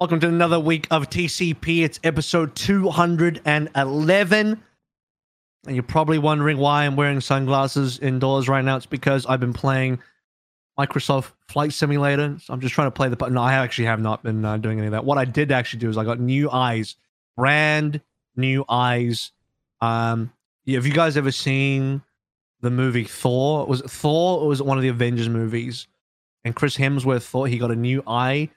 Welcome to another week of TCP. It's episode 211. And you're probably wondering why I'm wearing sunglasses indoors right now. It's because I've been playing Microsoft Flight Simulator. So I'm just trying to play the. No, I actually have not been uh, doing any of that. What I did actually do is I got new eyes, brand new eyes. Um, have you guys ever seen the movie Thor? Was it Thor or was it one of the Avengers movies? And Chris Hemsworth thought he got a new eye.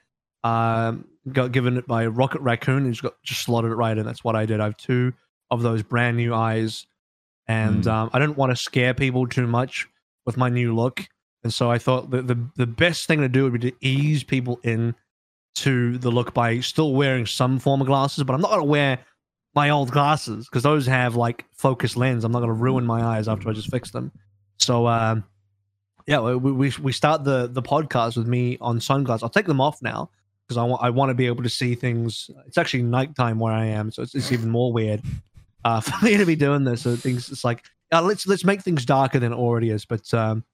Um, got given it by Rocket Raccoon. He's got just slotted it right in. That's what I did. I have two of those brand new eyes, and Mm. um, I didn't want to scare people too much with my new look. And so I thought that the the best thing to do would be to ease people in to the look by still wearing some form of glasses, but I'm not gonna wear my old glasses because those have like focus lens. I'm not gonna ruin my eyes after I just fix them. So um, yeah, we, we we start the the podcast with me on sunglasses. I'll take them off now because I want I want to be able to see things. It's actually nighttime where I am, so it's, it's even more weird uh, for me to be doing this. So things it's like uh, let's let's make things darker than it already is. But um,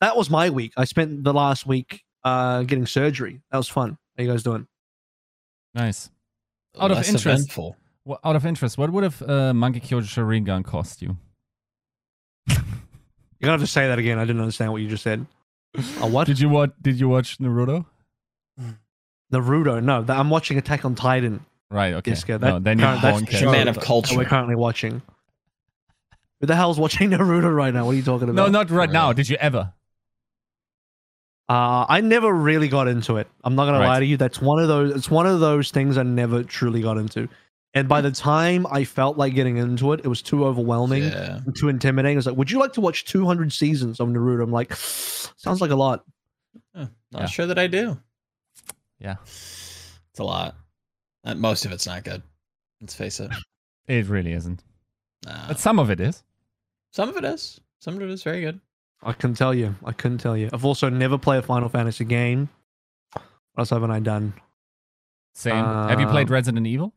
that was my week. I spent the last week uh, getting surgery. That was fun. How you guys doing? Nice. Out of interest. eventful. Well, out of interest, what would have uh, Mangekyo Sharingan cost you? You're gonna have to say that again. I didn't understand what you just said. A what? Did you watch? Did you watch Naruto? Naruto? No, that, I'm watching Attack on Titan. Right. Okay. Yes, yeah, no, that- then you that's won't the He's care. a show man of culture. We're currently watching. Who the hell's watching Naruto right now? What are you talking about? No, not right now. Did you ever? Uh, I never really got into it. I'm not gonna Right. lie to you. That's one of those. It's one of those things I never truly got into. And by the time I felt like getting into it, it was too overwhelming, Yeah. and too intimidating. It's like, would you like to watch 200 seasons of Naruto? I'm like, sounds like a lot. Huh, Not Yeah. sure that I do. Yeah. It's a lot. Uh, most of it's not good. Let's face it. It really isn't. Nah. But some of it is. Some of it is. Some of it is very good. I couldn't tell you. I couldn't tell you. I've also never played a Final Fantasy game. What else haven't I done? Same. Have you played Um, Resident Evil?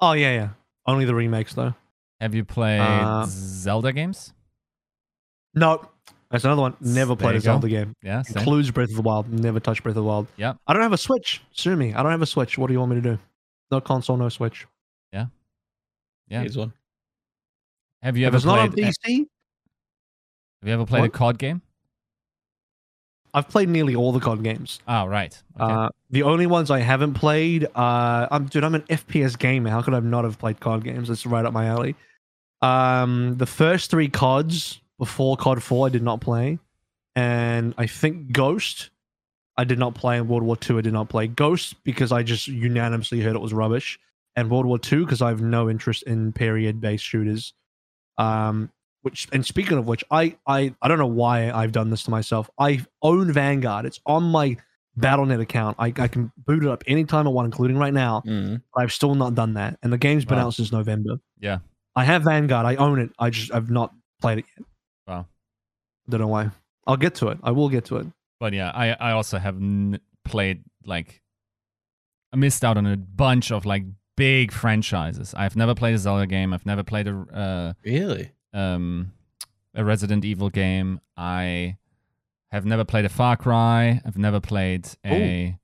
Oh yeah, yeah. Only the remakes though. Have you played uh, Zelda games? No, that's another one. Never played you a go. Zelda game. Yeah. Same. Includes Breath of the Wild. Never touched Breath of the Wild. Yep. I don't have a Switch. Sue me. I don't have a Switch. What do you want me to do? No console, no Switch. Yeah. Yeah. Here's one. Have you if ever it's not on played? PC, Have you ever played a What? COD game? I've played nearly all the COD games. Oh, right. Okay. Uh, the only ones I haven't played, uh, I'm dude, I'm an FPS gamer. How could I not have played COD games? That's right up my alley. Um, the first three CODs before COD 4, I did not play, and I think Ghost, I did not play. In World War 2, I did not play Ghost because I just unanimously heard it was rubbish, and World War 2 because I have no interest in period-based shooters. Um, which and speaking of which, I I I don't know why I've done this to myself. I own Vanguard. It's on my BattleNet account. I, I can boot it up anytime I want, including right now. Mm. But I've still not done that, and the game's been Wow. out since November. Yeah. I have Vanguard. I own it. I just I've not played it yet. Wow. Don't know why. I'll get to it. I will get to it. But yeah, I I also have n- played like I missed out on a bunch of like big franchises. I've never played a Zelda game. I've never played a Really? uh, um a Resident Evil game. I have never played a Far Cry. I've never played a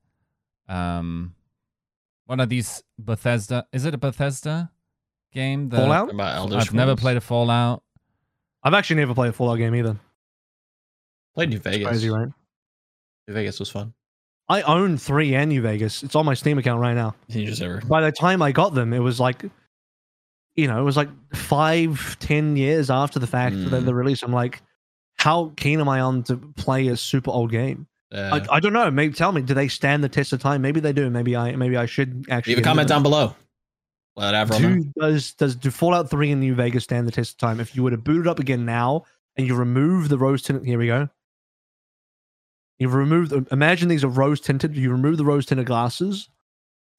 um what are these Bethesda? Is it a Bethesda game? The- Fallout? I've never played a Fallout. I've actually never played a Fallout game either. Played New Vegas. Crazy, right? New Vegas was fun. I own three and New Vegas. It's on my Steam account right now. You just ever. By the time I got them, it was like, you know, it was like five, ten years after the fact that Mm. the release. I'm like, how keen am I on to play a super old game? Uh, I, I don't know. Maybe tell me, do they stand the test of time? Maybe they do. Maybe I maybe I should actually leave a comment down below. Let everyone know. Does does do Fallout Three and New Vegas stand the test of time? If you were to boot it up again now and you remove the rose tint, here we go. You remove. the- Imagine these are rose tinted. You remove the rose tinted glasses.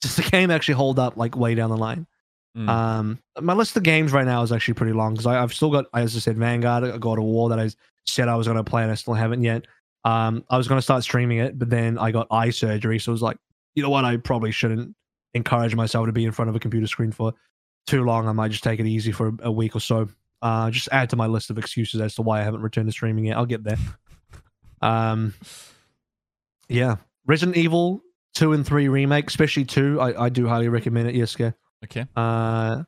Does the game actually hold up like way down the line? Mm. Um, my list of games right now is actually pretty long because I've still got, as I said, Vanguard, I God of War that I said I was going to play and I still haven't yet. Um, I was going to start streaming it, but then I got eye surgery, so it was like, you know what, I probably shouldn't encourage myself to be in front of a computer screen for too long. I might just take it easy for a week or so. Uh, just add to my list of excuses as to why I haven't returned to streaming yet. I'll get there. Um, yeah, Resident Evil two and three remake, especially two. I, I do highly recommend it. Yes, yeah. Okay. Uh,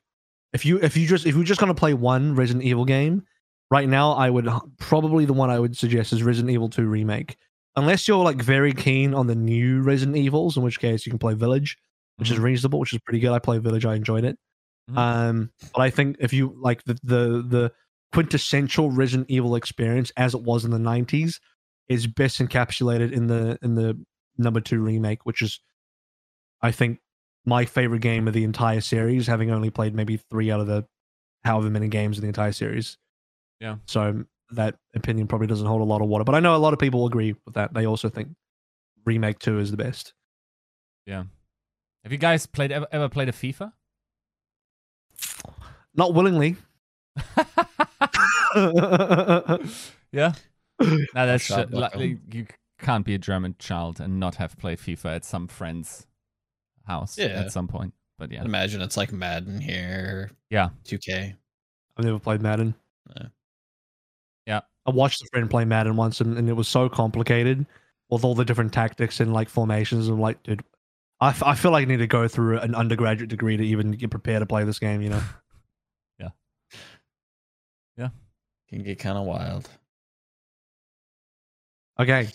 if you if you just if you're just gonna play one Resident Evil game, right now I would probably the one I would suggest is Resident Evil 2 remake. Unless you're like very keen on the new Resident Evils, in which case you can play Village, which is Mhm. reasonable, which is pretty good. I play Village, I enjoyed it. Mhm. Um, but I think if you like the the the quintessential Resident Evil experience as it was in the 90s is best encapsulated in the in the number two remake, which is I think my favorite game of the entire series, having only played maybe three out of the however many games in the entire series. Yeah. So that opinion probably doesn't hold a lot of water, but I know a lot of people agree with that. They also think remake two is the best. Yeah. Have you guys played ever, ever played a FIFA? Not willingly. yeah. No, that's shot uh, like, you can't be a German child and not have played FIFA at some friend's house Yeah. at some point. But yeah, Imagine it's like Madden here. Yeah. 2K. I've never played Madden. Yeah. Yeah. I watched a friend play Madden once and, and it was so complicated with all the different tactics and like formations. And like, dude, I, f- I feel like I need to go through an undergraduate degree to even get prepared to play this game, you know? Yeah. Yeah. Can get kind of wild. Okay.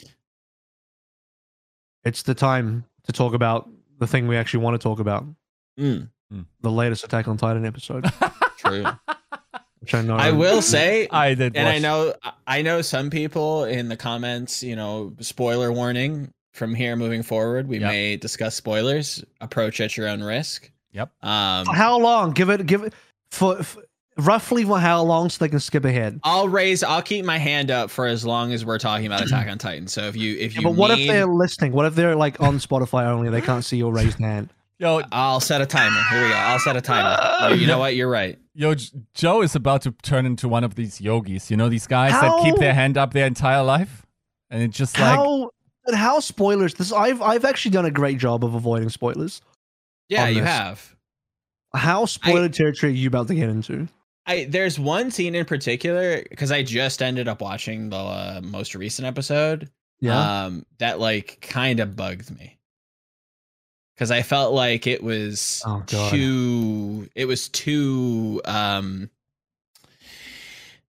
It's the time to talk about the thing we actually want to talk about Mm, the latest Attack on Titan episode, true. which I know. I will say, I did. and I know, I know some people in the comments. You know, spoiler warning. From here moving forward, we Yep. may discuss spoilers. Approach at your own risk. Yep. Um, For how long? Give it, give it, for, for roughly how long so they can skip ahead. I'll raise. I'll keep my hand up for as long as we're talking about Attack on Titan. So if you if Yeah, you but what if they're listening? What if they're like on Spotify only? They can't see your raised hand. Yo, I'll set a timer. Here we go. I'll set a timer. You- you know what? You're right. yo, Joe is about to turn into one of these yogis. You know these guys that keep their hand up their entire life, and it's just like how but how spoilers? This I've I've actually done a great job of avoiding spoilers. Yeah, you this. have. How spoiler territory are you about to get into? I there's one scene in particular because I just ended up watching the uh, most recent episode. Yeah. Um, that like kind of bugged me because I felt like it was Oh, too. It was too. Um.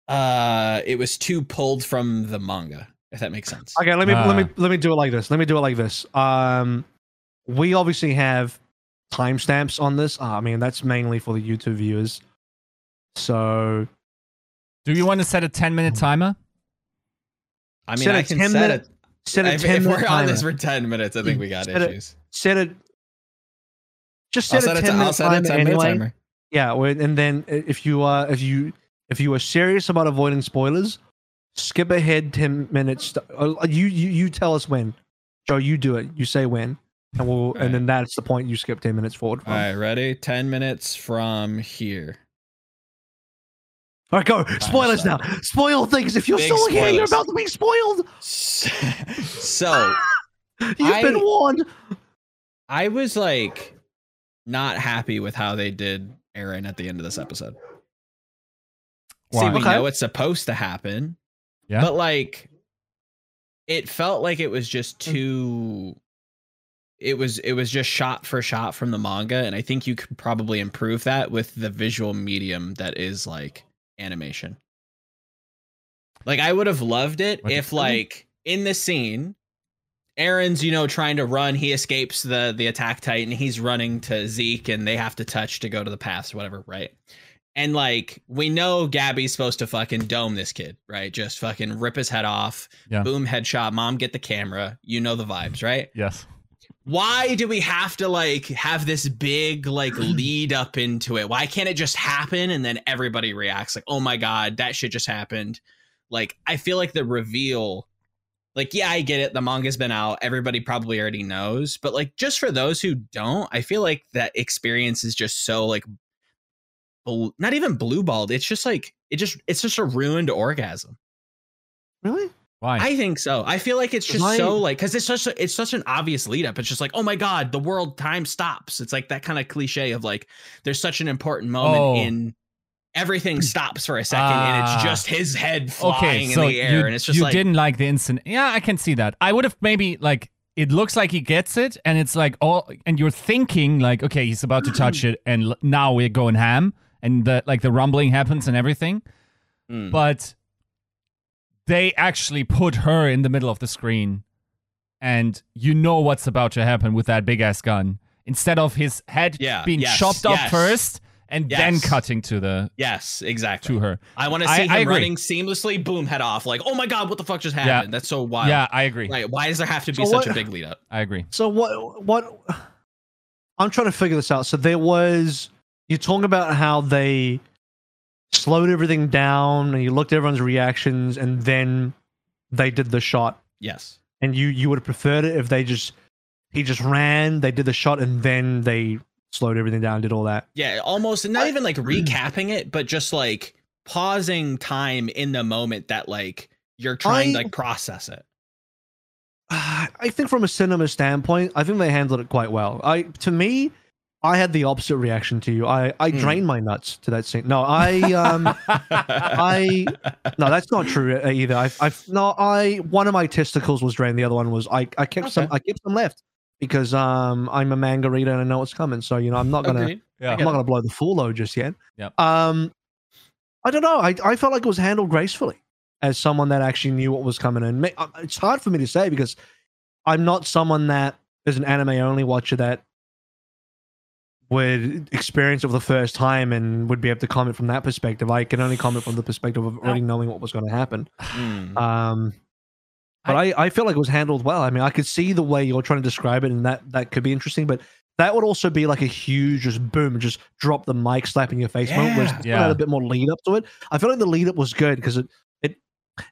Uh, it was too pulled from the manga. If that makes sense. okay, let me let me Ah. let me do it like this. Let me do it like this. Um, we obviously have timestamps on this. Uh, I mean, that's mainly for the YouTube viewers. So Do you want to set a 10 minute timer? I mean, Set a I can 10 set minute- it. set a If, ten if we're on this for ten minutes, I think we got Set it- issues. set it. Just set, set a a, t- ten minute I'll a timer ten minute anyway. timer. Yeah, and then if you are if you if you are serious about avoiding spoilers, skip ahead ten minutes. Uh, you you you tell us when. Joe, you do it. You say when, and we'll Alright. and then that's the point you skip ten minutes forward from. All right, ready? Ten minutes from here. All right, go. Spoilers now. Spoil things. If you're Big still here, you're about to be spoiled. so You've I- been warned. I was like not happy with how they did Eren at the end of this episode. See, Why? we Okay. know it's supposed to happen, Yeah. but like it felt like it was just mm. too it was it was just shot for shot from the manga and i think you could probably improve that with the visual medium that is like animation. Like i would have loved it What if like in the scene eren's you know trying to run he escapes the the attack titan he's running to zeke and they have to touch to go to the pass whatever right? And like we know gabby's supposed to fucking dome this kid right? Just fucking rip his head off Yeah. boom headshot mom get the camera you know the vibes right? Yes. Why do we have to like have this big like lead up into it? Why can't it just happen and then everybody reacts like oh my god that shit just happened. Like i feel like the reveal like yeah i get it the manga's been out everybody probably already knows but like just for those who don't i feel like that experience is just so like not even blue balled it's just like it just it's just a ruined orgasm. Really? Why? I think so. I feel like it's just Mine- so like because it's such a, it's such an obvious lead up. It's just like oh my god, the world time stops. It's like that kind of cliche of like there's such an important moment Oh. in everything stops for a second and Ah. it's just his head flying okay, in the air you, and it's just you like didn't like the instant. Yeah, I can see that. I would have maybe like it looks like he gets it, and it's like all, and you're thinking like, okay, he's about to touch it, and now we're going ham, and the like the rumbling happens and everything, Mm. but they actually put her in the middle of the screen, and you know what's about to happen with that big ass gun. Instead of his head Yeah, being yes, chopped off first and then cutting to the yes, exactly. to her. I want to see I him agree. running seamlessly, boom, head off. Like, oh my god, what the fuck just Yeah. happened? That's so wild. Yeah, I agree. Right. Why does there have to be So such what- a big lead up? I agree. So what? What? I'm trying to figure this out. So there was you talking about how they slowed everything down, and you looked at everyone's reactions, and then they did the shot. Yes. And you you would have preferred it if they just he just ran, they did the shot, and then they slowed everything down, did all that. Yeah, almost not even like hmm. recapping it, but just like pausing time in the moment that like you're trying to like process it. I think from a cinema standpoint, I think they handled it quite well. I to me, I had the opposite reaction to you. I I Hmm. drained my nuts to that scene. No, I um I no, that's not true uh, either. I I no, I one of my testicles was drained. The other one was I I kept some I kept some left because um I'm a manga reader and I know what's coming. So you know I'm not gonna. Yeah. I'm not gonna blow the full load just yet. Yeah. Um, I don't know. I I felt like it was handled gracefully as someone that actually knew what was coming in. Uh, It's hard for me to say because I'm not someone that is an anime only watcher that would experience it for the first time and would be able to comment from that perspective. I can only comment from the perspective of already knowing what was going to happen. Mm. Um, but I, I feel like it was handled well. I mean, I could see the way you're trying to describe it, and that that could be interesting. But that would also be like a huge, just boom, just drop the mic, slap in your face moment. Whereas Yeah. this one Yeah. a bit more lead up to it. I feel like the lead up was good because it it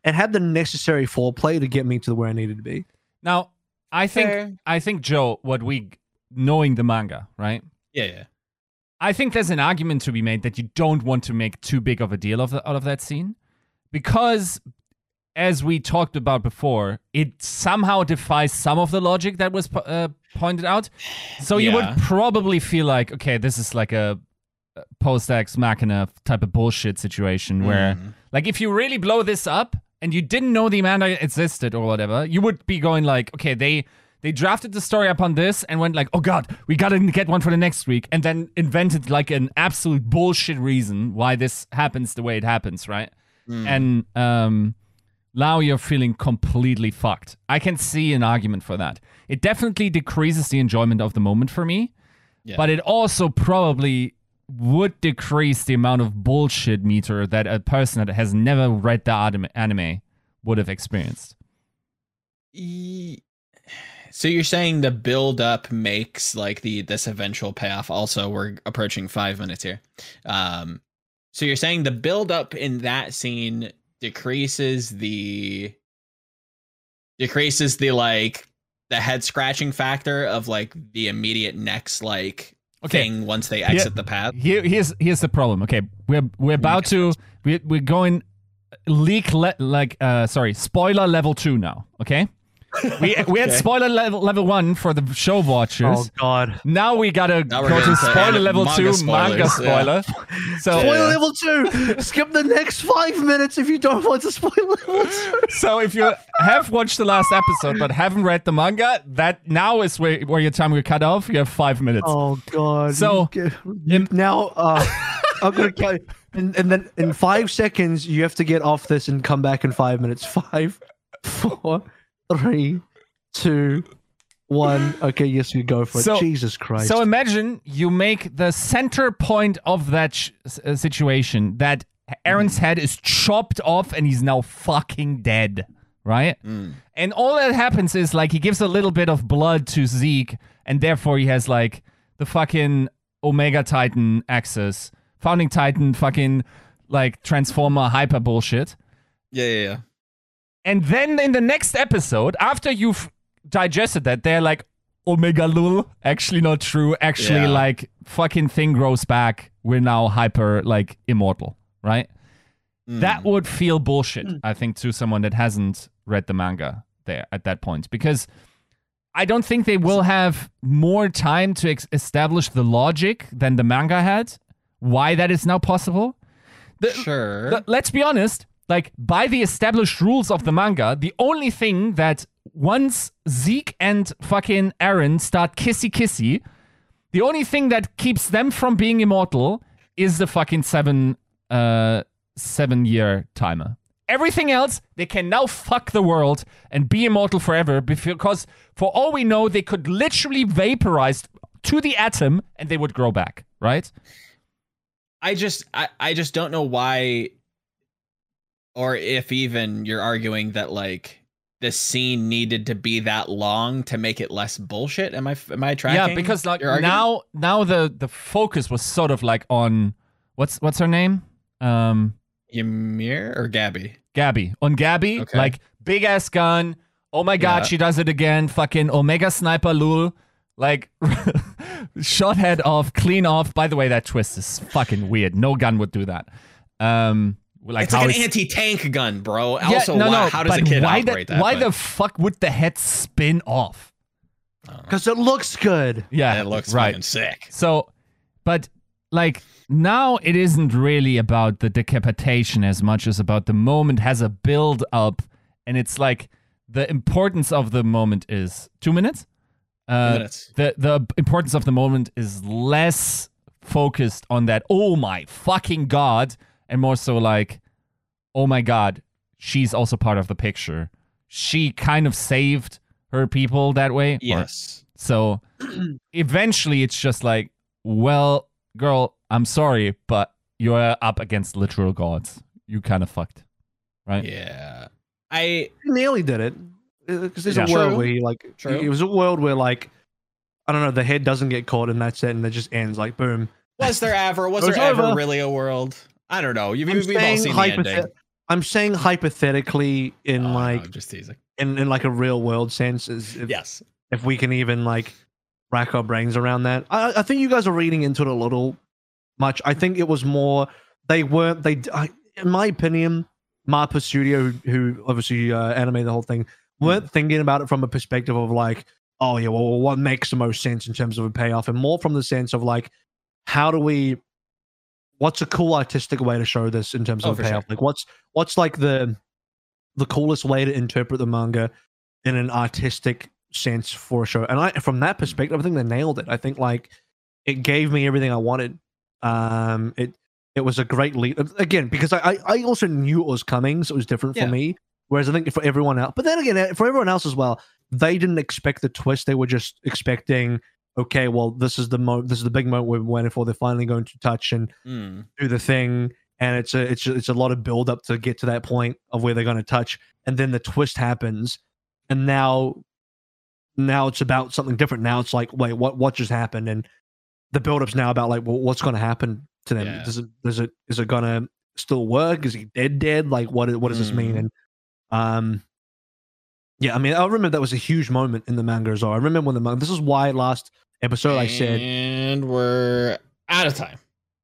it had the necessary foreplay to get me to where I needed to be. Now, I think Fair. I think Joe, what we knowing the manga, right? Yeah, yeah. I think there's an argument to be made that you don't want to make too big of a deal of the, out of that scene because as we talked about before, it somehow defies some of the logic that was uh, pointed out. So you would probably feel like, okay, this is like a post ex machina type of bullshit situation where Mm. like if you really blow this up and you didn't know the manga existed or whatever, you would be going like, okay, they they drafted the story upon this and went like, oh god, we gotta get one for the next week, and then invented like an absolute bullshit reason why this happens the way it happens, right? Mm. And um, now you're feeling completely fucked. I can see an argument for that. It definitely decreases the enjoyment of the moment for me, Yeah. but it also probably would decrease the amount of bullshit meter that a person that has never read the anime, would have experienced. E- So you're saying the build up makes like the this eventual payoff. Also, we're approaching five minutes here. Um, so you're saying the build up in that scene decreases the decreases the like the head scratching factor of like the immediate next like Okay. thing once they exit the path. Here, here's here's the problem. Okay, we're we're about to we're, we're going leak le- like uh sorry spoiler level two now. Okay, we we had Okay. spoiler level level one for the show watchers. Oh God! Now we gotta Now go to spoiler level manga two spoilers, manga yeah. spoiler. So Yeah. Spoiler level two. Skip the next five minutes if you don't want to spoil level two. so if you have watched the last episode but haven't read the manga, that now is where where your time will cut off. You have five minutes. Oh God! So, You- you- now, uh, I'm gonna cut, and, and then in five seconds you have to get off this and come back in five minutes. Five, four, three, two, one. Okay, yes, we go for it. Jesus Christ! So imagine you make the center point of that sh- uh, situation that Eren's head is chopped off and he's now fucking dead, right? Mm. And all that happens is like he gives a little bit of blood to Zeke, and therefore he has like the fucking Omega Titan access, founding Titan, fucking like Transformer hyper bullshit. Yeah, yeah, yeah. And then in the next episode, after you've digested that, they're like, Omega Lul, actually not true. Actually, Yeah. like, fucking thing grows back. We're now hyper, like, immortal, right? Mm. That would feel bullshit, I think, to someone that hasn't read the manga there at that point. Because I don't think they will have more time to ex- establish the logic than the manga had, why that is now possible. The- sure. L- let's be honest. Like by the established rules of the manga, the only thing that once Zeke and fucking Eren start kissy kissy, the only thing that keeps them from being immortal is the fucking seven uh seven year timer. Everything else, they can now fuck the world and be immortal forever because for all we know, they could literally vaporize to the atom and they would grow back, right? I just I, I just don't know why or if even you're arguing that like the scene needed to be that long to make it less bullshit. Am I am I tracking? Yeah, because like now now the the focus was sort of like on what's what's her name? Um Ymir or Gabby? Gabby. On Gabby, Okay. like big ass gun. Oh my god, Yeah. she does it again. Fucking Omega Sniper Lul. Like shot head off, clean off. By the way, that twist is fucking weird. No gun would do that. Um like it's how like an anti-tank gun, bro. Yeah, also, no, why, no, how does a but kid why operate the, that? Why but- the fuck would the head spin off? I don't know. Because it looks good. Yeah, it looks right. fucking sick. So, but like now it isn't really about the decapitation as much as about the moment has a build up, and it's like the importance of the moment is two minutes. Uh, minutes. The the importance of the moment is less focused on that. Oh my fucking god, and more so like, oh my god, she's also part of the picture. She kind of saved her people that way. or- Yes. so eventually it's just like, well, girl, I'm sorry, but you're up against literal gods. You kind of fucked. Right? Yeah. I nearly did it. Uh, because there's Yeah. a world True. where he like True. it was a world where like I don't know, the head doesn't get caught and that's it, and it just ends like boom. was there ever was It's there ever over. really a world? I don't know. You've, I'm we've all saying seen the ending. I'm saying hypothetically in Oh, like I'm just teasing. in, in like a real world sense is if, Yes. if we can even like rack our brains around that. I, I think you guys are reading into it a little much. I think it was more they weren't they. I, in my opinion, MAPPA Studio, who, who obviously uh, animated the whole thing, weren't thinking about it from a perspective of like, oh yeah, well, what makes the most sense in terms of a payoff, and more from the sense of like, how do we. What's a cool artistic way to show this in terms Oh, of for payoff? sure. Like, what's what's like the the coolest way to interpret the manga in an artistic sense for a show. And I, from that perspective, I think they nailed it. I think like it gave me everything I wanted. Um, it it was a great lead again because I I, I also knew it was coming, so it was different Yeah. for me. Whereas I think for everyone else, but then again, eh, for everyone else as well, they didn't expect the twist. They were just expecting, okay, well, this is the mo, this is the big moment we're waiting for. They're finally going to touch and Mm. do the thing. And it's a it's a, it's a lot of build up to get to that point of where they're going to touch. And then the twist happens. And now now it's about something different. Now it's like wait what what just happened? And the build up's now about like well, what's going to happen to them? Yeah. does it does it is it to still work? Is he dead dead? Like what what does this mean? Mm. and um yeah i mean i remember that was a huge moment in the manga as well. I remember when the manga this is why last episode i said and we're out of time.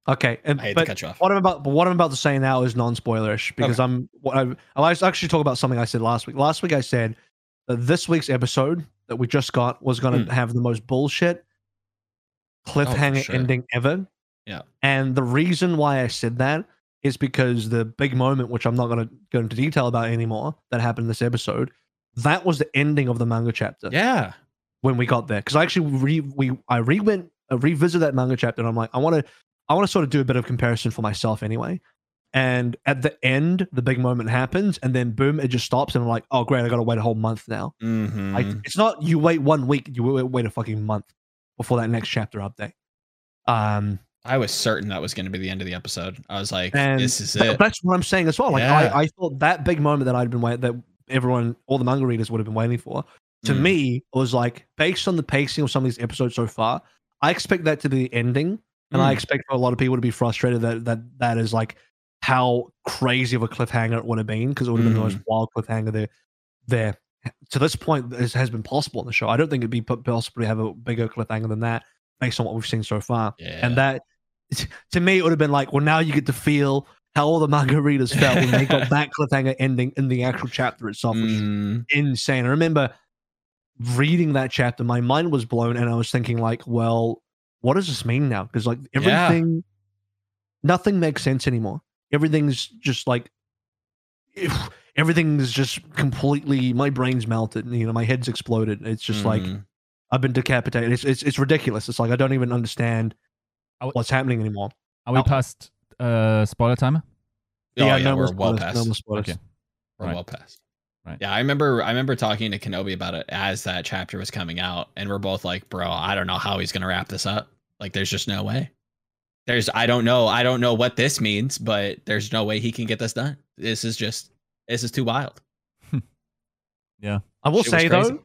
okay and I hate but to cut you off. what I'm about, but what I'm about to say now is non-spoilerish because I'm. What I, I actually talk about something I said last week. Last week I said that this week's episode that we just got was going to Hmm. have the most bullshit cliffhanger sure. ending ever. Yeah. And the reason why I said that is because the big moment, which I'm not going to go into detail about anymore, that happened in this episode, that was the ending of the manga chapter Yeah. When we got there because I actually re we I re went revisit that manga chapter and I'm like I want to I want to sort of do a bit of comparison for myself anyway. And at the end, the big moment happens, and then boom, it just stops, and I'm like, oh great, I got to wait a whole month now. Mm-hmm. Like it's not you wait one week, you wait, wait a fucking month before that next chapter update. Um, I was certain that was going to be the end of the episode. I was like, this is th- it. that's what I'm saying as well. Like Yeah. I, I thought that big moment that I'd been waiting, that everyone, all the manga readers would have been waiting for, to Mm. me it was like based on the pacing of some of these episodes so far i expect that to be the ending and i Mm. expect for a lot of people to be frustrated that that that is like how crazy of a cliffhanger it would have been because it would have been the most Mm. wild cliffhanger there there to this point this has been possible in the show i don't think it'd be po- possible to have a bigger cliffhanger than that based on what we've seen so far Yeah. and that to me it would have been like well now you get to feel how all the manga readers felt when they got that cliffhanger ending in the actual chapter itself which Mm, insane. I remember reading that chapter, my mind was blown, and I was thinking, like, well, what does this mean now? Because like Yeah. everything, nothing makes sense anymore. Everything's just like everything is just completely my brain's melted. You know, my head's exploded. It's just like Mhm. I've been decapitated. It's, it's it's ridiculous. It's like I don't even understand I w- what's happening anymore. Are we Oh. past uh, spoiler timer? Oh, yeah, no more we're well past. No spoilers. Okay. We're Right. well past. Right. Yeah, I remember. I remember talking to Kenobi about it as that chapter was coming out, and we're both like, "Bro, I don't know how he's gonna wrap this up. Like, there's just no way. There's, I don't know. I don't know what this means, but there's no way he can get this done. This is just, this is too wild. Yeah. I will say though,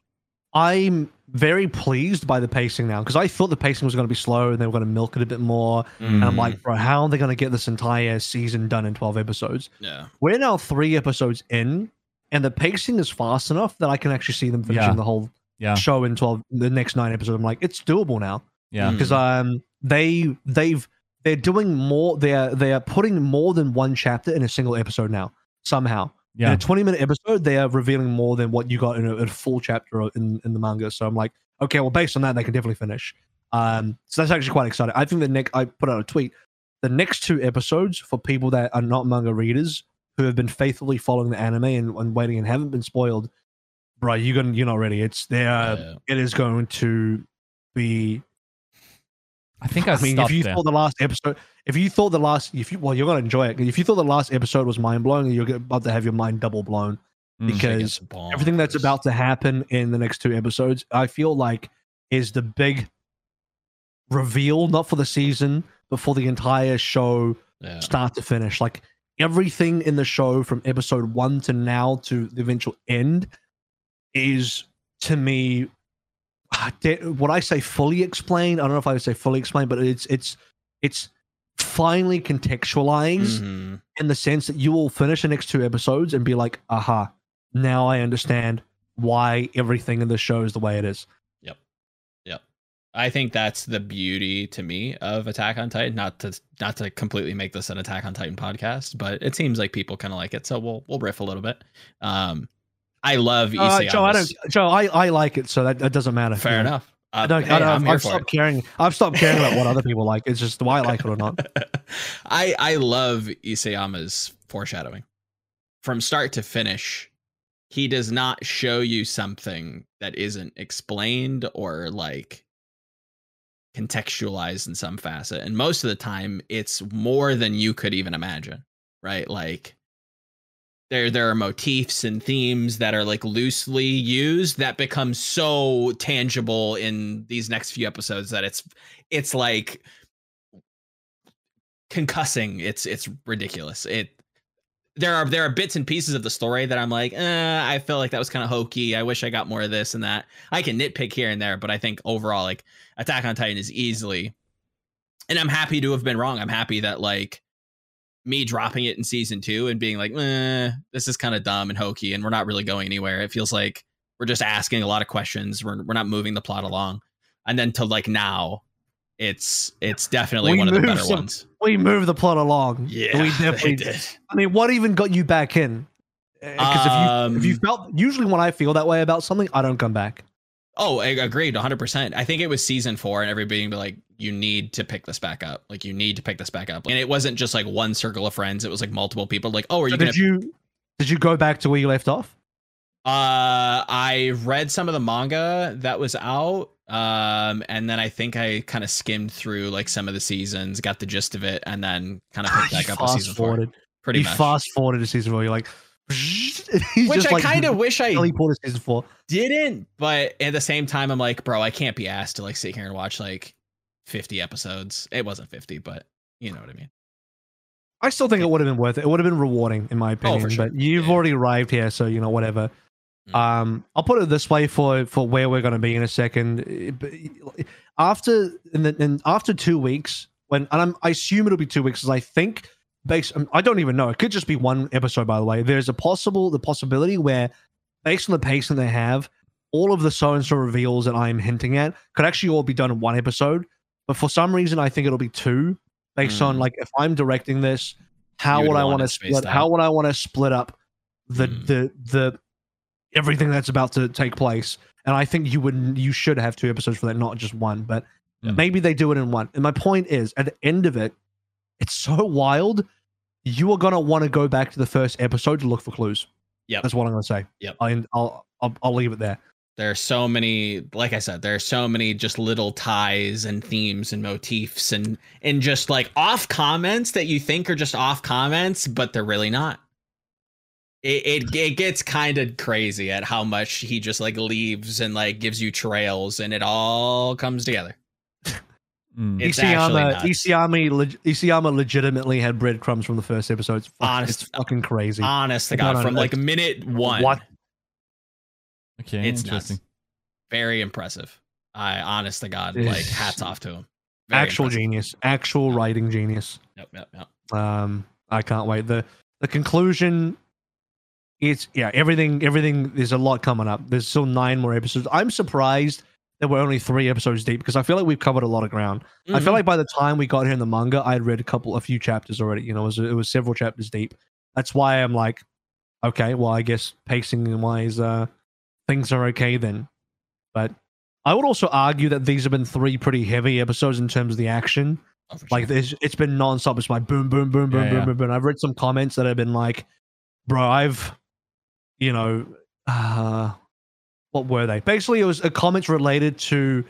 I'm very pleased by the pacing now because I thought the pacing was going to be slow and they were going to milk it a bit more. And I'm Mm. like, bro, how are they going to get this entire season done in 12 episodes? yeah, We're now three episodes in, and the pacing is fast enough that I can actually see them finishing Yeah. the whole Yeah. show in 12, the next nine episodes. I'm like, it's doable now Yeah. Mm. because um they they've they're doing more. They're they're putting more than one chapter in a single episode now somehow. In Yeah. a 20 minute episode, they are revealing more than what you got in a, a full chapter in, in the manga. So I'm like, okay, well, based on that, they can definitely finish. Um, so that's actually quite exciting. I think the next, I put out a tweet, the next two episodes for people that are not manga readers who have been faithfully following the anime and, and waiting and haven't been spoiled, bro, you're gonna, you're not ready. It's there. Yeah. It is going to be I think I, I mean, if you there. thought the last episode, if you thought the last, if you well, you're gonna enjoy it. If you thought the last episode was mind blowing, you're about to have your mind double blown Mm. because everything that's about to happen in the next two episodes, I feel like is the big reveal, not for the season, but for the entire show, Yeah. start to finish. Like everything in the show from episode one to now to the eventual end is to me what I say fully explained. I don't know if I would say fully explained, but it's it's it's finally contextualized Mhm. in the sense that you will finish the next two episodes and be like, aha, now I understand why everything in the show is the way it is. I think that's the beauty to me of Attack on Titan. Not to not to completely make this an Attack on Titan podcast, but it seems like people kind of like it, so we'll we'll riff a little bit. Um, I love Uh, Joe, I don't, Joe, I, I like it, so that, that doesn't matter. Fair Yeah. enough. Uh, I don't, hey, I don't, I'm here I've for it. stopped caring. I've stopped caring about what other people like. It's just why I like it or not. I I love Isayama's foreshadowing from start to finish. He does not show you something that isn't explained or like contextualized in some facet, and most of the time, it's more than you could even imagine. Right, like there there are motifs and themes that are like loosely used that become so tangible in these next few episodes that it's it's like concussing. It's it's ridiculous. It there are there are bits and pieces of the story that I'm like, eh, I feel like that was kind of hokey. I wish I got more of this and that. I can nitpick here and there, but I think overall, like Attack on Titan is easily, and I'm happy to have been wrong. I'm happy that like me dropping it in season two and being like, eh, this is kind of dumb and hokey, and we're not really going anywhere. It feels like we're just asking a lot of questions. We're we're not moving the plot along, and then to like now, it's it's definitely We one of the better some- ones. We move the plot along. Yeah, we definitely did. I mean, what even got you back in? Because if you if you Um, felt usually when I feel that way about something, I don't come back. Oh, I agreed 100%. I think it was season four, and everybody being like, you need to pick this back up. Like, you need to pick this back up. And it wasn't just like one circle of friends, it was like multiple people. Like, oh, are you So did to. you did you go back to where you left off? Uh, I read some of the manga that was out. Um, and then I think I kind of skimmed through like some of the seasons, got the gist of it, and then kind of picked back up fast season four. Pretty you much. fast forwarded to season four. You're like, Which I like kind of wish I teleported season four. didn't, but at the same time, I'm like, bro, I can't be asked to like sit here and watch like 50 episodes. It wasn't 50, but you know what I mean. I still think it would have been worth it. It would have been rewarding, in my opinion. Oh, sure. But you've Yeah. already arrived here, so you know whatever. Mm. Um, I'll put it this way for for where we're going to be in a second. Eh, After in the, in, after two weeks, when and I'm, I assume it'll be two weeks, because I think based um, I don't even know. It could just be one episode. By the way, there's a possible the possibility where based on the pacing they have, all of the so and so reveals that I'm hinting at could actually all be done in one episode. But for some reason, I think it'll be two, based on Mm. like if I'm directing this, how would would I want to split? How would I want to split up the Mm. the the everything that's about to take place? And I think you would you should have two episodes for that, not just one. But Mm. maybe they do it in one. And my point is, at the end of it, it's so wild. you are gonna want to go back to the first episode to look for clues. Yeah, that's what I'm gonna say. Yeah, I'll I'll I'll leave it there. there are so many like i said there are so many just little ties and themes and motifs and and just like off comments that you think are just off comments but they're really not it it, it gets kind of crazy at how much he just like leaves and like gives you trails and it all comes together Mm. It's actually Isayama. Isayama leg- Isayama legitimately had breadcrumbs from the first episode. It's, fuck- Honest- it's fucking crazy. honest to No, god no, from no, like minute one What? Okay, it's interesting. nuts very impressive i honest to god It's- like hats off to him Very Actual impressive. genius. Actual writing genius. yep yep yep Um, I can't wait. the The conclusion. It's yeah. Everything. Everything. There's a lot coming up. There's still nine more episodes. I'm surprised that we're only three episodes deep because I feel like we've covered a lot of ground. I feel Mhm. like by the time we got here in the manga, I had read a couple, a few chapters already. You know, it was it was several chapters deep. That's why I'm like, okay, well, I guess pacing wise, uh, things are okay then. But I would also argue that these have been three pretty heavy episodes in terms of the action. Oh, for Like sure. it's been nonstop. It's like boom, boom, boom, boom, Yeah, boom, yeah. boom, boom. I've read some comments that have been like, bro, I've, you know, uh, what were they? Basically, it was a comments related to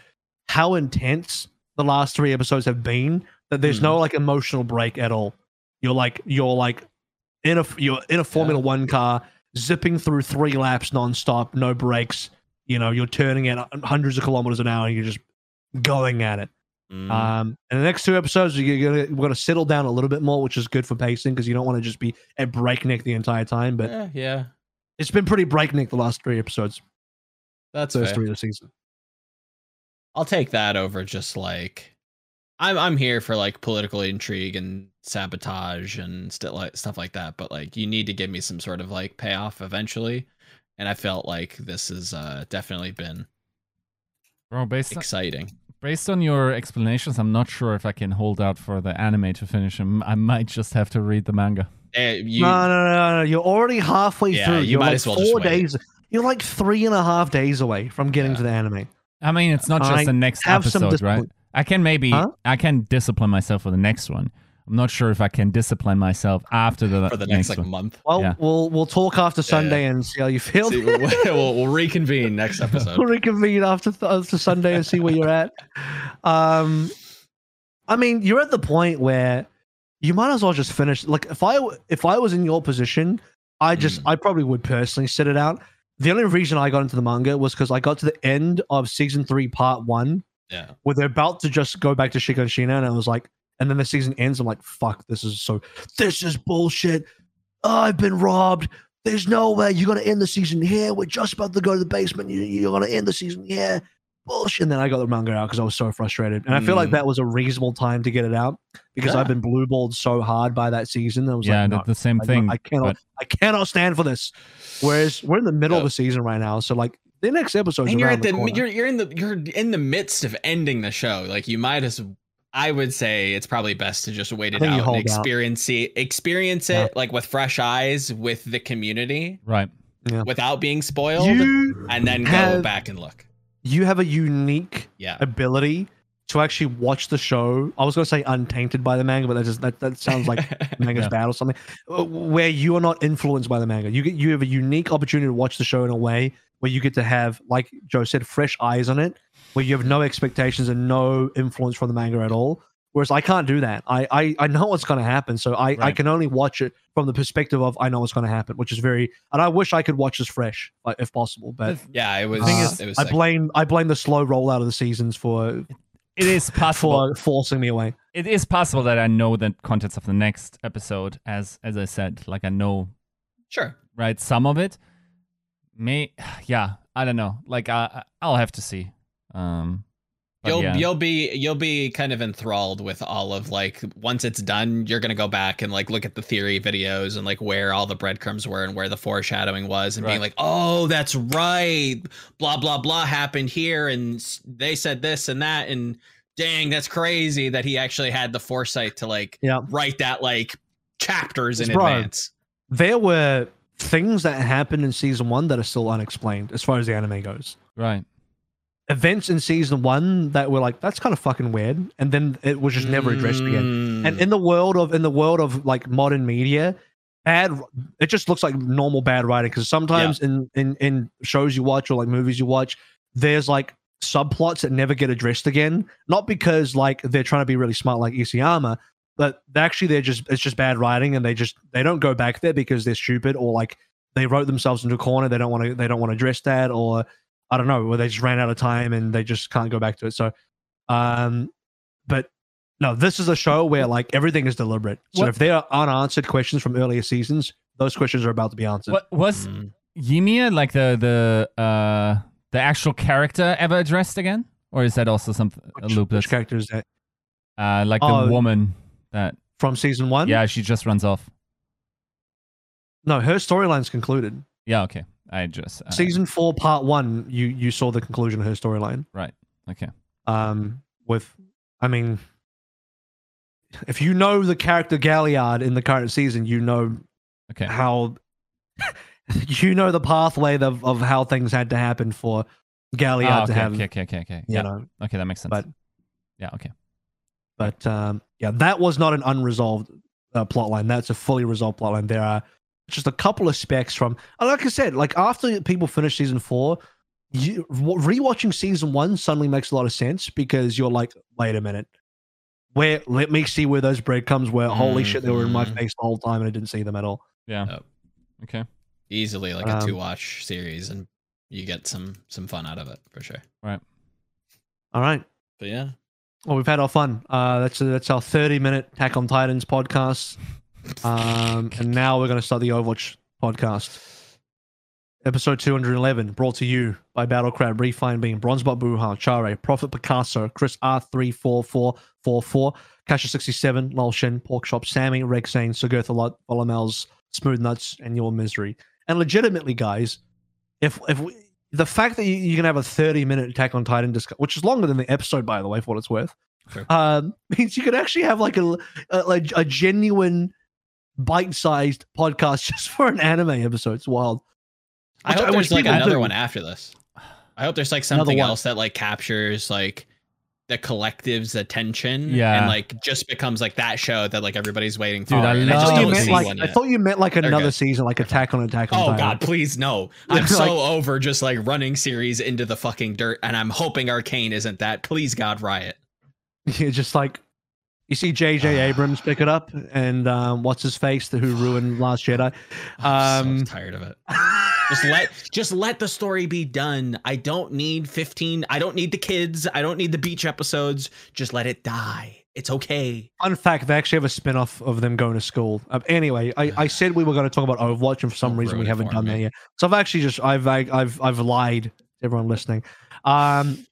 how intense the last three episodes have been. That there's no like emotional break at all. You're like you're like in a you're in a Formula One car, zipping through three laps nonstop, no breaks. You know, you're turning at hundreds of kilometers an hour, and you're just going at it. Mm. Um, and the next two episodes, you're gonna we're gonna settle down a little bit more, which is good for pacing because you don't want to just be at breakneck the entire time. But yeah, yeah, it's been pretty breakneck the last three episodes, that's first fair. three of the season. I'll take that over just like I'm I'm here for like political intrigue and sabotage and st- like stuff like that, but like you need to give me some sort of like payoff eventually. And I felt like this has uh, definitely been Bro, based on, exciting. based on your explanations, I'm not sure if I can hold out for the anime to finish. I'm- I might just have to read the manga. You, no, no, no, no, no. You're already halfway Yeah, through. you You're might like as well just four wait. days. You're like three and a half days away from getting Yeah. to the anime. I mean, it's not just I the next have some episode, right? I can maybe Huh? I can discipline myself for the next one. I'm not sure if I can discipline myself after the for the next, next like one. month. Well, Yeah. we'll we'll talk after Sunday and see how you feel. See, we'll, we'll, we'll reconvene next episode. we'll reconvene after after Sunday and see where you're at. Um, I mean, you're at the point where you might as well just finish. Like, if I if I was in your position, I just Mm. I probably would personally sit it out. The only reason I got into the manga was because I got to the end of season three, part one, Yeah. where they're about to just go back to Shiganshina, and I was like, and then the season ends. I'm like, fuck, this is so, this is bullshit. I've been robbed. There's no way you're gonna end the season here. We're just about to go to the basement. You, you're gonna end the season here. Bullshit. And then I got the manga out because I was so frustrated, and I feel like Mm. that was a reasonable time to get it out because Yeah. I've been blue balled so hard by that season. I was Yeah, like, the, no, the same I, thing. I cannot, but- I cannot stand for this. Whereas we're in the middle of the season right now, so like the next episode. and you're at the, you're you're in the you're in the midst of ending the show. Like you might as I would say it's probably best to just wait it out and hold out. experience it, experience it Yeah. like with fresh eyes with the community right. without being spoiled, you and then go back and look. You have a unique Yeah, ability to actually watch the show. I was going to say untainted by the manga, but that just that, that sounds like manga's Yeah. bad or something. uh, Where you are not influenced by the manga. You get you have a unique opportunity to watch the show in a way where you get to have, like Joe said, fresh eyes on it, where you have no expectations and no influence from the manga at all. Whereas I can't do that. I I, I know what's going to happen, so I, I can only watch it from the perspective of I know what's going to happen, which is very. And I wish I could watch this fresh, like, if possible. But yeah. It was. thing uh, is, it was. I sick. blame I blame the slow rollout of the seasons for It is possible. for forcing me away. it is possible that I know the contents of the next episode, as as I said. Like I know Sure. right some of it. May yeah, I don't know. Like I I'll have to see. Um, but You'll yeah. you'll be you'll be kind of enthralled with all of like once it's done, you're gonna go back and like look at the theory videos and like where all the breadcrumbs were and where the foreshadowing was and being like, oh, that's right, blah blah blah happened here and they said this and that and dang, that's crazy that he actually had the foresight to like Yeah. write that like chapters in Bro. advance. There were things that happened in season one that are still unexplained as far as the anime goes. right. Events in season one that were like that's kind of fucking weird, and then it was just never addressed again. And Mm. in the world of in the world of like modern media, bad it just looks like normal bad writing because sometimes in in in shows you watch or like movies you watch, there's like subplots that never get addressed again. Not because like they're trying to be really smart like Isayama, but actually they're just it's just bad writing and they just they don't go back there because they're stupid or like they wrote themselves into a corner. They don't want to they don't want to address that or I don't know, or they just ran out of time and they just can't go back to it. So um but no, this is a show where like everything is deliberate. So What- if there are unanswered questions from earlier seasons, those questions are about to be answered. What was Mm. Ymir like the the uh the actual character ever addressed again, or is that also something a Which, loop which that's character is that uh like the Oh. woman that from season one? yeah she just runs off. No, her storyline's concluded. Yeah, okay. I just uh, season four, part one, you you saw the conclusion of her storyline. Right? Okay. Um, with, I mean, if you know the character Galliard in the current season, you know Okay. how, you know the pathway of, of how things had to happen for Galliard Ah, to have, okay, okay, okay, okay. you Yeah. know. Okay, that makes sense. but- yeah, okay. But um, yeah, that was not an unresolved uh, plot line. That's a fully resolved plot line. There are just a couple of specs from, like I said, like after people finish season four, you rewatching season one suddenly makes a lot of sense because you're like, wait a minute, where let me see where those breadcrumbs were. Holy shit, they were in my Mhm. face the whole time and I didn't see them at all. Yeah. Yep. Okay. easily like a Um, two watch series, and you get some some fun out of it for sure. Right. All right. But yeah, Well, we've had our fun. Uh, that's that's our 30 minute Tack on Titans podcast. Um, and now we're going to start the Overwatch podcast. Episode 211, brought to you by Battle Crab, Refine Being, Bronzebot Buha, Chare, Prophet Picasso, Chris R34444, Kasha67, Lolshin, Porkshop, Sammy, Rexane, Sugurtha Lot, Volumels, Smooth Nuts, and Your Misery. And legitimately, guys, if if we, the fact that you, you can have a 30 minute Attack on Titan discussion, which is longer than the episode, by the way, for what it's worth, Sure. um, means you could actually have like a, a, like a genuine bite sized podcast just for an anime episode. It's wild. I hope I there's like another do. one after this. I hope there's like something else that like captures like the collective's attention Yeah. and like just becomes like that show that like everybody's waiting for. Dude, I and I just thought, you don't meant like, I thought you meant like another good. season, like Attack on Attack on Oh Titan. God, please no! I'm Like- so over just like running series into the fucking dirt, and I'm hoping Arcane isn't that. Please, God, Riot. Yeah, just like you see J.J. Abrams pick it up, and um, what's his face, the who ruined Last Jedi. I'm Um, so tired of it. Just let just let the story be done. I don't need 15. I don't need the kids. I don't need the beach episodes. Just let it die. It's okay. Fun fact: they actually have a spin-off of them going to school. Um, anyway, I, I said we were going to talk about Overwatch, and for some reason we haven't done that yet. So I've actually just I've I, I've I've lied to everyone listening. Um,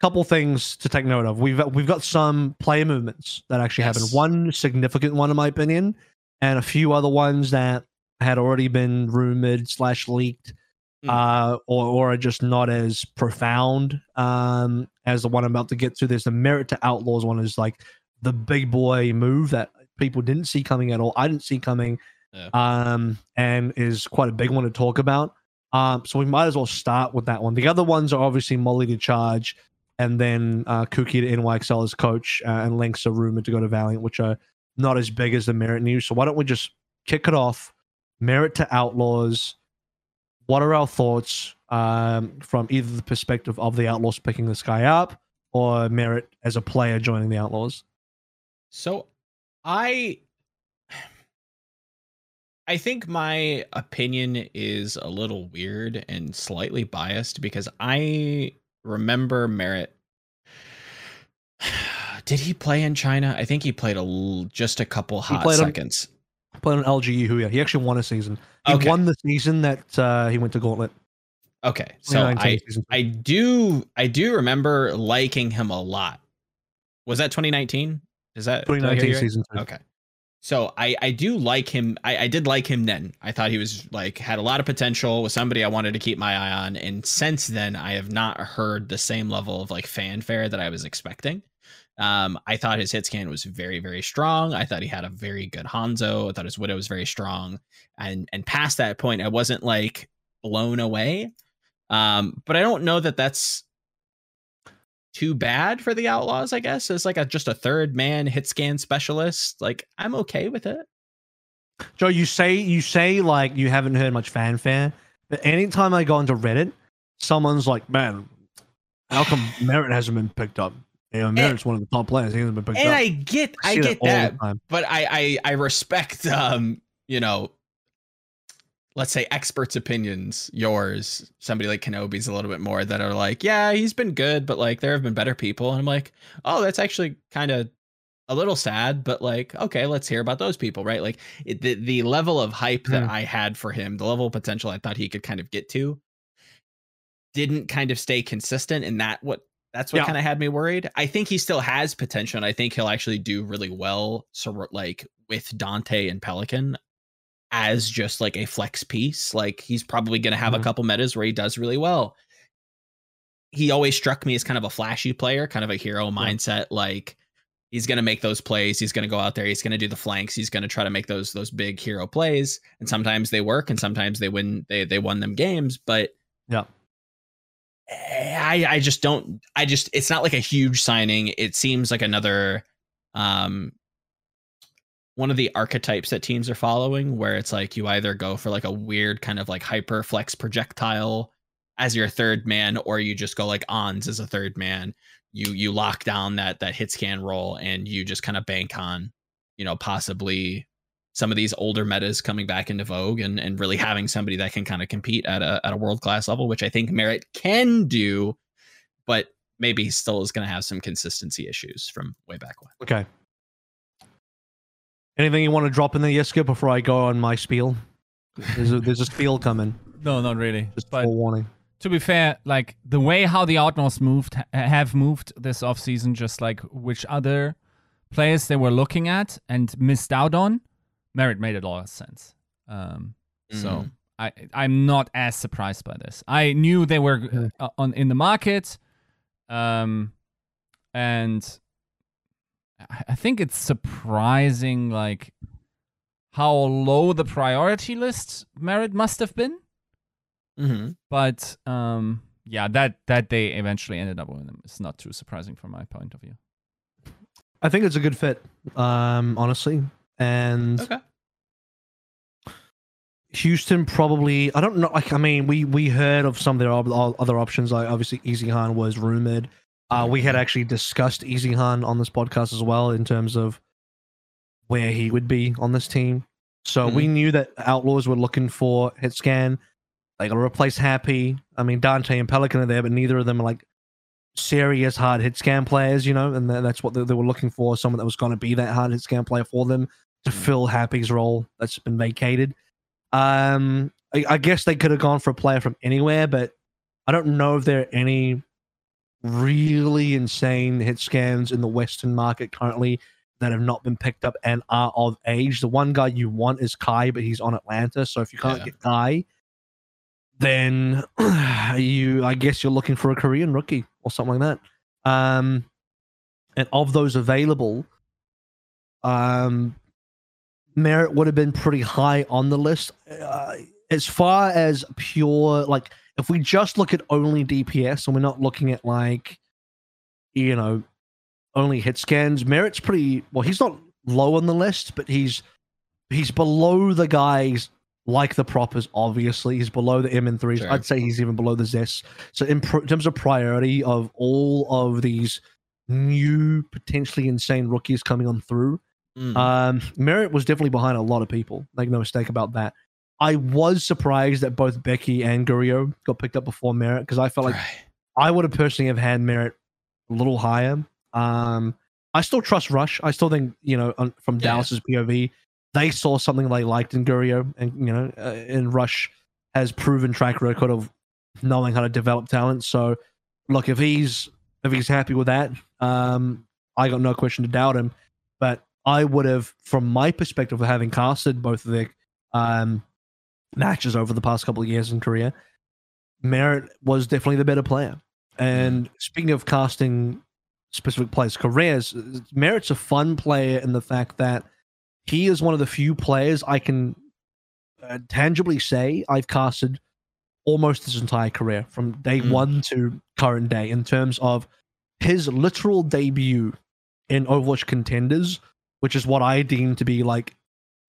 couple things to take note of. We've we've got some player movements that actually Yes. happened. One significant one, in my opinion, and a few other ones that had already been rumored slash leaked, Hmm. uh, or or are just not as profound um, as the one I'm about to get to. There's the merit to outlaws one is like the big boy move that people didn't see coming at all. I didn't see coming, Yeah. um, and is quite a big one to talk about. Um, so we might as well start with that one. The other ones are obviously Molly to charge, and then uh, Kuki to NYXL as coach, uh, and Links are rumored to go to Valiant, which are not as big as the Merit news. So why don't we just kick it off? Merit to Outlaws. What are our thoughts um, from either the perspective of the Outlaws picking this guy up, or Merit as a player joining the Outlaws? So I I think my opinion is a little weird and slightly biased because I remember Merritt did he play in China? I think he played a l- just a couple hot played on- seconds. Playing on LGE Huya. He actually won a season. He Okay. won the season that uh, he went to Gauntlet. Okay. So I season. I do I do remember liking him a lot. Was that 2019? Is that did I hear 2019 you right? season. Okay. So I I do like him. I, I did like him then. I thought he was like had a lot of potential. Was somebody I wanted to keep my eye on. And since then, I have not heard the same level of like fanfare that I was expecting. Um, I thought his hit scan was very very strong. I thought he had a very good Hanzo. I thought his widow was very strong. And and past that point, I wasn't like blown away. Um, but I don't know that that's too bad for the Outlaws, I guess, as like a just a third man hit scan specialist. Like I'm okay with it. Joe, you say you say like you haven't heard much fanfare, but anytime I go into Reddit, someone's like, "Man, how come Merritt hasn't been picked up?" You know, Merritt's one of the top players. He hasn't been picked And up. And I get I see get all that, but I, I I respect um you know let's say experts opinions yours somebody like kenobi's a little bit more that are like yeah he's been good but like there have been better people and i'm like oh that's actually kind of a little sad but like okay let's hear about those people right like it, the, the level of hype that Hmm. i had for him the level of potential i thought he could kind of get to didn't kind of stay consistent and that what that's what Yeah. kind of had me worried i think he still has potential and i think he'll actually do really well so like with dante and pelican as just like a flex piece like he's probably going to have Mhm. a couple metas where he does really well he always struck me as kind of a flashy player kind of a hero mindset like he's going to make those plays he's going to go out there he's going to do the flanks he's going to try to make those those big hero plays and sometimes they work and sometimes they win they they won them games but Yeah. I I just don't I just it's not like a huge signing. It seems like another um one of the archetypes that teams are following where it's like you either go for like a weird kind of like hyper flex projectile as your third man or you just go like ons as a third man. You you lock down that that hit scan roll and you just kind of bank on you know possibly some of these older metas coming back into vogue and, and really having somebody that can kind of compete at a at a world class level, which I think Merritt can do, but maybe still is going to have some consistency issues from way back when. Okay. Anything you want to drop in there, Yeska, before I go on my spiel? There's a, there's a spiel coming. No, not really. Just but warning. to be fair, like the way how the Outlaws moved have moved this offseason, just like which other players they were looking at and missed out on, Merit made a lot of sense. Um, so Mhm. I I'm not as surprised by this. I knew they were uh, on in the market, um, and I I think it's surprising like how low the priority list Merit must have been Mm-hmm. but um yeah that that they eventually ended up with them. is not too surprising from my point of view I think it's a good fit, um, honestly. And Okay. Houston probably. I don't know. Like, I mean, we we heard of some of their ob- other options. Like, obviously, Easy Han was rumored. Uh, we had actually discussed Easy Han on this podcast as well in terms of where he would be on this team. So we knew that Outlaws were looking for hit scan. They got to replace Happy. I mean, Dante and Pelican are there, but neither of them are like serious hard hit scan players, you know, and tha- that's what they, they were looking for. Someone that was going to be that hard hit scan player for them to fill Happy's role that's been vacated. Um, I, I guess they could have gone for a player from anywhere, but I don't know if there are any really insane hit scans in the Western market currently that have not been picked up and are of age. The one guy you want is Kai, but he's on Atlanta. So if you can't Yeah. get Kai, then you, I guess, you're looking for a Korean rookie or something like that. Um, and of those available, um, Merritt would have been pretty high on the list. Uh, as far as pure, like, if we just look at only DPS and we're not looking at like, you know, only hit scans, Merritt's pretty well. He's not low on the list, but he's he's below the guys like the proppers. Obviously, he's below the M and threes. I'd say he's even below the Zess. So in, pr- in terms of priority of all of these new potentially insane rookies coming on through, Mm. um, Merritt was definitely behind a lot of people. Make no mistake about that. I was surprised that both Becky and Guriyo got picked up before Merritt because I felt like Right. I would have personally have had Merritt a little higher. Um, I still trust Rush. I still think you know on, from Yeah. Dallas's POV, they saw something they liked in Guriyo, and you know, uh, and Rush has proven track record of knowing how to develop talent. So, look, if he's if he's happy with that, um, I got no question to doubt him. But I would have, from my perspective of having casted both of their um, matches over the past couple of years in Korea, Merritt was definitely the better player. And speaking of casting specific players, careers, Merritt's a fun player in the fact that he is one of the few players I can uh, tangibly say I've casted almost his entire career from day Mm. one to current day in terms of his literal debut in Overwatch Contenders, which is what I deem to be like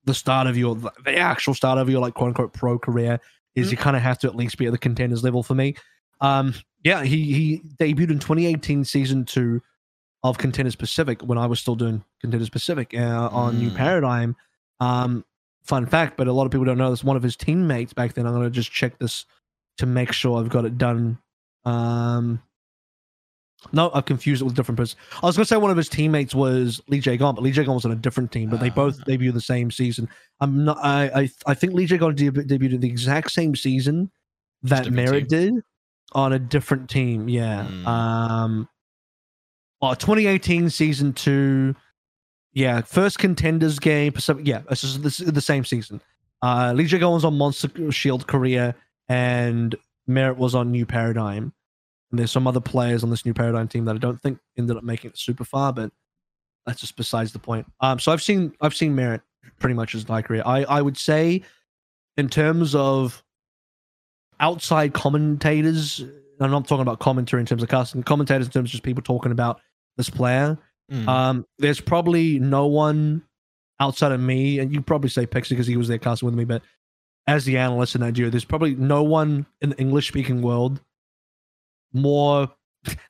the start of your the actual start of your like quote unquote pro career, is Mhm. you kind of have to at least be at the contenders level for me. Um, yeah, he he debuted in 2018 season two of Contenders Pacific when I was still doing Contenders Pacific uh, on New Mm. Paradigm. Um, fun fact, but a lot of people don't know this. One of his teammates back then. I'm gonna just check this to make sure I've got it done. Um, no, I've confused it with different person. I was gonna say one of his teammates was Lee J. Gon, but Lee J. Gon was on a different team. But they both Ah. debuted the same season. I'm not. I I, I think Lee J. Gon deb- debuted the exact same season that Merritt did on a different team. Yeah. Hmm. Um. Oh, 2018 season two. Yeah, first contenders game. Pacific. Yeah, this is, this is the same season. Uh, Lee J. Gon was on Monster Shield Korea, and Merritt was on New Paradigm. And there's some other players on this New Paradigm team that I don't think ended up making it super far, but that's just besides the point. Um, so I've seen I've seen Merritt pretty much his entire career. I I would say, in terms of outside commentators, and I'm not talking about commentary in terms of casting, commentators in terms of just people talking about this player. Mm. Um, there's probably no one outside of me, and you probably say Pixie because he was there casting with me, but as the analyst in Nigeria, there's probably no one in the English speaking world more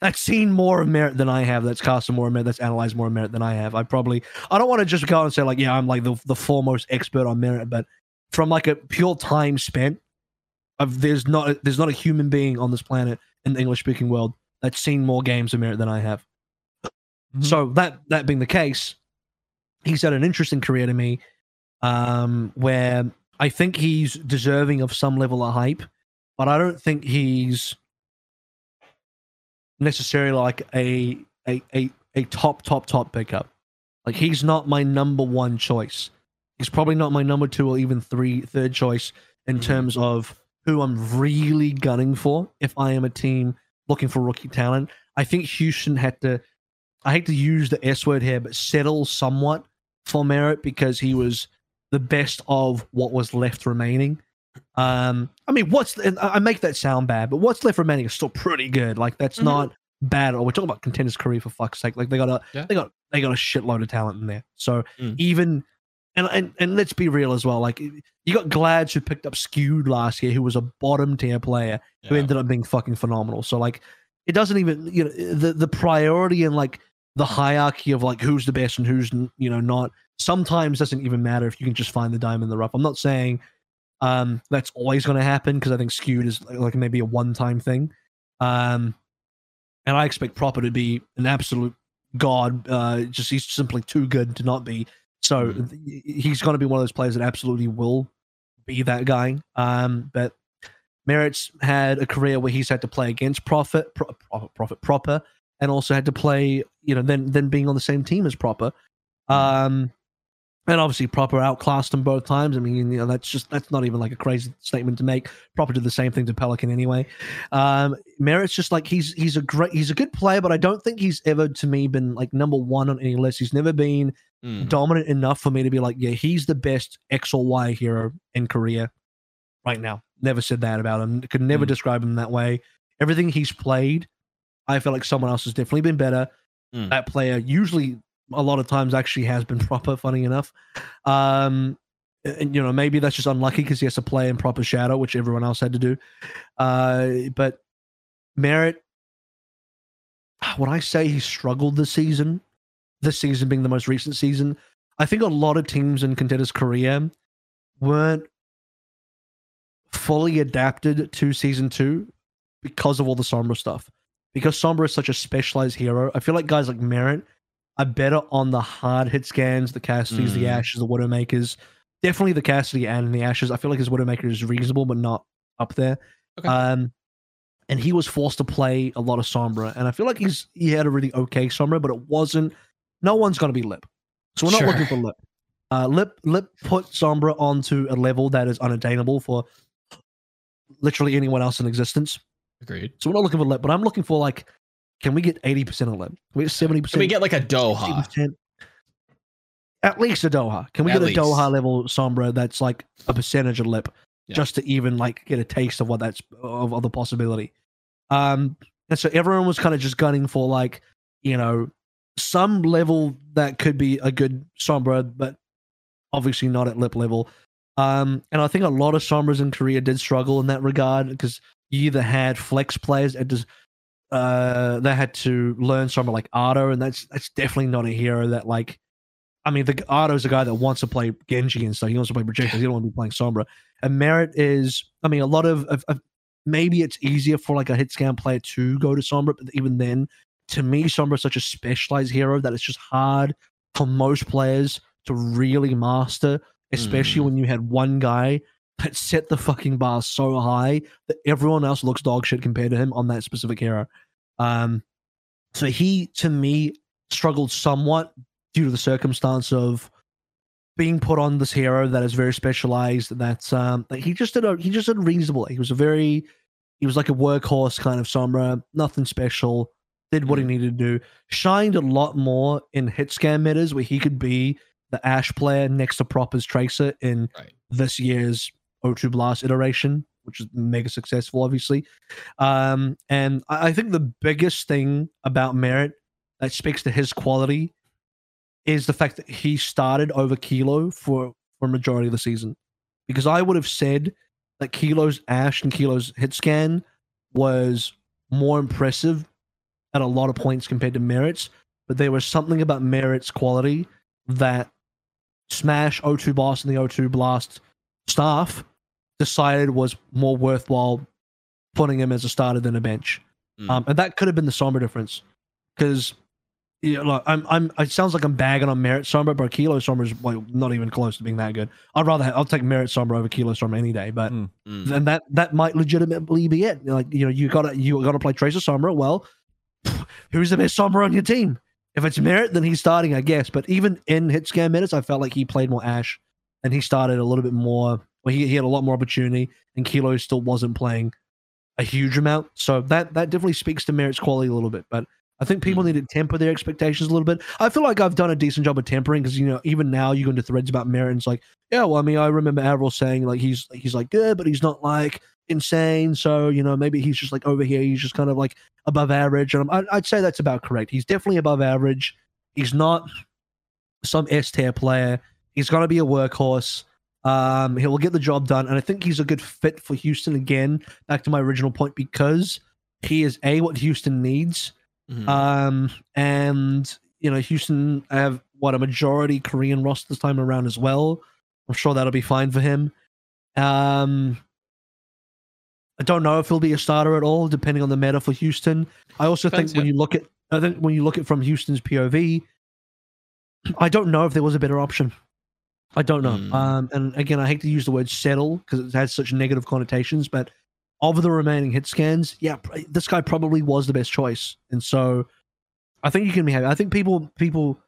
that's seen more of merit than I have, that's casted more of merit, that's analyzed more of merit than I have. I probably I don't want to just go and say like, yeah, I'm like the, the foremost expert on merit, but from like a pure time spent, of there's not there's not a human being on this planet in the English speaking world that's seen more games of merit than I have. Mhm. So that that being the case, he's had an interesting career to me, um, where I think he's deserving of some level of hype, but I don't think he's necessarily like a a a, a top top top pickup. Like he's not my number one choice. He's probably not my number two or even three third choice in Mhm. terms of who I'm really gunning for if I am a team looking for rookie talent. I think Houston had to I hate to use the S word here, but settle somewhat for Merritt because he was the best of what was left remaining. Um, I mean, what's I make that sound bad, but what's left remaining is still pretty good. Like that's Mhm. not bad. Or we're talking about contenders career for fuck's sake. Like they got a Yeah. they got they got a shitload of talent in there. So Mm. even and, and and let's be real as well. Like you got Glads who picked up Skewed last year, who was a bottom tier player who ended up being fucking phenomenal. So like it doesn't even you know the the priority and like the hierarchy of like who's the best and who's you know not sometimes doesn't even matter if you can just find the diamond in the rough. I'm not saying um that's always going to happen because I think skewed is like, like maybe a one time thing. Um and I expect Proper to be an absolute god. Uh just he's simply too good to not be. So th- he's going to be one of those players that absolutely will be that guy. Um but Merritt's had a career where he's had to play against Profit, Pro, Profit, Profit Proper, and also had to play, you know, then then being on the same team as Proper. Um, and obviously Proper outclassed them both times. I mean, you know, that's just that's not even like a crazy statement to make. Proper did the same thing to Pelican anyway. Um, Merritt's just like he's he's a great he's a good player, but I don't think he's ever to me been like number one on any list. He's never been Mm. dominant enough for me to be like, yeah, he's the best X or Y hero in Korea right now. Never said that about him. Could never Mm. describe him that way. Everything he's played, I feel like someone else has definitely been better. Mm. That player usually a lot of times actually has been proper, funny enough. Um and you know, maybe that's just unlucky because he has to play in proper shadow, which everyone else had to do. Uh but Merritt when I say he struggled this season, this season being the most recent season, I think a lot of teams in Contenders career weren't fully adapted to season two because of all the Sombra stuff. Because Sombra is such a specialized hero, I feel like guys like Merritt are better on the hard hit scans, the Cassidy's, the Mm. Ashes, the Widowmakers. Definitely the Cassidy and the Ashes. I feel like his Widowmaker is reasonable, but not up there. Okay. Um, and he was forced to play a lot of Sombra, and I feel like he's he had a really okay Sombra, but it wasn't. No one's going to be Lip, so we're not Sure. looking for Lip. Uh, Lip Lip put Sombra onto a level that is unattainable for literally anyone else in existence. Agreed. So we're not looking for Lip, but I'm looking for like, can we get eighty percent of Lip? Can we get seventy Can percent? we get like a Doha? 60%? At least a Doha. Can we At get least. a Doha level Sombra that's like a percentage of lip, Yeah. just to even like get a taste of what that's of, of the possibility. Um, and so everyone was kind of just gunning for like you know, some level that could be a good Sombra, but obviously not at lip level. Um, and I think a lot of Sombras in Korea did struggle in that regard because you either had flex players that just uh they had to learn Sombra like Ardo, and that's that's definitely not a hero that like I mean the Ardo's a guy that wants to play Genji and stuff. He wants to play projectors, he don't want to be playing Sombra. And Merit is I mean a lot of, of, of maybe it's easier for like a hit scan player to go to Sombra, but even then, to me, Sombra is such a specialized hero that it's just hard for most players to really master, especially Mm. when you had one guy that set the fucking bar so high that everyone else looks dog shit compared to him on that specific hero. Um, so he, to me, struggled somewhat due to the circumstance of being put on this hero that is very specialized. That um, like he just did a he just did reasonable. He was a very he was like a workhorse kind of Sombra, nothing special. Did what he needed to do. Shined a lot more in hit scan metas where he could be the Ash player next to Proper's Tracer in Right. this year's O2 Blast iteration, which is mega successful, obviously. Um, and I, I think the biggest thing about Merit that speaks to his quality is the fact that he started over Kilo for for majority of the season. Because I would have said that Kilo's Ash and Kilo's hit scan was more impressive at a lot of points compared to Merit's, but there was something about Merit's quality that Smash, O2 Boss, and the O2 Blast staff decided was more worthwhile putting him as a starter than a bench. Mm. Um, and that could have been the Sombra difference. Because you know, look, I'm I'm it sounds like I'm bagging on Merit Sombra, but Kilo Sombra is like not even close to being that good. I'd rather have, I'll take Merit Sombra over Kilo Sombra any day, but Mm. Mm. then that that might legitimately be it. Like you know, you gotta you gotta play Tracer Sombra. Well, who's the best Sombra on your team? If it's Merit, then he's starting, I guess. But even in hit scan minutes, I felt like he played more Ash, and he started a little bit more. Well, he, he had a lot more opportunity, and Kilo still wasn't playing a huge amount. So that that definitely speaks to Merit's quality a little bit. But I think people Mm. need to temper their expectations a little bit. I feel like I've done a decent job of tempering because you know even now you go into threads about Merit, and it's like, yeah, well, I mean, I remember Avril saying like he's he's like good, but he's not like insane. So you know maybe he's just like over here, he's just kind of like above average, and I'm, I- I'd say that's about correct. He's definitely above average. He's not some S tier player. He's going to be a workhorse. Um, he will get the job done, and I think he's a good fit for Houston again. Back to my original point, because he is a what Houston needs, Mhm. um, and you know Houston have what a majority Korean roster this time around as well. I'm sure that'll be fine for him. Um, I don't know if he'll be a starter at all, depending on the meta for Houston. I also Depends, think when yeah. you look at, I think when you look at from Houston's POV, I don't know if there was a better option. I don't know. Mm. Um, and again, I hate to use the word settle because it has such negative connotations, but of the remaining hit scans, yeah, this guy probably was the best choice. And so I think you can be happy. I think people, people,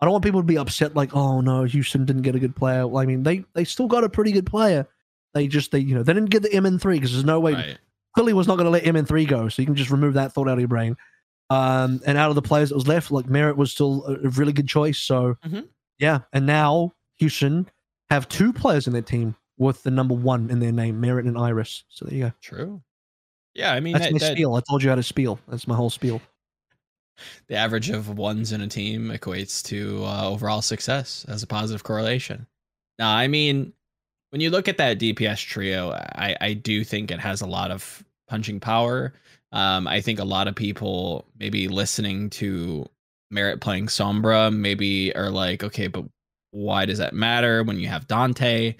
I don't want people to be upset like, oh no, Houston didn't get a good player. Well, I mean, they they still got a pretty good player. They just they you know they didn't get the MN3 because there's no way right. Philly was not going to let MN3 go, so you can just remove that thought out of your brain. Um, and out of the players that was left, like Merritt was still a, a really good choice. So Mhm. yeah, and now Houston have two players in their team with the number one in their name, Merritt and Iris. So there you go. True. Yeah, I mean That's that, my that- spiel. I told you how to spiel. That's my whole spiel. the average of ones in a team equates to uh, overall success as a positive correlation. Now, I mean, when you look at that DPS trio, I, I do think it has a lot of punching power. Um, I think a lot of people maybe listening to Merit playing Sombra maybe are like, okay, but why does that matter when you have Dante?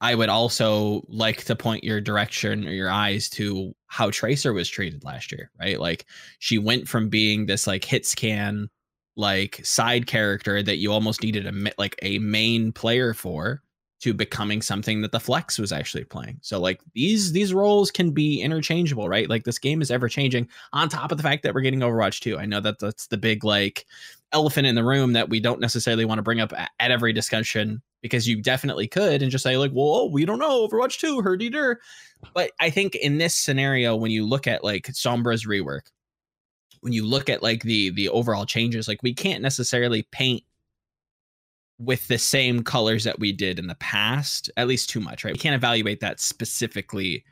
I would also like to point your direction or your eyes to how Tracer was treated last year, right? Like she went from being this like hit scan like side character that you almost needed a like a main player for to becoming something that the flex was actually playing. So like these these roles can be interchangeable, right? Like this game is ever changing on top of the fact that we're getting Overwatch 2. I know that that's the big like elephant in the room that we don't necessarily want to bring up at every discussion because you definitely could and just say like, "Well, oh, we don't know Overwatch 2, herdy der." But I think in this scenario when you look at like Sombra's rework, when you look at like the the overall changes, like we can't necessarily paint with the same colors that we did in the past, at least too much, right? We can't evaluate that specifically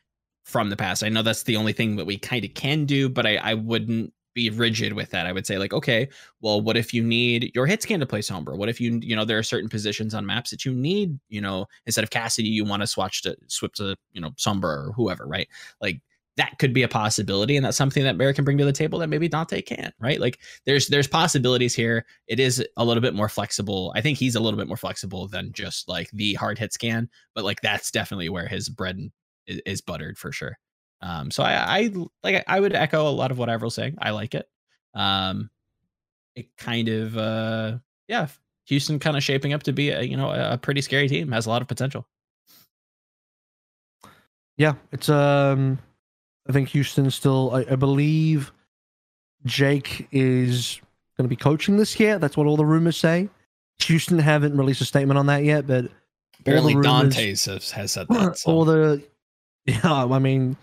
from the past. I know that's the only thing that we kind of can do, but I, I wouldn't be rigid with that. I would say like, okay, well, what if you need your hit scan to play Sombra? What if you you know there are certain positions on maps that you need, you know, instead of Cassidy, you want to switch to switch to you know Sombra or whoever, right? Like that could be a possibility, and that's something that Bear can bring to the table that maybe Dante can't, right? Like there's there's possibilities here. It is a little bit more flexible. I think he's a little bit more flexible than just like the hard hit scan, but like that's definitely where his bread is buttered for sure. Um, so I, I like I would echo a lot of what Avril's saying. I like it. Um, it kind of uh, yeah, Houston kind of shaping up to be a you know a pretty scary team. Has a lot of potential. Yeah, it's um, I think Houston still. I, I believe Jake is going to be coaching this year. That's what all the rumors say. Houston haven't released a statement on that yet, but Barely rumors- Dante's has, has said that. so all the yeah, I mean,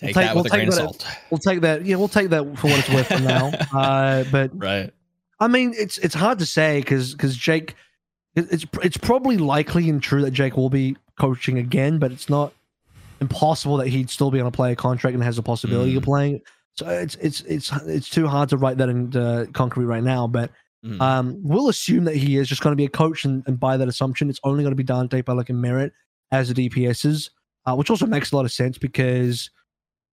take, we'll a take of that- salt. we'll take that. Yeah, we'll take that for what it's worth for now. Uh, but right. I mean, it's it's hard to say because because Jake, it's it's probably likely and true that Jake will be coaching again, but it's not impossible that he'd still be on a player contract and has a possibility of Mm. playing. So it's it's it's it's too hard to write that in uh, concrete right now. But Mm. um, we'll assume that he is just going to be a coach, and, and by that assumption, it's only going to be Dante Pelican Merritt as the DPSs, uh, which also makes a lot of sense because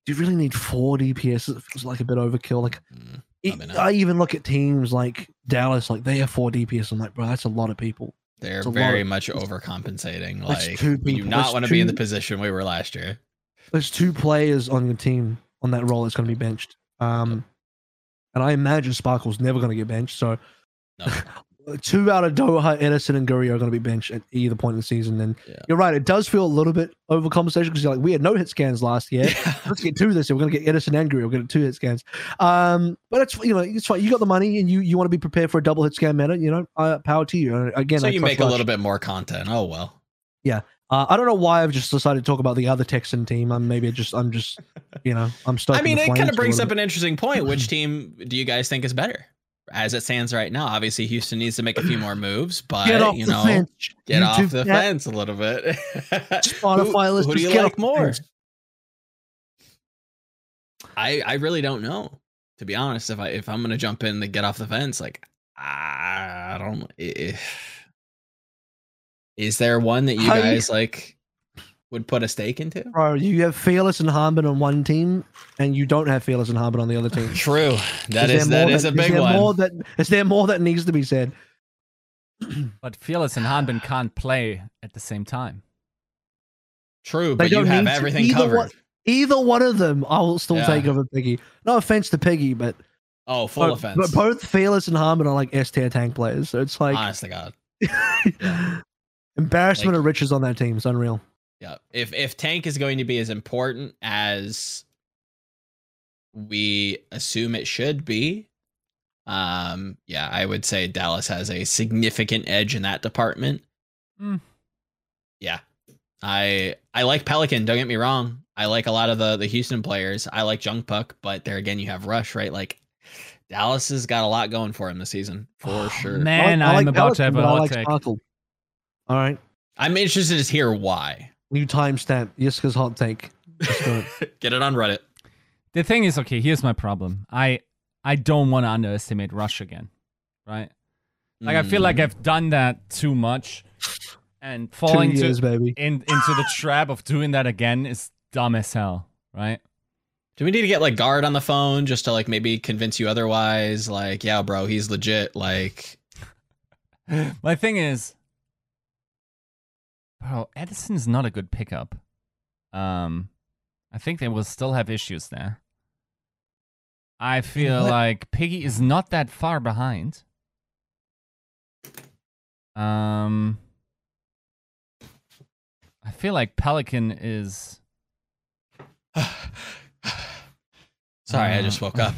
do you really need four DPSs? It feels like a bit overkill. Like Mm. Probably not. I even look at teams like Dallas, like they have four DPS. I'm like, bro, that's a lot of people. They're very of- much overcompensating. Like two we do not want to be in the position we were last year. There's two players on your team on that role that's going to be benched. Um, and I imagine Sparkle's never going to get benched. So No. two out of Doha, Edison, and Guri are going to be benched at either point in the season. And Yeah. you're right, it does feel a little bit overcompensation because you're like, we had no hit scans last year. Yeah. Let's get two this year. We're going to get Edison and Guri. We're going to get two hit scans. Um, but it's you know it's fine. You got the money and you you want to be prepared for a double hit scan meta. You know, uh, power to you. Again, so I you make a little bit more content. Oh well. Uh, I don't know why I've just decided to talk about the other Texan team. I'm maybe just I'm just you know I'm stuck. I mean, it kind of brings up an interesting point. Which team do you guys think is better? As it stands right now, obviously Houston needs to make a few more moves, but you know, fence. get off the fence a little bit. Spotify who, list. who do you get like more? fence. I I really don't know. To be honest, if I if I'm gonna jump in to get off the fence, like I don't. i- Is there one that you you- guys like would put a stake into? Bro, you have Fearless and Hanbin on one team, and you don't have Fearless and Hanbin on the other team. True. That there is that more is a big there one. More that, is there more that needs to be said? But Fearless and Hanbin can't play at the same time. True, They but you don't have need to. everything Either covered. one- Either one of them, I will still Yeah. take over Piggy. No offense to Piggy, but Oh, full but, offense. but both Fearless and Hanbin are like S tier tank players. So it's like Honest to God. embarrassment Like- of riches on that team. It's unreal. Yeah. If if tank is going to be as important as we assume it should be, um, yeah, I would say Dallas has a significant edge in that department. Hmm. Yeah. I I like Pelican, don't get me wrong. I like a lot of the the Houston players. I like Jung Puck, but there again you have Rush, right? Like Dallas has got a lot going for him this season, for sure. Man, I like- I I'm like about to have a but I hot like take. Sparkle. All right, I'm interested to hear why. New timestamp. Yiska's hot take. Let's do it. Get it on Reddit. The thing is, okay, here's my problem. I I don't want to underestimate Rush again, right? Like I feel like Mm. I've done that too much, and Two falling to years, baby. in into the trap of doing that again is dumb as hell, right? Do we need to get like guard on the phone just to like maybe convince you otherwise? Like, yeah, bro, he's legit. Like, My thing is, bro, Edison's not a good pickup. Um, I think they will still have issues there. I feel like Piggy is not that far behind. Um, I feel like Pelican is. sorry, I just woke up.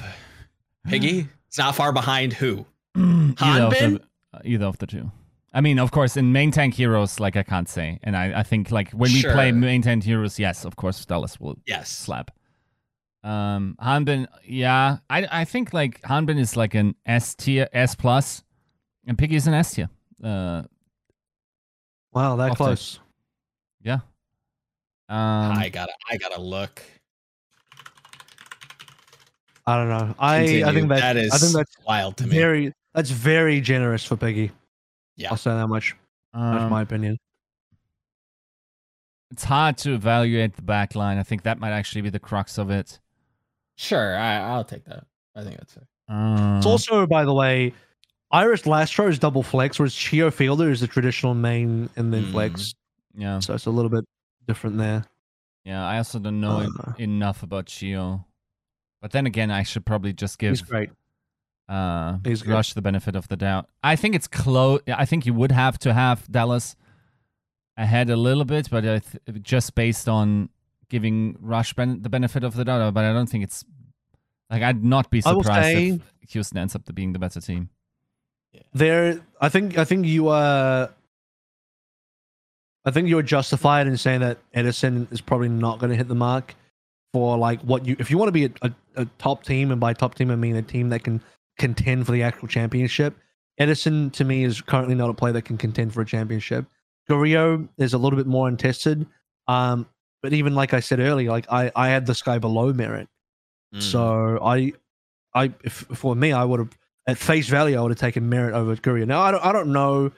Piggy, it's not far behind. Who? either Hanbin? the, uh, either of the two. I mean, of course, in main tank heroes, like I can't say, and I, I think like when we play main tank heroes, yes, of course, Dallas will Yes. slap. Um, Hanbin, yeah, I I think like Hanbin is like an S tier, S plus, and Piggy is an S tier. Uh, Wow, that Off take. close. yeah. Um, I gotta, I gotta look. I don't know. I I think that, that is I think that's wild to me. very that's very generous for Piggy. Yeah. I'll say that much. That's Um, my opinion. it's hard to evaluate the back line. I think that might actually be the crux of it. Sure, I, I'll take that. I think that's it. Uh, It's also, by the way, Iris Lastro is double flex, whereas Chiyo Fielder is the traditional main and then Mm. flex. yeah, So it's a little bit different there. yeah. I also don't know Uh, enough about Chiyo, but then again, I should probably just give He's great. Uh. Rush the benefit of the doubt. I think it's close. I think you would have to have Dallas ahead a little bit, but I th- just based on giving Rush ben- the benefit of the doubt. But I don't think it's like I'd not be surprised say- if Houston ends up being the better team. There, I think, I think you are. I think you are justified in saying that Edison is probably not going to hit the mark for like what you. If you want to be a, a, a top team, and by top team I mean a team that can contend for the actual championship, Edison to me is currently not a player that can contend for a championship. Guriyo is a little bit more untested. Um, but even like I said earlier, like I, I had this guy below merit. Mm. So I, I if, for me, I would have at face value, I would have taken merit over Guriyo. Now I don't, I don't know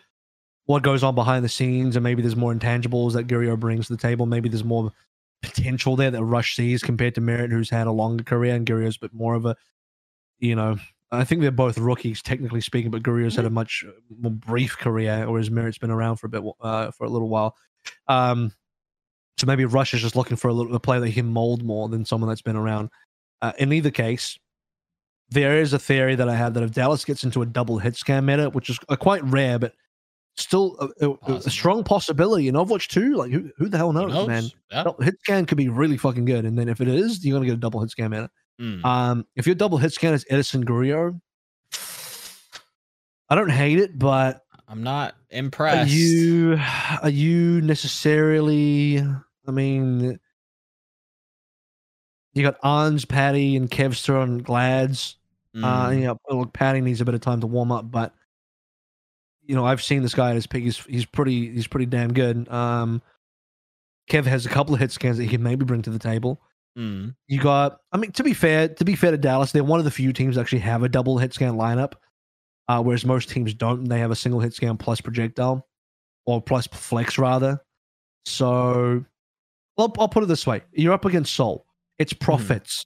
what goes on behind the scenes, and maybe there's more intangibles that Guriyo brings to the table. Maybe there's more potential there that Rush sees compared to Merritt, who's had a longer career, and Guriyo's a bit more of a, you know, I think they're both rookies technically speaking, but Guriyo's had a much more brief career, whereas Merritt's been around for a bit, uh, for a little while. Um, so maybe Rush is just looking for a little a player that he can mold more than someone that's been around. Uh, in either case, there is a theory that I have that if Dallas gets into a double hit scan meta, which is uh, quite rare, but still a, a- a, strong possibility in Overwatch 2, like who, who the hell knows, knows? man? Yeah. Hit scan could be really fucking good. And then if it is, you're going to get a double hit scan meta. Mm. Um, if your double hit scan is Edison Guriyo, I don't hate it, but I'm not impressed. are you are you necessarily? I mean, you got Ons, Patty, and Kevster and Glads. Uh, Mm. you know, look, Patty needs a bit of time to warm up, but you know, I've seen this guy at his peak. He's he's pretty he's pretty damn good. Um, Kev has a couple of hit scans that he can maybe bring to the table. Mm. You got, I mean, to be fair, to be fair to Dallas, they're one of the few teams that actually have a double hit scan lineup, uh, whereas most teams don't. They have a single hit scan plus projectile, or plus flex rather. So, I'll, I'll put it this way: you're up against Soul. It's profits.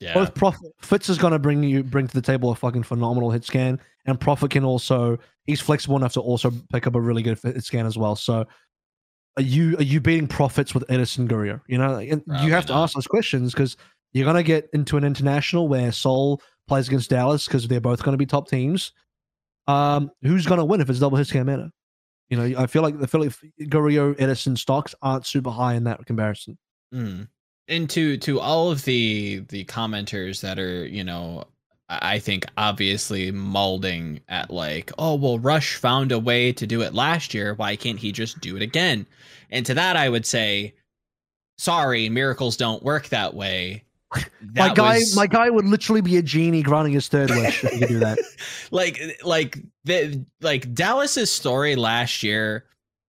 Yeah. Both profit Fitz is going to bring you bring to the table a fucking phenomenal hit scan, and Profit can also he's flexible enough to also pick up a really good hit scan as well. So, are you are you beating Profits with Edison Guriyo? You know, and you have to not. ask those questions because you're going to get into an international where Seoul plays against Dallas because they're both going to be top teams. Um, who's going to win if it's double hit scan meta? You know, I feel like the Philly Guriyo Edison stocks aren't super high in that comparison. Mm. And to to all of the the commenters that are, you know, I think obviously molding at like, oh well, Rush found a way to do it last year. Why can't he just do it again? And to that, I would say, sorry, miracles don't work that way. my guy, was- my guy would literally be a genie granting his third wish if he could do that. like like the like Dallas's story last year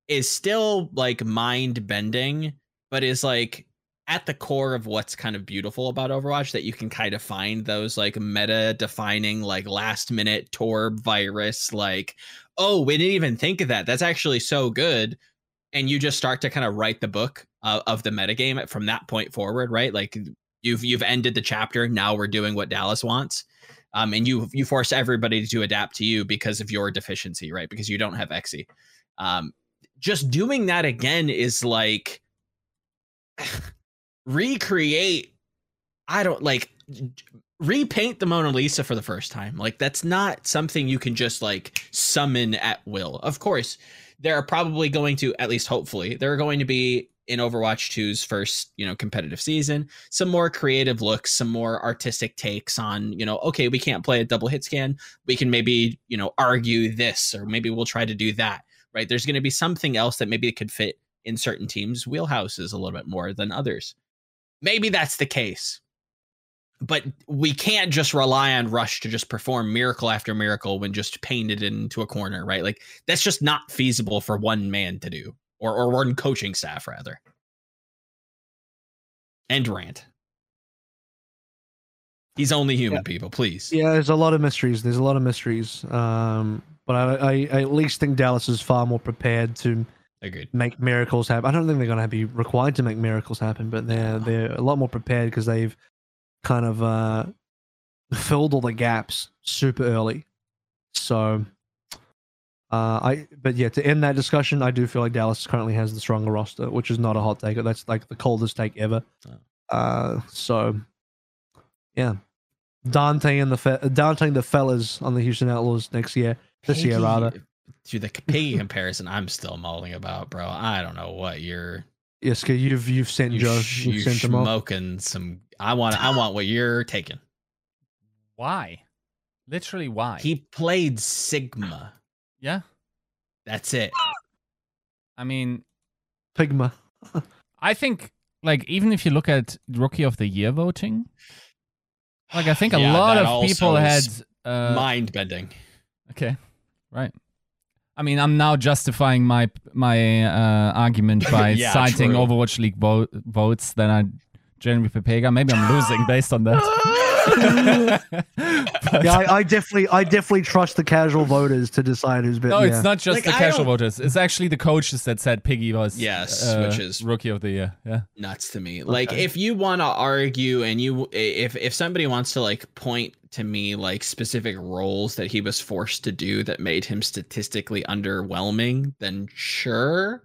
is still like mind bending, but is like at the core of what's kind of beautiful about Overwatch that you can kind of find those like meta defining like last minute Torb virus like oh we didn't even think of that that's actually so good and you just start to kind of write the book of, of the metagame from that point forward right like you've you've ended the chapter now we're doing what Dallas wants um, and you you force everybody to adapt to you because of your deficiency, right? Because you don't have Exi. Um, just doing that again is like recreate. I don't like repaint the Mona Lisa for the first time. Like that's not something you can just like summon at will. Of course, there are probably going to at least hopefully there are going to be in Overwatch 2's first, you know, competitive season, some more creative looks, some more artistic takes on, you know, okay, we can't play a double hit scan. We can maybe, you know, argue this or maybe we'll try to do that. Right? There's going to be something else that maybe it could fit in certain teams' wheelhouses a little bit more than others. Maybe that's the case. But we can't just rely on Rush to just perform miracle after miracle when just painted into a corner, right? Like that's just not feasible for one man to do, or or one coaching staff rather. End rant. He's only human, Yeah. people. Please. Yeah, there's a lot of mysteries. There's a lot of mysteries. Um, but I, I, I at least think Dallas is far more prepared to Agreed. make miracles happen. I don't think they're going to be required to make miracles happen, but they're they're a lot more prepared because they've kind of uh, filled all the gaps super early. So, uh, I but yeah, to end that discussion, I do feel like Dallas currently has the stronger roster, which is not a hot take. That's like the coldest take ever. Oh. Uh, so yeah, Dante and the fe- Dante and the fellas on the Houston Outlaws next year. This year, rather. To the piggy comparison, I'm still mulling about, bro. I don't know what you're Yes, 'cause you've you've sent you Joe, sh- you've you sent them off. smoking some. I want I want what you're taking. Why? Literally, why? He played Sigma. yeah. That's it. I mean, Pigma. I think like even if you look at rookie of the year voting, like I think a Yeah, lot of people had. Uh, Mind bending. okay, right. I mean, I'm now justifying my my uh, argument by Yeah, citing true. Overwatch League vo- votes that are Jeremy Pepega. Maybe I'm losing based on that. But- Yeah, I, I definitely, I definitely trust the casual voters to decide who's been. no, yeah. it's not just Like, the I casual don't- voters. It's actually the coaches that said Piggy was Yes, uh, which is- rookie of the year. Yeah. nuts to me. Like if you want to argue and you if if somebody wants to like point to me like specific roles that he was forced to do that made him statistically underwhelming, then sure.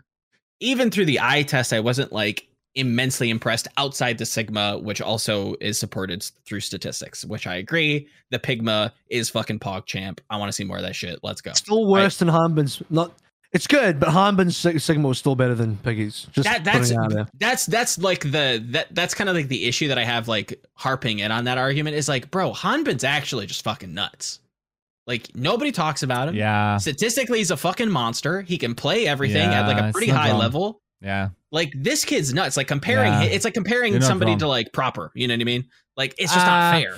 Even through the eye test, I wasn't like immensely impressed outside the Sigma, which also is supported through statistics, which I agree. The Pigma is fucking Pog champ. I want to see more of that shit. Let's go. still worse than Hanbin's. Not, it's good, but Hanbin's Sigma was still better than Piggy's. Just that that's out that's that's like the that that's kind of like the issue that I have like harping in on that argument is like, bro, Hanbin's actually just fucking nuts. Like nobody talks about him. Yeah. Statistically, he's a fucking monster. He can play everything at like a pretty high wrong. level. Yeah. Like this kid's nuts. Like comparing, Yeah. it's like comparing somebody wrong. to like proper. You know what I mean? Like it's just Uh, not fair.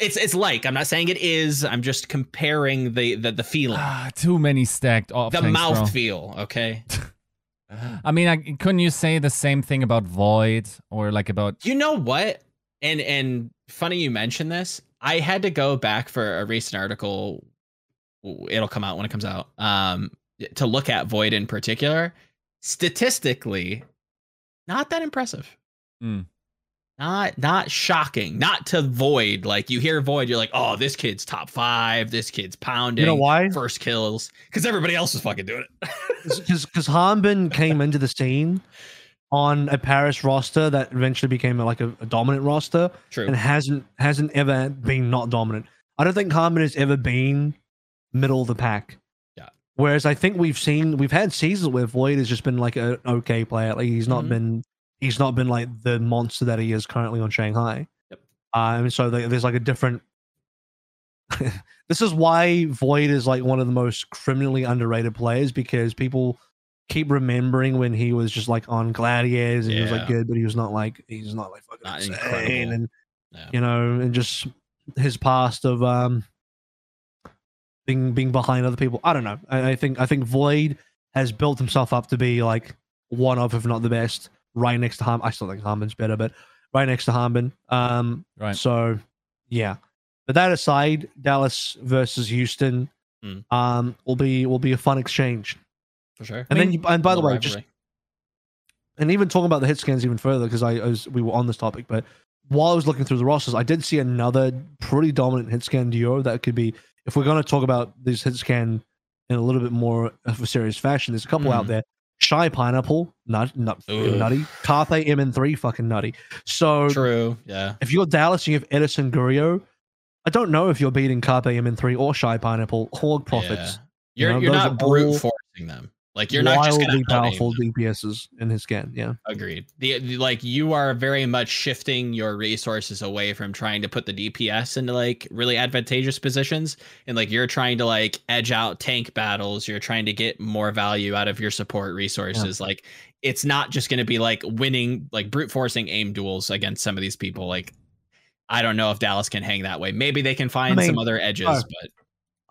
It's it's like I'm not saying it is. I'm just comparing the the the feeling, Ah, too many stacked off. the mouth feel. Okay. I mean, I, couldn't you say the same thing about Void or like about? You know what? And and funny you mentioned this. I had to go back for a recent article. It'll come out when it comes out. Um, to look at Void in particular. Statistically, not that impressive. Hmm. Not not shocking. Not to Void. Like you hear Void, you're like, oh, this kid's top five. This kid's pounding. You know why? First kills because everybody else is fucking doing it. Because because Hanbin came into the scene on a Paris roster that eventually became like a, a dominant roster True. and hasn't hasn't ever been not dominant. I don't think Hanbin has ever been middle of the pack. Yeah. Whereas I think we've seen we've had seasons where Void has just been like an okay player. Like he's not Mhm. been he's not been like the monster that he is currently on Shanghai. Yep. Um, so there- there's like a different. this is why Void is like one of the most criminally underrated players because people keep remembering when he was just like on Gladiators and he was like good, but he was not like he's not like fucking Not insane incredible. and Yeah. you know and just his past of um being being behind other people. I don't know. I, I think I think Void has built himself up to be like one of, if not the best, right next to Harm. I still think Harmon's better, but right next to Harmon. Um, Right. so yeah. But that aside, Dallas versus Houston Hmm. um will be will be a fun exchange. For sure. And then you, and by the Little way, just and even talking about the hit scans even further because I, I was we were on this topic, but while I was looking through the rosters, I did see another pretty dominant hit scan duo that could be if we're going to talk about these hit scan in a little bit more of a serious fashion. There's a couple out Mhm. there. Shy Pineapple, nut, nut, nutty. Carpe MN3, fucking nutty. So True. Yeah. if you're Dallas and you have Edison Guerrero, I don't know if you're beating Carpe MN3 or Shy Pineapple or Profits. Yeah. You're know, you're not brute all forcing them. Like you're not just Wildly gonna powerful. DPSs in his scan. Yeah. Agreed. The, the- like you are very much shifting your resources away from trying to put the DPS into like really advantageous positions, and like you're trying to like edge out tank battles. You're trying to get more value out of your support resources. Like it's not just going to be like winning, like brute forcing aim duels against some of these people. Like I don't know if Dallas can hang that way. Maybe they can find mean, some other edges, oh. but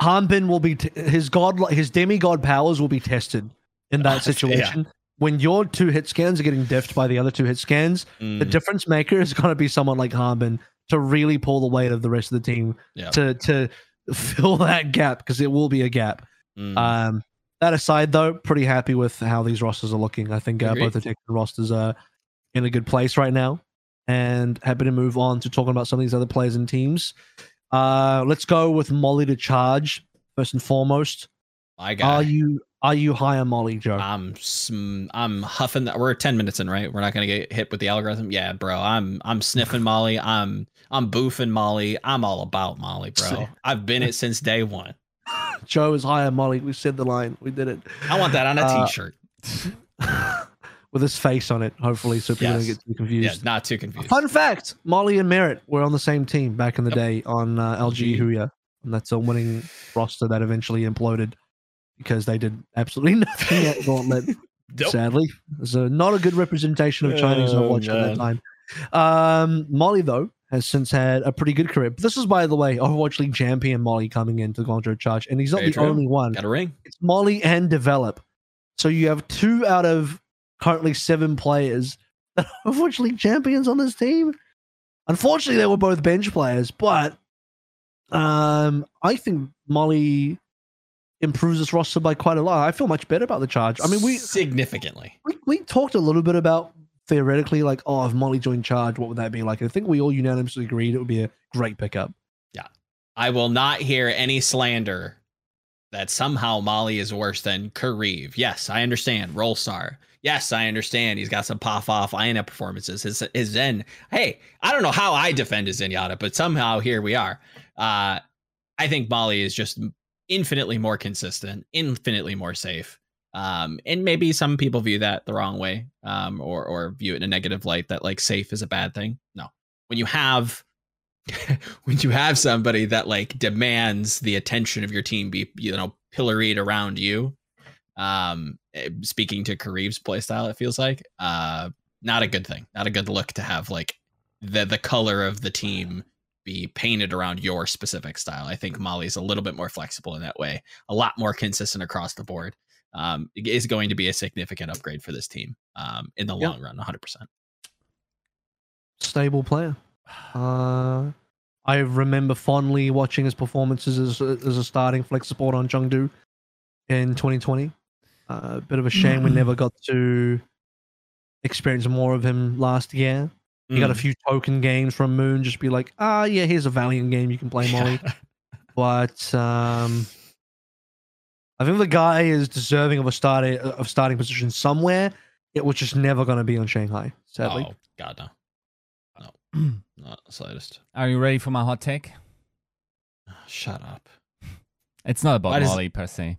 Hanbin will be t- his god, his demigod powers will be tested in that Yeah. situation. When your two hit scans are getting diffed by the other two hit scans, the mm, difference maker is going to be someone like Hanbin to really pull the weight of the rest of the team Yeah. to to fill that gap because it will be a gap. Mm. Um, that aside, though, pretty happy with how these rosters are looking. I think uh, both the Texan rosters are in a good place right now, and happy to move on to talking about some of these other players and teams. Uh, let's go with Molly to charge first and foremost. My Are you are you high on Molly, Joe? I'm sm- I'm huffing. That. We're 10 minutes in, right? We're not gonna get hit with the algorithm. Yeah, bro. I'm I'm sniffing Molly. I'm I'm boofing Molly. I'm all about Molly, bro. I've been it since day one. Joe is high on Molly. We said the line. We did it I want that on a Uh, t-shirt. with his face on it. Hopefully, so people don't get too confused. Yeah, not too confused. Fun fact: Molly and Merritt were on the same team back in the Yep. day on uh, LG LG. Huya, and that's a winning roster that eventually imploded because they did absolutely nothing at Gauntlet. Nope. Sadly, so not a good representation of Chinese Oh, I've watched at that time. Um, Molly though has since had a pretty good career. But this is, by the way, Overwatch League champion Molly coming into the Guangzhou Charge, and he's not Very the true. only one Got a ring. it's Molly and Develop. So you have two out of currently seven players that are Overwatch League champions on this team. Unfortunately, they were both bench players, but um, I think Molly improves this roster by quite a lot. I feel much better about the charge. I mean, we significantly. we, we talked a little bit about theoretically, like, oh, if Molly joined charge, what would that be like? I think we all unanimously agreed it would be a great pickup. Yeah. I will not hear any slander that somehow Molly is worse than Kariv. Yes, I understand. Roll star. Yes, I understand. He's got some pop off INF performances. His his Zen. Hey, I don't know how I defend his Zenyatta, but somehow here we are. Uh, I think Molly is just infinitely more consistent, infinitely more safe. Um, and maybe some people view that the wrong way, um, or or view it in a negative light that like safe is a bad thing. No, when you have when you have somebody that like demands the attention of your team be you know pilloried around you um eh, speaking to Kariv's playstyle it feels like uh not a good thing not a good look to have like the the color of the team be painted around your specific style i think molly's a little bit more flexible in that way a lot more consistent across the board um is going to be a significant upgrade for this team um in the Yep. long run 100% stable player. Uh, I remember fondly watching his performances as, as a starting flex support on Chengdu in 2020. Uh, a bit of a shame we never got to experience more of him last year. He got a Mm. few token games from Moon, just be like, ah, yeah, here's a Valiant game you can play, Molly. but um, I think the guy is deserving of a starting of starting position somewhere. It was just never going to be on Shanghai, sadly. oh god no no not the slightest Are you ready for my hot take? shut up It's not about Why does- Molly per se.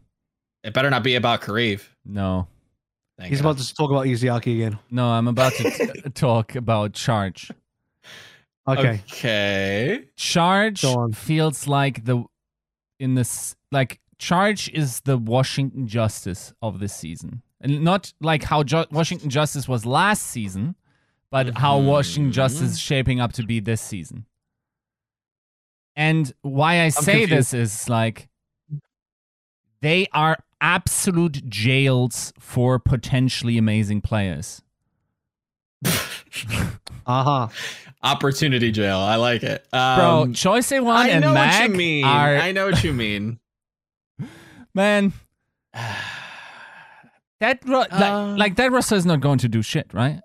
It better not be about Kariv. No. Thank He's God. about to talk about Izayaki again. No, I'm about to t- talk about Charge. Okay. Okay. Charge Go on. feels like the in this like Charge is the Washington Justice of this season, and not like how Ju- Washington Justice was last season, but how mm-hmm. Washington. Justice is shaping up to be this season. And why I say this is like they are absolute jails for potentially amazing players. Uh-huh. Opportunity jail. I like it. Bro, Um, Choice A1 I and know Mac what you mean. are I know what you mean. man. That ro- Uh, like, like that roster is not going to do shit, right?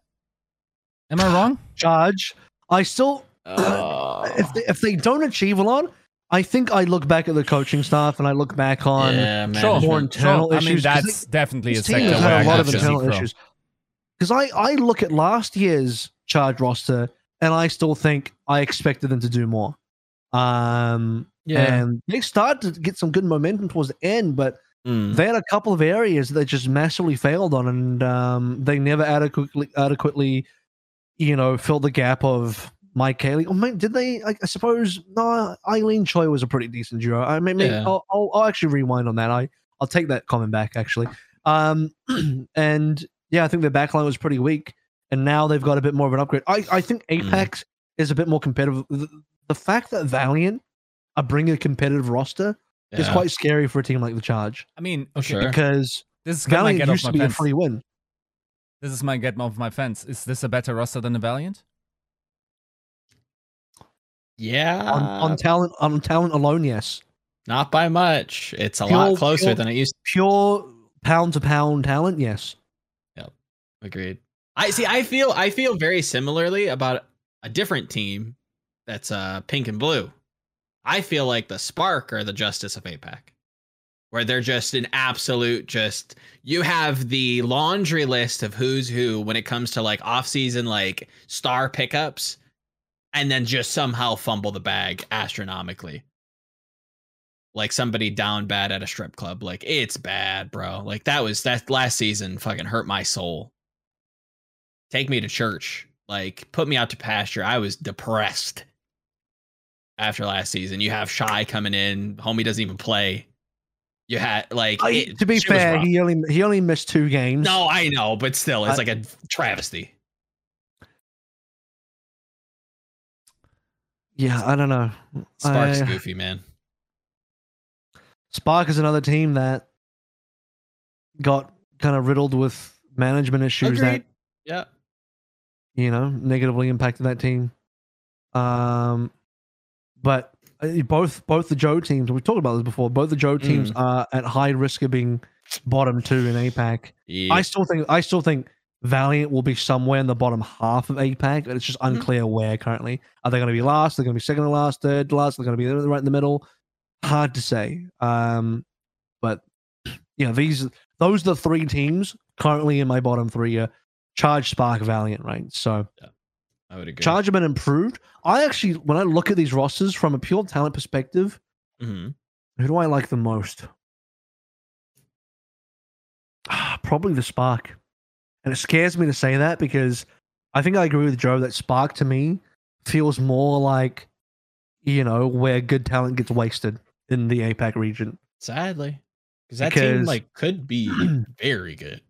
Am I wrong? Judge, I still Oh. if they, if they don't achieve a lot, I think I look back at the coaching staff and I look back on yeah, Sure. more management. internal I mean, issues. 'cause that's definitely a this team sector has where had I a lot of internal issues. Because I, I look at last year's charge roster and I still think I expected them to do more. Um, Yeah. and they started to get some good momentum towards the end, but Mm. they had a couple of areas that just massively failed on, and um, they never adequately, adequately, you know, filled the gap of Mike Cayley. Or may- did they? I, I suppose no. Eileen Choi was a pretty decent duo. I mean, Yeah. I'll, I'll, I'll actually rewind on that. I I'll take that comment back actually. Um, and yeah, I think their backline was pretty weak, and now they've got a bit more of an upgrade. I I think Mm. APAC is a bit more competitive. The, the fact that Valiant are bringing a competitive roster is quite scary for a team like the Charge I mean, Oh, okay, sure. because this is my Valiant get off used my to be a fence. free win. This is my get off my fence. Is this a better roster than the Valiant? Yeah, on, on talent on talent alone. Yes, not by much. It's a Pure- lot closer pure- than it used. pure pound to pound talent. Yes, Yep, Agreed. I see. I feel. I feel very similarly about a different team that's uh pink and blue. I feel like the Spark are the Justice of APAC, where they're just an absolute. Just you have the laundry list of who's who when it comes to like off season like star pickups, and then just somehow fumble the bag astronomically. Like somebody down bad at a strip club. Like it's bad, bro. Like that was that last season fucking hurt my soul take me to church like put me out to pasture i was depressed after last season you have shy coming in homie doesn't even play you had like I- it- to be fair, he only he only missed two games. no i know but still it's I- like a travesty yeah, I don't know. sparks I- goofy man Spark is another team that got kind of riddled with management issues that yeah you know negatively impacted that team. Um, but uh, both both the Joe teams we've talked about this before. Both the Joe teams Mm. are at high risk of being bottom two in APAC. yeah I still think I still think Valiant will be somewhere in the bottom half of APAC, but it's just Mhm. unclear where currently. Are they going to be last? They're going to be second to last, third to last. They're going to be right in the middle. Hard to say. Um, but you know these those are the three teams currently in my bottom three. Are Charge, Spark, Valiant, right? So i would agree Charge have been improved. I actually, when I look at these rosters from a pure talent perspective, Mhm. who do I like the most? Probably the Spark. And it scares me to say that because I think I agree with Joe that Spark to me feels more like, you know, where good talent gets wasted in the APAC region. sadly because that team like could be very good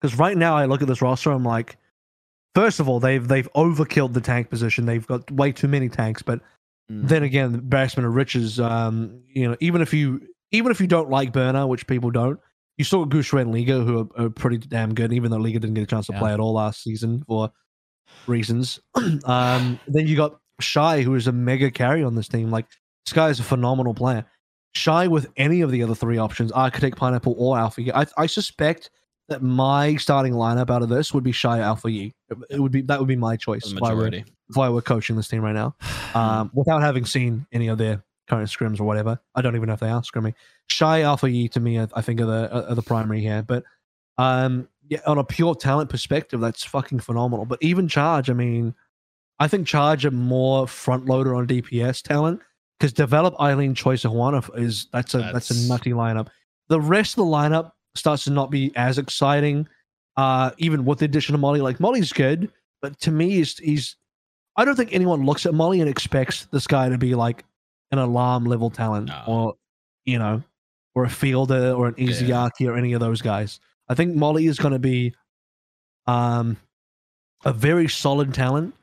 Because right now I look at this roster, I'm like, first of all, they've they've overkilled the tank position. They've got way too many tanks, but Mm. then again, the embarrassment of riches. Um, you know, even if you even if you don't like Burner, which people don't, you saw Guxue and Liga, who are, are pretty damn good. Even though Liga didn't get a chance to Yeah. play at all last season for reasons. um, then you got Shy, who is a mega carry on this team. Like this guy is a phenomenal player. Shy with any of the other three options, Architect, Pineapple, or Alpha. Yi. I, I suspect that my starting lineup out of this would be Shy Alpha Yi. It, it would be that would be my choice I, were, majority if I were coaching this team right now um, without having seen any of their current scrims or whatever. I don't even know if they are scrimming. Shy Alpha Yi to me, I, I think are the are the primary here, but um, yeah, on a pure talent perspective, that's fucking phenomenal. But even Charge, I mean, I think Charge are more front loader on DPS talent because develop Eileen Choice of- is that's a that's, That's- a nutty lineup. The rest of the lineup starts to not be as exciting, uh, even with the addition of Molly. Like Molly's good, but to me, he's he's I don't think anyone looks at Molly and expects this guy to be like an alarm level talent No. or you know or a fielder or an Yeah. Izayaki or any of those guys. I think Molly is going to be um a very solid talent,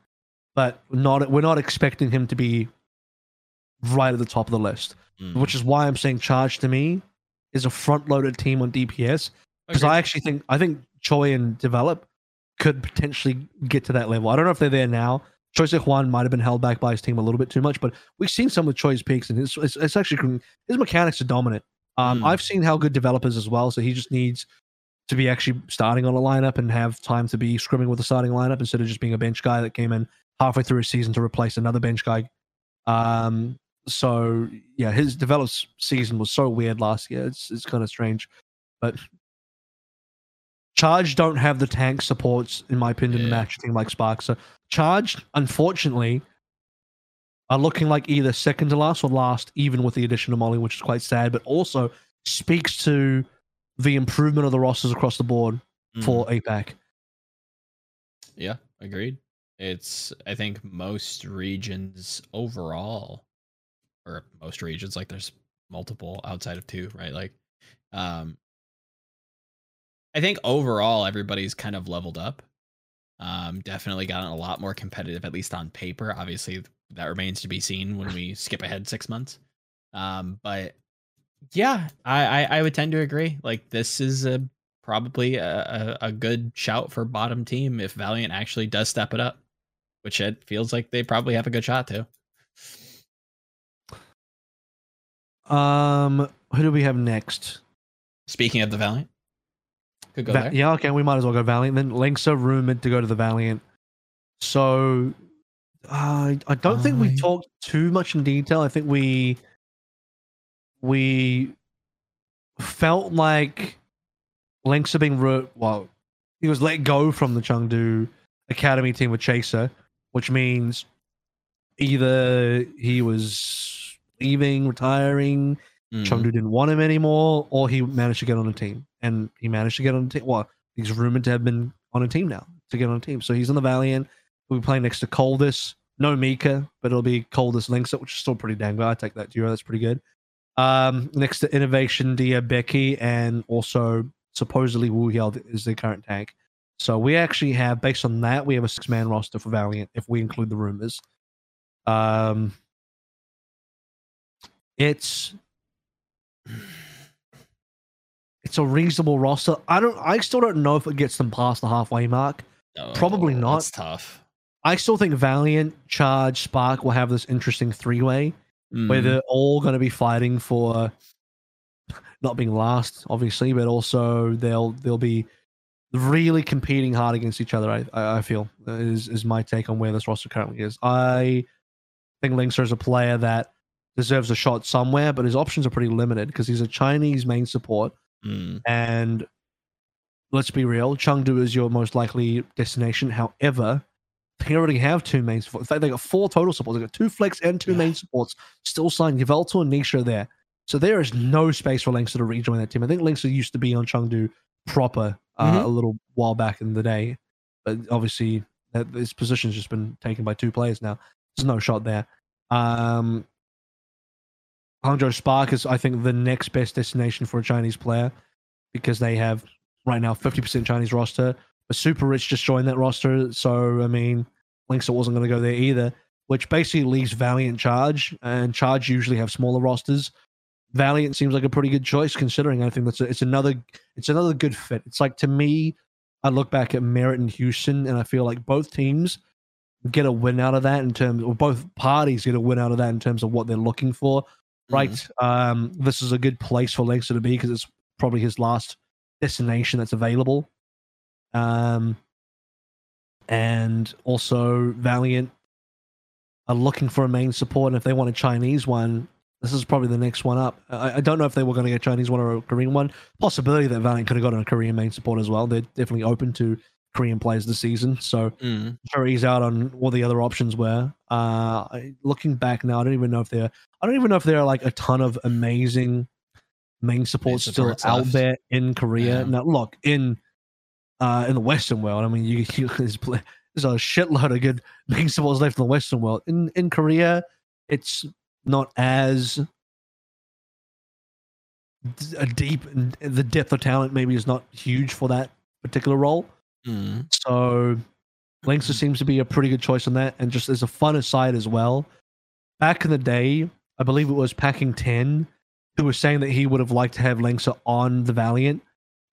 but not we're not expecting him to be right at the top of the list, Mm. which is why I'm saying Charge to me is a front loaded team on DPS because Agreed. I actually think I think Choi and Develop could potentially get to that level. I don't know if they're there now. Choi Se Juan might have been held back by his team a little bit too much, but we've seen some of Choi's peaks, and it's, it's, it's actually his mechanics are dominant. Um, Mm. I've seen how good developers as well, so he just needs to be actually starting on a lineup and have time to be scrimming with the starting lineup instead of just being a bench guy that came in halfway through a season to replace another bench guy. Um, so yeah, his developed season was so weird last year. It's it's kind of strange, but Charge don't have the tank supports, in my opinion, to Yeah. match a team like Sparks. So Charge, unfortunately, are looking like either second to last or last, even with the addition of Molly, which is quite sad, but also speaks to the improvement of the rosters across the board Mm. for APAC. Yeah, agreed. It's I think most regions overall, or most regions, like there's multiple outside of two, right? Like, um, I think overall everybody's kind of leveled up. Um, definitely gotten a lot more competitive, at least on paper. Obviously, that remains to be seen when we skip ahead six months. Um, but yeah, I, I I would tend to agree. Like this is a probably a, a, a good shout for bottom team if Valiant actually does step it up, which it feels like they probably have a good shot to. Um, who do we have next? Speaking of the Valiant, could go Va- there. yeah, okay, we might as well go Valiant. Then Links are rumored to go to the Valiant. So uh, I don't think we talked too much in detail. I think we we felt like Links are being ru- well, he was let go from the Chengdu Academy team with Chaser, which means either he was leaving, retiring, Mm. Chengdu didn't want him anymore, or he managed to get on a team, and he managed to get on a team. Well, he's rumored to have been on a team now to get on a team. So he's in the Valiant. We'll be playing next to Coldus. No Mika, but it'll be Coldus Links, which is still pretty dang good. I take that, Euro. That's pretty good. Um, next to Innovation, Dia Becky, and also supposedly Wu Hiao is the current tank. So we actually have, based on that, we have a six man roster for Valiant if we include the rumors. Um, it's it's a reasonable roster. I don't. I still don't know if it gets them past the halfway mark. probably Oh, not. That's tough. I still think Valiant, Charge, Spark will have this interesting three way where Mm. they're all going to be fighting for not being last, obviously, but also they'll they'll be really competing hard against each other. I I feel is is my take on where this roster currently is. I think Linkzr is a player that deserves a shot somewhere, but his options are pretty limited because he's a Chinese main support, Mm. and let's be real, Chengdu is your most likely destination. However, they already have two main supports. In fact, they got four total supports. They got two flex and two Yeah. main supports. Still signed Yveltal and Nisha there. So there is no space for Linkzr to rejoin that team. I think Linkzr used to be on Chengdu proper uh, Mhm. a little while back in the day, but obviously that his position's just been taken by two players now. There's no shot there. Um, Hangzhou Spark is, I think, the next best destination for a Chinese player because they have right now 50% Chinese roster. But Super Rich just joined that roster. So, I mean, Linkzr wasn't going to go there either, which basically leaves Valiant Charge. And Charge usually have smaller rosters. Valiant seems like a pretty good choice considering I think that's a, it's another it's another good fit. It's like to me, I look back at Merritt and Houston and I feel like both teams get a win out of that in terms or both parties get a win out of that in terms of what they're looking for right? Um, this is a good place for Linkzr to be because it's probably his last destination that's available. Um, and also Valiant are looking for a main support, and if they want a Chinese one, this is probably the next one up. I, I don't know if they were going to get a Chinese one or a Korean one. Possibility that Valiant could have gotten a Korean main support as well. They're definitely open to Korean players this season, so Mm. sure he's out on what the other options were. Uh, looking back now, I don't even know if there. I don't even know if there are like a ton of amazing main supports still supports out left. there in Korea. Yeah. Now, look in uh, in the Western world. I mean, you, you there's, there's a shitload of good main supports left in the Western world. In in Korea, it's not as a deep. The depth of talent maybe is not huge for that particular role. Mm. So Linkzr seems to be a pretty good choice on that. And just as a fun aside as well, back in the day, I believe it was Packing 10 who was saying that he would have liked to have Linkzr on the Valiant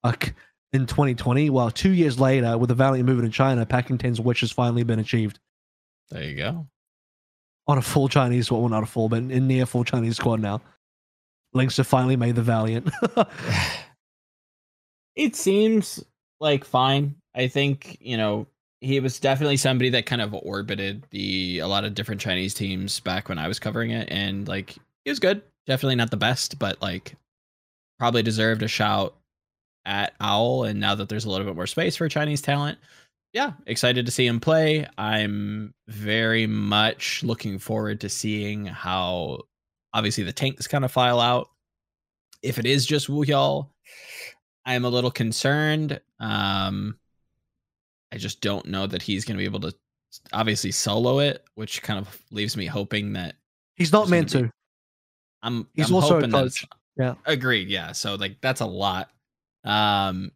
like in 2020. Well, two years later, with the Valiant moving to China, Packing 10's wish has finally been achieved There you go. on a full Chinese, well, not a full, but in near full Chinese squad now. Linkzr finally made the Valiant. it seems like fine. I think, you know, he was definitely somebody that kind of orbited the a lot of different Chinese teams back when I was covering it and like he was good. Definitely not the best, but like probably deserved a shout at Owl and now that there's a little bit more space for Chinese talent, yeah, excited to see him play. I'm very much looking forward to seeing how obviously the tanks kind of file out. If it is just Wu Hyal, I'm a little concerned. Um, I just don't know that he's going to be able to obviously solo it, which kind of leaves me hoping that He's not meant gonna to. I'm. He's I'm also a coach. Yeah. agreed. Yeah, so like that's a lot. Um,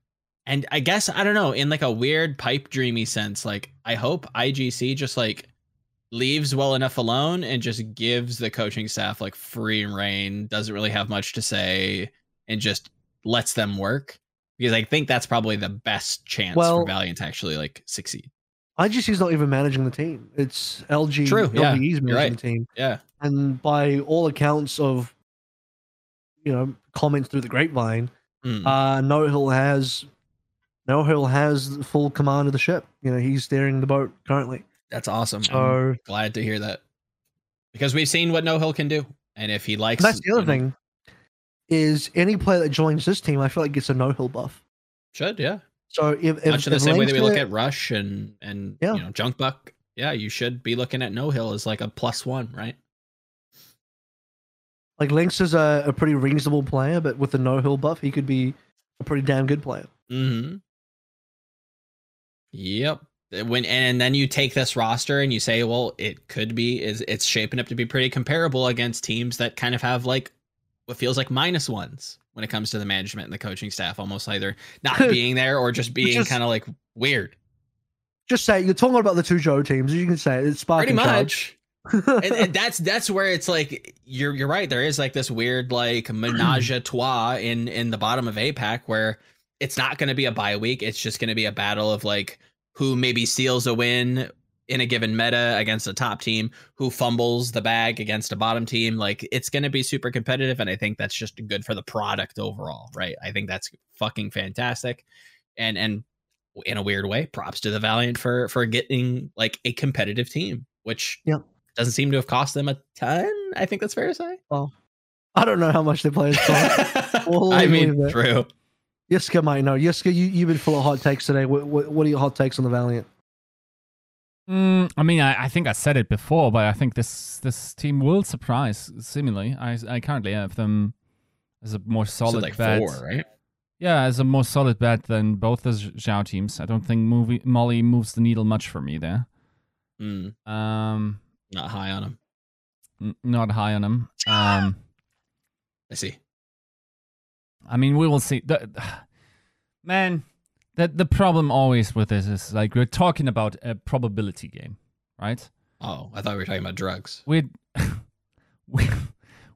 and I guess I don't know in like a weird pipe dreamy sense. Like I hope IGC just like leaves well enough alone and just gives the coaching staff like free reign. Doesn't really have much to say and just lets them work because I think that's probably the best chance Well- for Valiant to actually like succeed. I just IGC's not even managing the team. It's LG. True, yeah, LGE's you're managing right. the team. Yeah. And by all accounts of you know comments through the grapevine, Mm. uh, No Hill has No Hill has full command of the ship. You know, he's steering the boat currently. That's awesome. I'm So glad to hear that because we've seen what No Hill can do, and if he likes, that's the other you know, thing. Is any player that joins this team, I feel like gets a No Hill buff. should yeah. So if, if Much in the if same way that we look at Rush and and Yeah. you know Junk Buck. Yeah, you should be looking at No Hill as like a plus one, right? like Linkzr is a, a pretty reasonable player, but with the No Hill buff, he could be a pretty damn good player. Mm-hmm. Yep. When and then you take this roster and you say, well, it could be is it's shaping up to be pretty comparable against teams that kind of have like what feels like minus ones when it comes to the management and the coaching staff, almost either not being there or just being kind of like weird. Just say you're talking about the two Joe teams. As you can say it's Spark Pretty and much. and, and that's that's where it's like you're you're right. There is like this weird like menage a trois in in the bottom of APAC where it's not going to be a bye week. It's just going to be a battle of like who maybe steals a win in a given meta against a top team, who fumbles the bag against a bottom team. Like it's going to be super competitive, and I think that's just good for the product overall, right? I think that's fucking fantastic, and and in a weird way, props to the Valiant for for getting like a competitive team, which Yep. doesn't seem to have cost them a ton. I think that's fair to say. Well i don't know how much they play. We'll I mean, true. Yiska might know. Yiska, you, you've been full of hot takes today. What, what, what are your hot takes on the Valiant? Mm, I mean, I, I think I said it before, but I think this this team will surprise. Seemingly, I I currently have them as a more So solid like bet. four, right? Yeah, as a more solid bet than both the Zhao teams. I don't think movie, Molly moves the needle much for me there. Mm, Um, not high on him. n- not high on him. Um, I see. I mean, we will see. The, man, the the problem always with this is like we're talking about a probability game, right? Oh, I thought we were talking about drugs. we we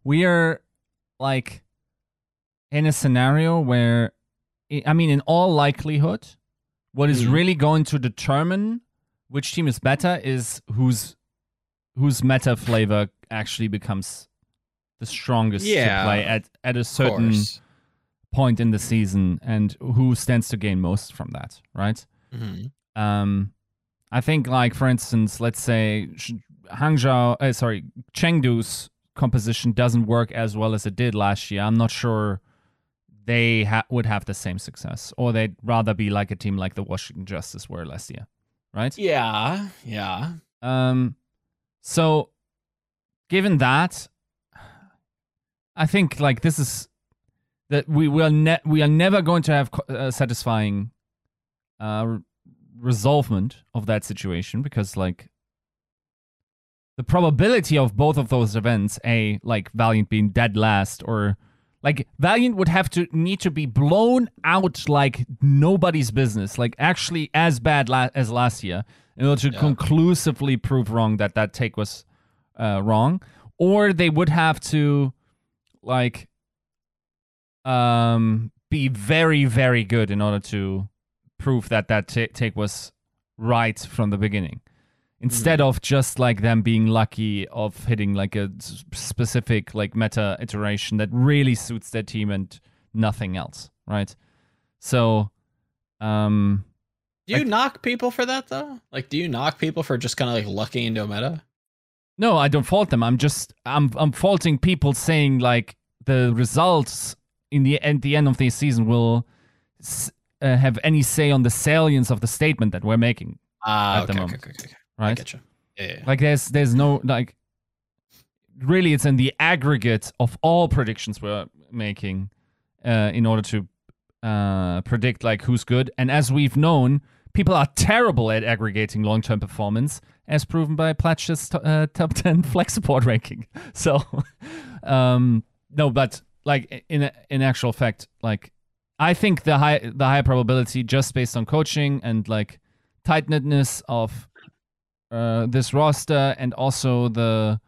we are like in a scenario where I mean in all likelihood what is Mhm. really going to determine which team is better is whose whose meta flavor actually becomes the strongest Yeah, to play at at a certain course. Point in the season and who stands to gain most from that right Mhm. um, I think, like for instance, let's say Hangzhou, uh, sorry, Chengdu's composition doesn't work as well as it did last year. I'm not sure they ha- would have the same success, or they'd rather be like a team like the Washington Justice were last year, right? Yeah, yeah. Um, so given that, I think like this is that we will ne- we are never going to have co- uh, satisfying uh re- resolvement of that situation because like the probability of both of those events, a like Valiant being dead last or like Valiant would have to need to be blown out like nobody's business, like actually as bad la- as last year, in order to Yeah. conclusively prove wrong that that take was uh, wrong, or they would have to like um be very very good in order to prove that that ta take was right from the beginning instead of just like them being lucky of hitting like a specific like meta iteration that really suits their team and nothing else right so um Do you Like- knock people for that though? Like, do you knock people for just kind of like lucking into a meta? no i don't fault them i'm just i'm i'm faulting people saying like the results in the at the end of the season will s- uh, have any say on the salience of the statement that we're making Ah, At the okay, okay, moment. okay, okay, okay. I right you. Yeah. Like there's there's no like really it's in the aggregate of all predictions we're making uh, in order to uh, predict like who's good. And as we've known, people are terrible at aggregating long term performance, as proven by Platch's uh, top ten flex support ranking. So um, no, but like in in actual fact, like I think the high the high probability just based on coaching and like tight knitness of uh, this roster and also the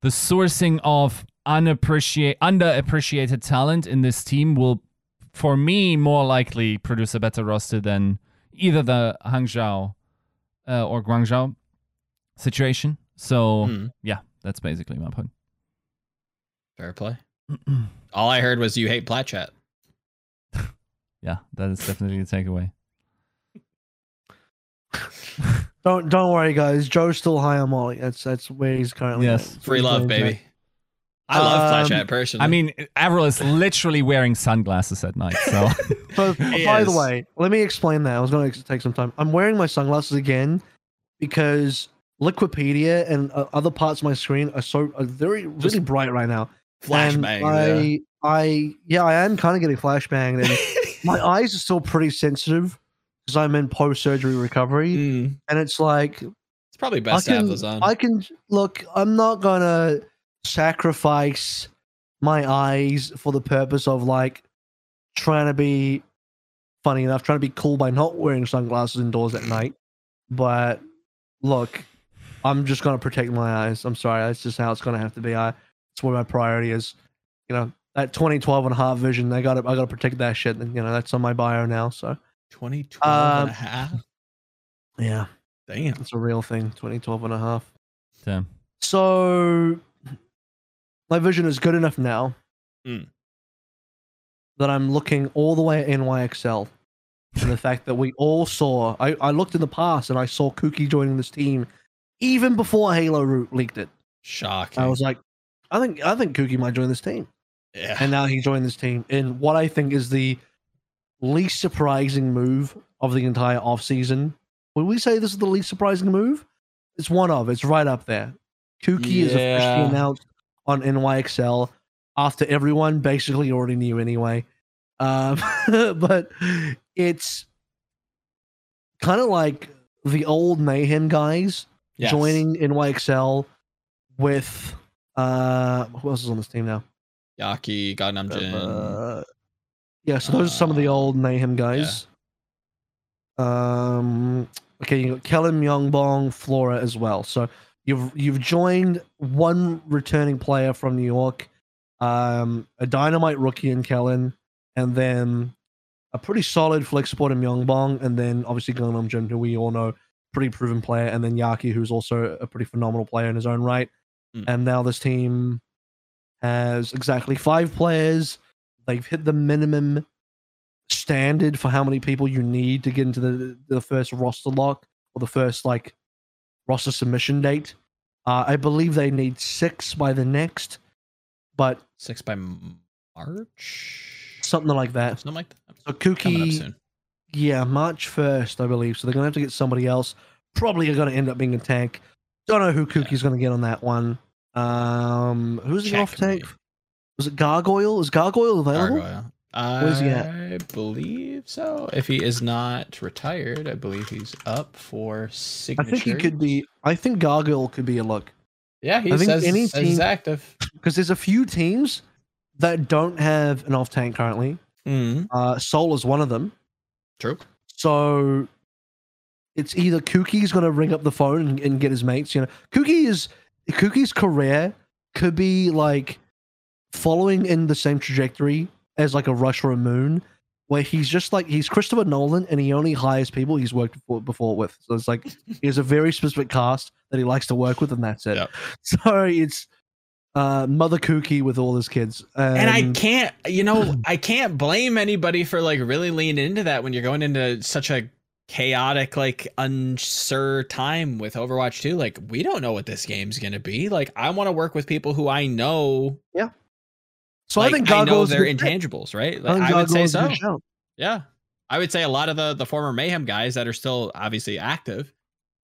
the sourcing of unappreciate underappreciated talent in this team will for me more likely produce a better roster than either the Hangzhou uh, or Guangzhou situation. So Hmm. yeah, that's basically my point. Fair play. All I heard was you hate plat chat. yeah, that is definitely a takeaway. Don't don't worry, guys. Joe's still high on Molly. That's that's where he's currently. Yes. at. Free He's love, doing baby. I love plat Um, chat personally. I mean, Avril is literally wearing sunglasses at night. So So, He by the way, let me explain that. I was going to take some time. I'm wearing my sunglasses again because Liquipedia and uh, other parts of my screen are so are very really Just bright right now. Flashbang. I, I, yeah, I am kind of getting flashbanged, and my eyes are still pretty sensitive because I'm in post-surgery recovery, Mm, and it's like it's probably I best to have those on. I can look. I'm not gonna sacrifice my eyes for the purpose of like trying to be funny enough, trying to be cool by not wearing sunglasses indoors at night. But look, I'm just gonna protect my eyes. I'm sorry, that's just how it's gonna have to be. I, it's where my priority is. You know, that 2012 and a half vision. I got to, I got to protect that shit. And you know, that's on my bio now. So 2012 and Um, a half. yeah, Damn. it's a real thing. 2012 and a half. damn. So my vision is good enough now Mm. that I'm looking all the way at NYXL. And the fact that we all saw, I, I looked in the past and I saw Kooky joining this team even before Halo Root leaked it. Shocking. I was like, I think I think Kooky might join this team. yeah. And now he joined this team in what I think is the least surprising move of the entire offseason. Would we say this is the least surprising move? It's one of. It's right up there. Kooky is officially announced on NYXL after everyone basically already knew anyway. Um, but it's kind of like the old Mayhem guys Yes. joining NYXL with uh who else is on this team now? Yaki, Gangnam Uh, yeah, so those are some of the Uh, old Mayhem guys. Um, okay, you got Kellen Myongbong, Flora as well. So you've you've joined one returning player from New York, um, a dynamite rookie in Kellen, and then a pretty solid flex support in Myongbong, and then obviously Gangnam Jin, who we all know, pretty proven player, and then Yaki, who's also a pretty phenomenal player in his own right. Mm. And now this team has exactly five players. They've hit the minimum standard for how many people you need to get into the the first roster lock or the first like roster submission date. Uh, I believe they need six by the next, but Six by March. something like that. Something like that. So Coming up Kooky, soon. yeah, March first, I believe. So they're gonna have to get somebody else. Probably are to end up being a tank. Don't know who Kookie's going to get on that one. Um, who's the off tank? Was it Gargoyle? Is Gargoyle available? Gargoyle. Where's he at? I believe so. If he is not retired, I believe he's up for signature. I think he could be. I think Gargoyle could be a look Yeah, he I think says, any team- active. because there's a few teams that don't have an off tank currently. Mm, Uh, Soul is one of them. true. So it's either Kookie's going to ring up the phone and, and get his mates. You know, Kookie is Kookie's career could be like following in the same trajectory as like a Rush or a Moon, where he's just like he's Christopher Nolan and he only hires people he's worked before, before with. So it's like he has a very specific cast that he likes to work with, and that's it. Yep. So it's uh, Mother Kookie with all his kids, and I can't, you know, I can't blame anybody for like really leaning into that when you're going into such a chaotic, like unsure time with Overwatch 2. Like, we don't know what this game's gonna be. Like, I want to work with people who I know. Yeah so like, I think I know Gargoyle's a their fit. intangibles, right? I Like, think I, would say so. Yeah. I would say a lot of the the former Mayhem guys that are still obviously active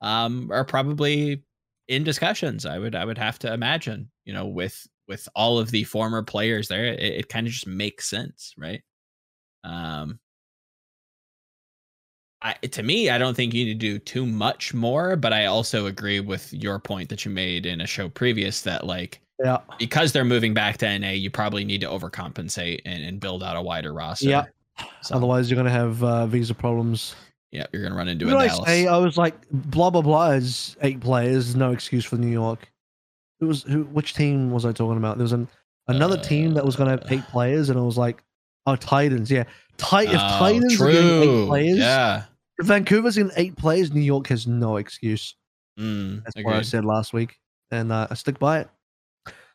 um are probably in discussions. I would I would have to imagine, you know, with with all of the former players there, it, it kind of just makes sense, right? Um I, to me, I don't think you need to do too much more, but I also agree with your point that you made in a show previous that like Yeah. because they're moving back to NA, you probably need to overcompensate and, and build out a wider roster. Yeah. So, Otherwise, you're going to have uh, visa problems. yeah, you're gonna run into a did I say? I was like, blah blah blah is eight players, no excuse for New York. It was who? Which team was I talking about? There was an another team that was going to have eight Uh, players, and I was like, oh, Titans, yeah. If Oh, Titans are getting eight players, Yeah. if Vancouver's in eight players, New York has no excuse. Mm, That's what I said last week, and uh, I stick by it.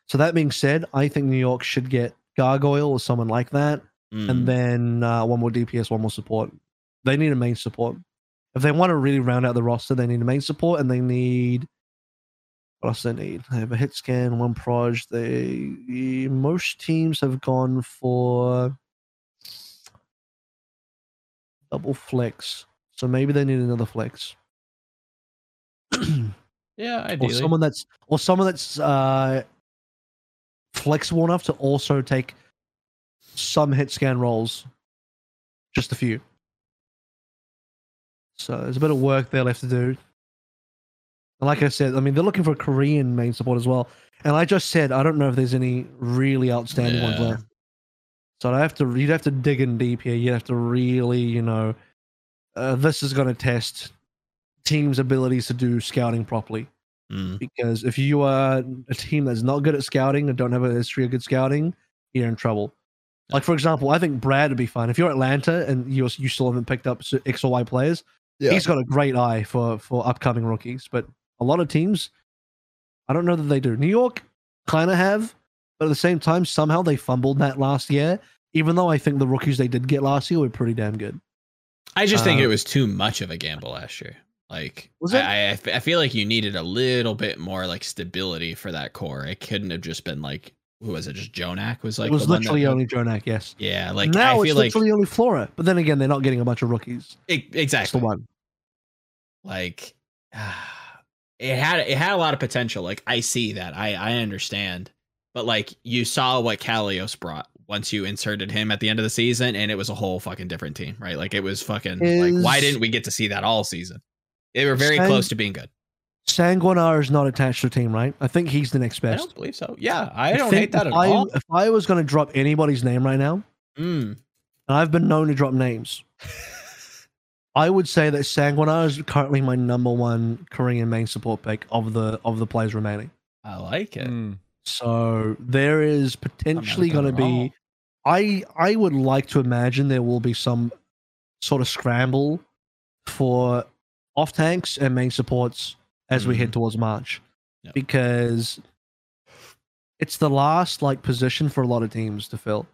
So that being said, I think New York should get Gargoyle or someone like that, Mm. and then uh, one more DPS, one more support. They need a main support. If they want to really round out the roster, they need a main support, and they need what else? They need. They have a hit scan, one proj. They most teams have gone for double flex, so maybe they need another flex. yeah, ideally. or someone that's or someone that's uh flexible enough to also take some hit scan rolls just a few so there's a bit of work there left to do and like i said i mean they're looking for a korean main support as well and i just said i don't know if there's any really outstanding ones Yeah. left so i have to you'd have to dig in deep here you'd have to really you know uh, this is going to test teams abilities to do scouting properly Mm. because if you are a team that's not good at scouting and don't have a history of good scouting, you're in trouble. Like for example, I think Brad would be fine if you're Atlanta and you you still haven't picked up X or Y players. He's got a great eye for for upcoming rookies, but a lot of teams, I don't know that they do. New York kind of have, but at the same time, somehow they fumbled that last year. Even though I think the rookies they did get last year were pretty damn good. I just think Uh, it was too much of a gamble last year. Like, Was it? I, I, I feel like you needed a little bit more like stability for that core. It couldn't have just been like, who was it? Just JJoNak was like, it was literally only JJoNak, yes. yeah. Like now I it's feel like literally only Flora, but then again, they're not getting a bunch of rookies. e- That's the one. like it had it had a lot of potential. Like I see that, I I understand, but like you saw what Kalios brought once you inserted him at the end of the season, and it was a whole fucking different team, right? Like it was fucking like why didn't we get to see that all season? They were very Sang- close to being good. Sanguinar is not attached to the team, right? I think he's the next best. I don't believe so. Yeah, I don't think hate that at I, all. If I was going to drop anybody's name right now, Mm. and I've been known to drop names, I would say that Sanguinar is currently my number one Korean main support pick of the of the players remaining. I like it. Mm. So there is potentially going to be. I I would like to imagine there will be some sort of scramble for off tanks and main supports as we head towards March, Yep. because it's the last like position for a lot of teams to fill.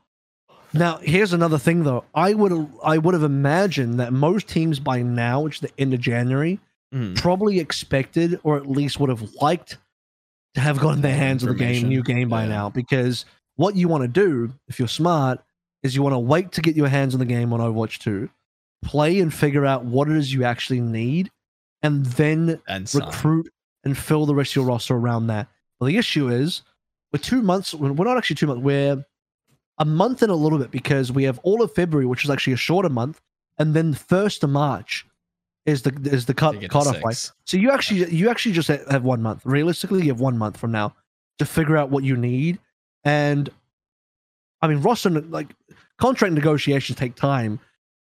Now, here's another thing though. I would I would have imagined that most teams by now, which is the end of January, Mm. probably expected or at least would have liked have gotten their hands on the game, new game by Yeah. now. Because what you want to do, if you're smart, is you want to wait to get your hands on the game on Overwatch 2, play and figure out what it is you actually need, and then And recruit and fill the rest of your roster around that. Well, the issue is we're two months, we're not actually two months, we're a month and a little bit because we have all of February, which is actually a shorter month, and then first of March is the is the cut cutoff six. So you actually you actually just have one month. Realistically, you have one month from now to figure out what you need. And I mean, roster like contract negotiations take time,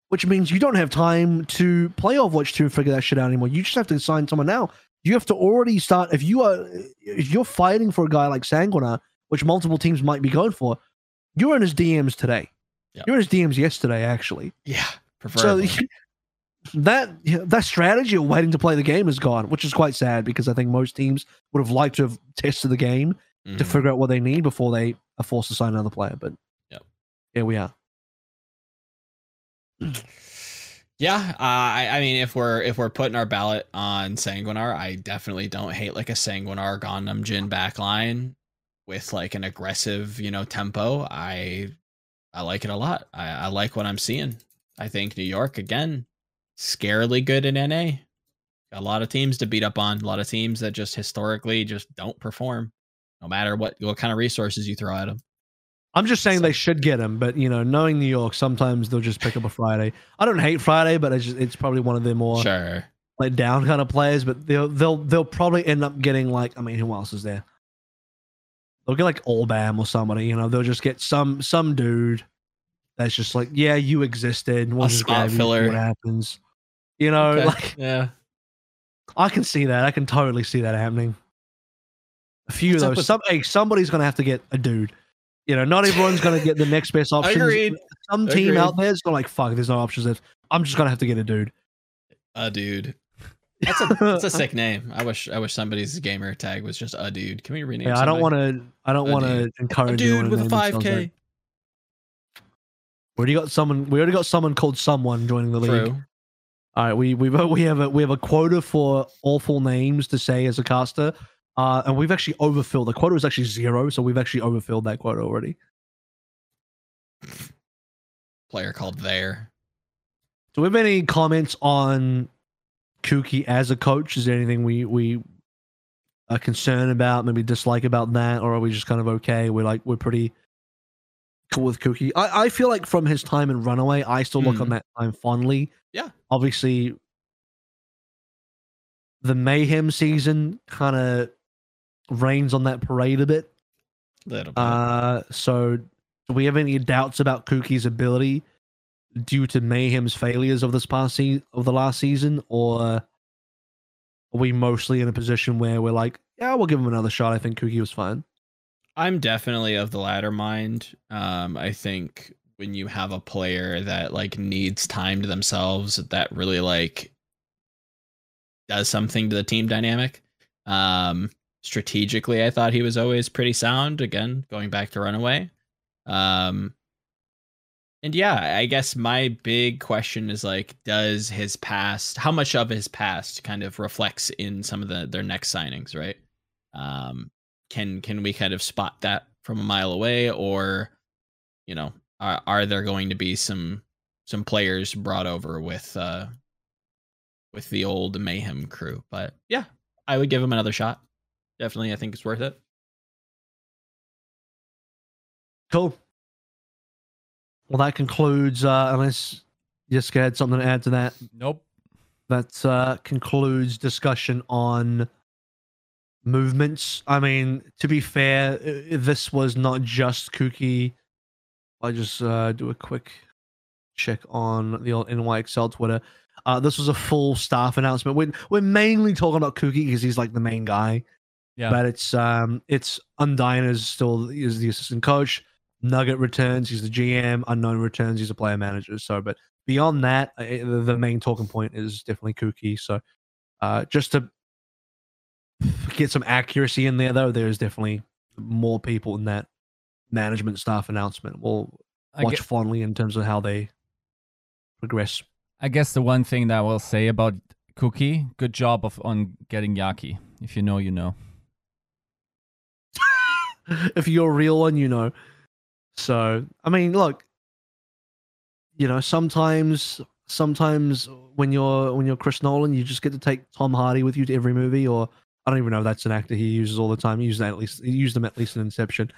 which means you don't have time to play Overwatch to figure that shit out anymore. You just have to sign someone now. You have to already start if you are if you're fighting for a guy like Sanguinar, which multiple teams might be going for. You're in his DMs today. Yep. You're in his DMs yesterday, actually. Yeah, So preferably. that that strategy of waiting to play the game is gone, which is quite sad because I think most teams would have liked to have tested the game to Mhm. figure out what they need before they are forced to sign another player. But Yep. here we are. Yeah, uh, I, I mean, if we're if we're putting our ballot on Sanguinar, I definitely don't hate like a Sanguinar Gangnamjin backline with like an aggressive, you know, tempo. I I like it a lot. I, I like what I'm seeing. I think New York again, scarily good in NA. Got a lot of teams to beat up on. A lot of teams that just historically just don't perform, no matter what what kind of resources you throw at them. I'm just saying So- they should get him, but you know, knowing New York, sometimes they'll just pick up a Friday. I don't hate Friday, but it's just, it's probably one of their more Sure. let down kind of players. But they'll they'll they'll probably end up getting like I mean, who else is there? They'll get like Allbam or somebody. You know, they'll just get some some dude that's just like, yeah, you existed. We'll A spot filler. What happens? You know, Okay. like yeah. I can see that. I can totally see that happening. A few What's of those. Some hey, somebody's gonna have to get a dude. You know, not everyone's gonna get the next best option. Agreed. Some team Agreed. out there is gonna like, fuck, there's no options. Left. I'm just gonna have to get a dude. Uh, dude. That's a that's a sick name. I wish I wish somebody's gamer tag was just a dude. Can we rename? It? Yeah, I don't want to. I don't want to a encourage anyone dude with a five k. We already got someone. We already got someone called someone joining the league. True. All right, we we we have a we have a quota for awful names to say as a caster, uh, and we've actually overfilled. The quota is actually zero, so we've actually overfilled that quota already. Player called there. Do we have any comments on Kuki as a coach? Is there anything we we are concerned about, maybe dislike about that, or are we just kind of okay? We're like we're pretty with Kuki. I, I feel like from his time in Runaway, I still look Mm. on that time fondly. Yeah. Obviously, the Mayhem season kind of rains on that parade a bit. Little bit. Uh, so do we have any doubts about Kuki's ability due to Mayhem's failures of this past se- of the last season, or are we mostly in a position where we're like, yeah, we'll give him another shot. I think Kuki was fine. I'm definitely of the latter mind. Um, I think when you have a player that like needs time to themselves, that really like does something to the team dynamic. Um, strategically, I thought he was always pretty sound. Again, going back to Runaway. Um, and yeah, I guess my big question is like, does his past, how much of his past kind of reflects in some of the their next signings, right? Um, can can we kind of spot that from a mile away or you know are, are there going to be some some players brought over with uh with the old mayhem crew but yeah i would give him another shot definitely i think it's worth it Cool. Well, that concludes. Uh, unless Yiska had something to add to that, Nope. that uh, concludes discussion on movements. I mean, to be fair, this was not just Kuki. I just uh, do a quick check on the old NYXL Twitter. Uh, this was a full staff announcement. We're, we're mainly talking about Kuki because he's like the main guy. Yeah. But it's um it's Undyne is still is the assistant coach. Nugget returns, he's the GM. Unknown returns, he's a player manager. So, but beyond that, uh, the, the main talking point is definitely Kuki. So, uh, just to get some accuracy in there, though, there's definitely more people in that management staff announcement. We'll watch gue- fondly in terms of how they progress. I guess the one thing that I will say about Kuki, good job of on getting Yaki. If you know, you know. if you're a real one, you know. So, I mean, look, you know, sometimes, sometimes when you're when you're Chris Nolan, you just get to take Tom Hardy with you to every movie, or I don't even know if that's an actor he uses all the time. He uses that at least, he used them at least in Inception.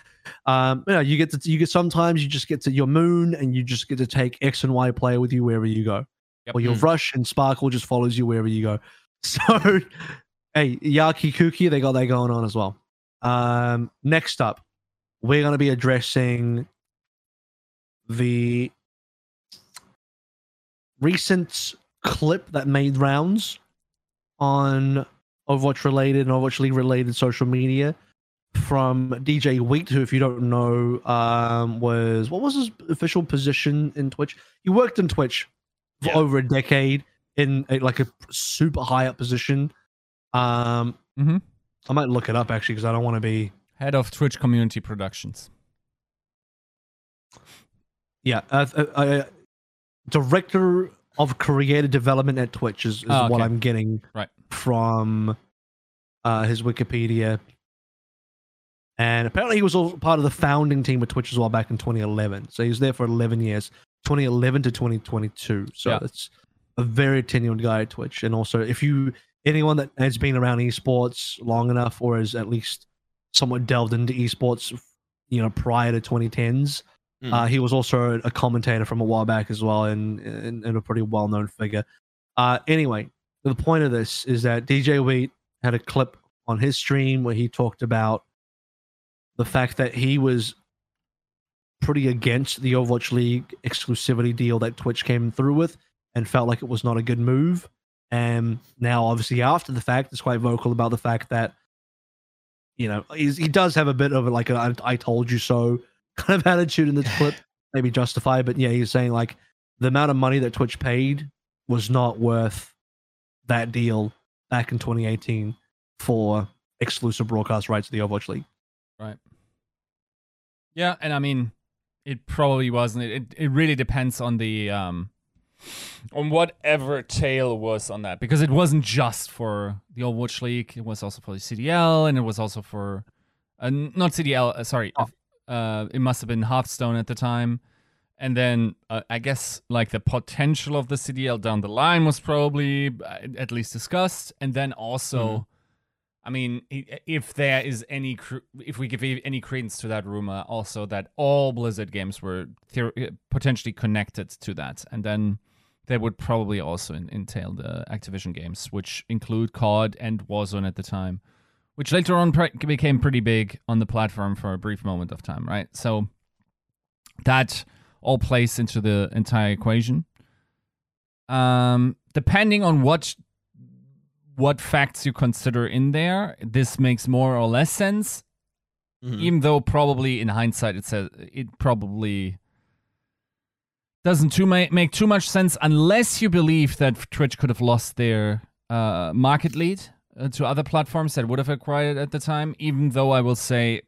Um, you know, you get to you get sometimes you just get to your moon, and you just get to take X and Y player with you wherever you go. Yep. Or your Mm. Rush and Sparkle just follows you wherever you go. So, hey, Yaki Kuki, they got that going on as well. Um, next up, we're going to be addressing the recent clip that made rounds on Overwatch related and Overwatch League related social media from DJ Wheat, who, if you don't know, um, was what was his official position in Twitch? He worked in Twitch for Yeah. over a decade in a, like a super high up position. Um, Mhm. I might look it up actually because I don't want to be. Head of Twitch Community Productions. Yeah, uh, uh, uh, director of creative development at Twitch is, is Oh, what. I'm getting Right. from uh, his Wikipedia. And apparently, he was also part of the founding team of Twitch as well back in 2011. So he was there for 11 years, 2011 to 2022. So Yeah. it's a very tenured guy at Twitch. And also, if you anyone that has been around esports long enough or has at least somewhat delved into esports, you know, prior to 2010s, Mm. uh, he was also a commentator from a while back as well, and, and, and a pretty well known figure. Uh, anyway, the point of this is that DJ Wheat had a clip on his stream where he talked about the fact that he was pretty against the Overwatch League exclusivity deal that Twitch came through with and felt like it was not a good move. And now, obviously, after the fact, is quite vocal about the fact that, you know, he's, he does have a bit of like a I told you so kind of attitude in this clip, maybe justified, but yeah, he's saying like the amount of money that Twitch paid was not worth that deal back in 2018 for exclusive broadcast rights to the Overwatch League. Right. Yeah, and I mean, it probably wasn't. It it really depends on the um on whatever tail was on that because it wasn't just for the Overwatch League. It was also for the CDL and it was also for uh, not CDL. Uh, sorry, uh, it must have been Hearthstone at the time. And then uh, I guess like the potential of the CDL down the line was probably uh, at least discussed. And then also, Mhm. I mean, if there is any, if we give any credence to that rumor, also that all Blizzard games were theor- uh, potentially connected to that, and then that would probably also en- entail the Activision games, which include COD and Warzone at the time, which later on pre- became pretty big on the platform for a brief moment of time, right? So that all plays into the entire equation. Um, depending on what what facts you consider in there, this makes more or less sense. Mhm. Even though probably in hindsight it says it probably doesn't too ma- make too much sense unless you believe that Twitch could have lost their uh, market lead to other platforms that would have acquired at the time. Even though I will say,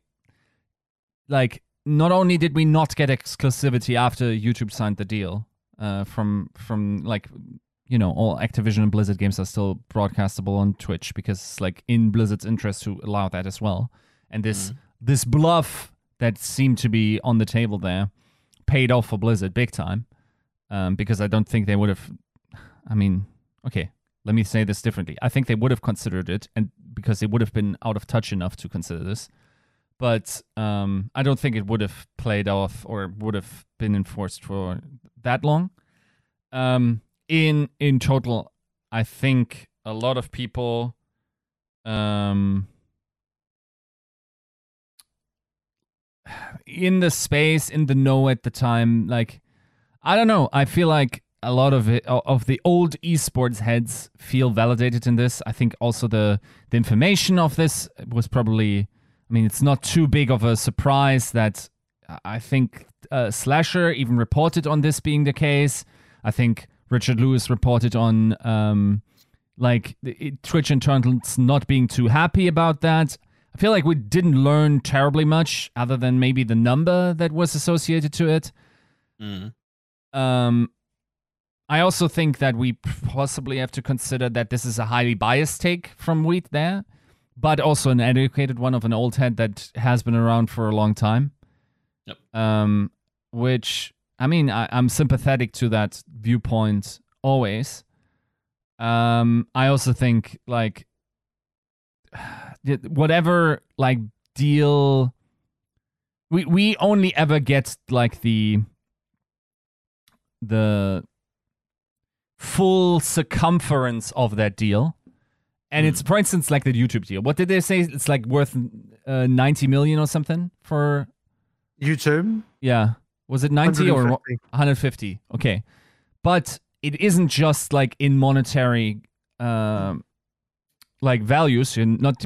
like, not only did we not get exclusivity after YouTube signed the deal uh, from from like you know all Activision and Blizzard games are still broadcastable on Twitch because it's like in Blizzard's interest to allow that as well. And this this bluff that seemed to be on the table there paid off for Blizzard big time um, because I don't think they would have. I mean, okay, let me say this differently. I think they would have considered it, and because they would have been out of touch enough to consider this. But um, I don't think it would have played off or would have been enforced for that long. Um, in in total, I think a lot of people. Um, in the space in the know at the time like i don't know i feel like a lot of it of the old esports heads feel validated in this i think also the the information of this was probably i mean it's not too big of a surprise that i think uh, slasher even reported on this being the case i think richard lewis reported on um like it, twitch internals not being too happy about that I feel like we didn't learn terribly much other than maybe the number that was associated to it. Mhm. Um, I also think that we possibly have to consider that this is a highly biased take from Wheat there, but also an educated one of an old head that has been around for a long time. Yep. Um, which I mean, I, I'm sympathetic to that viewpoint always. Um, I also think like whatever like deal we we only ever get like the the full circumference of that deal. And it's for instance like the youtube deal. What did they say? It's like worth uh, 90 million or something for YouTube, yeah. Was it 90 or 150. 150 okay. But it isn't just like in monetary um like values. You're not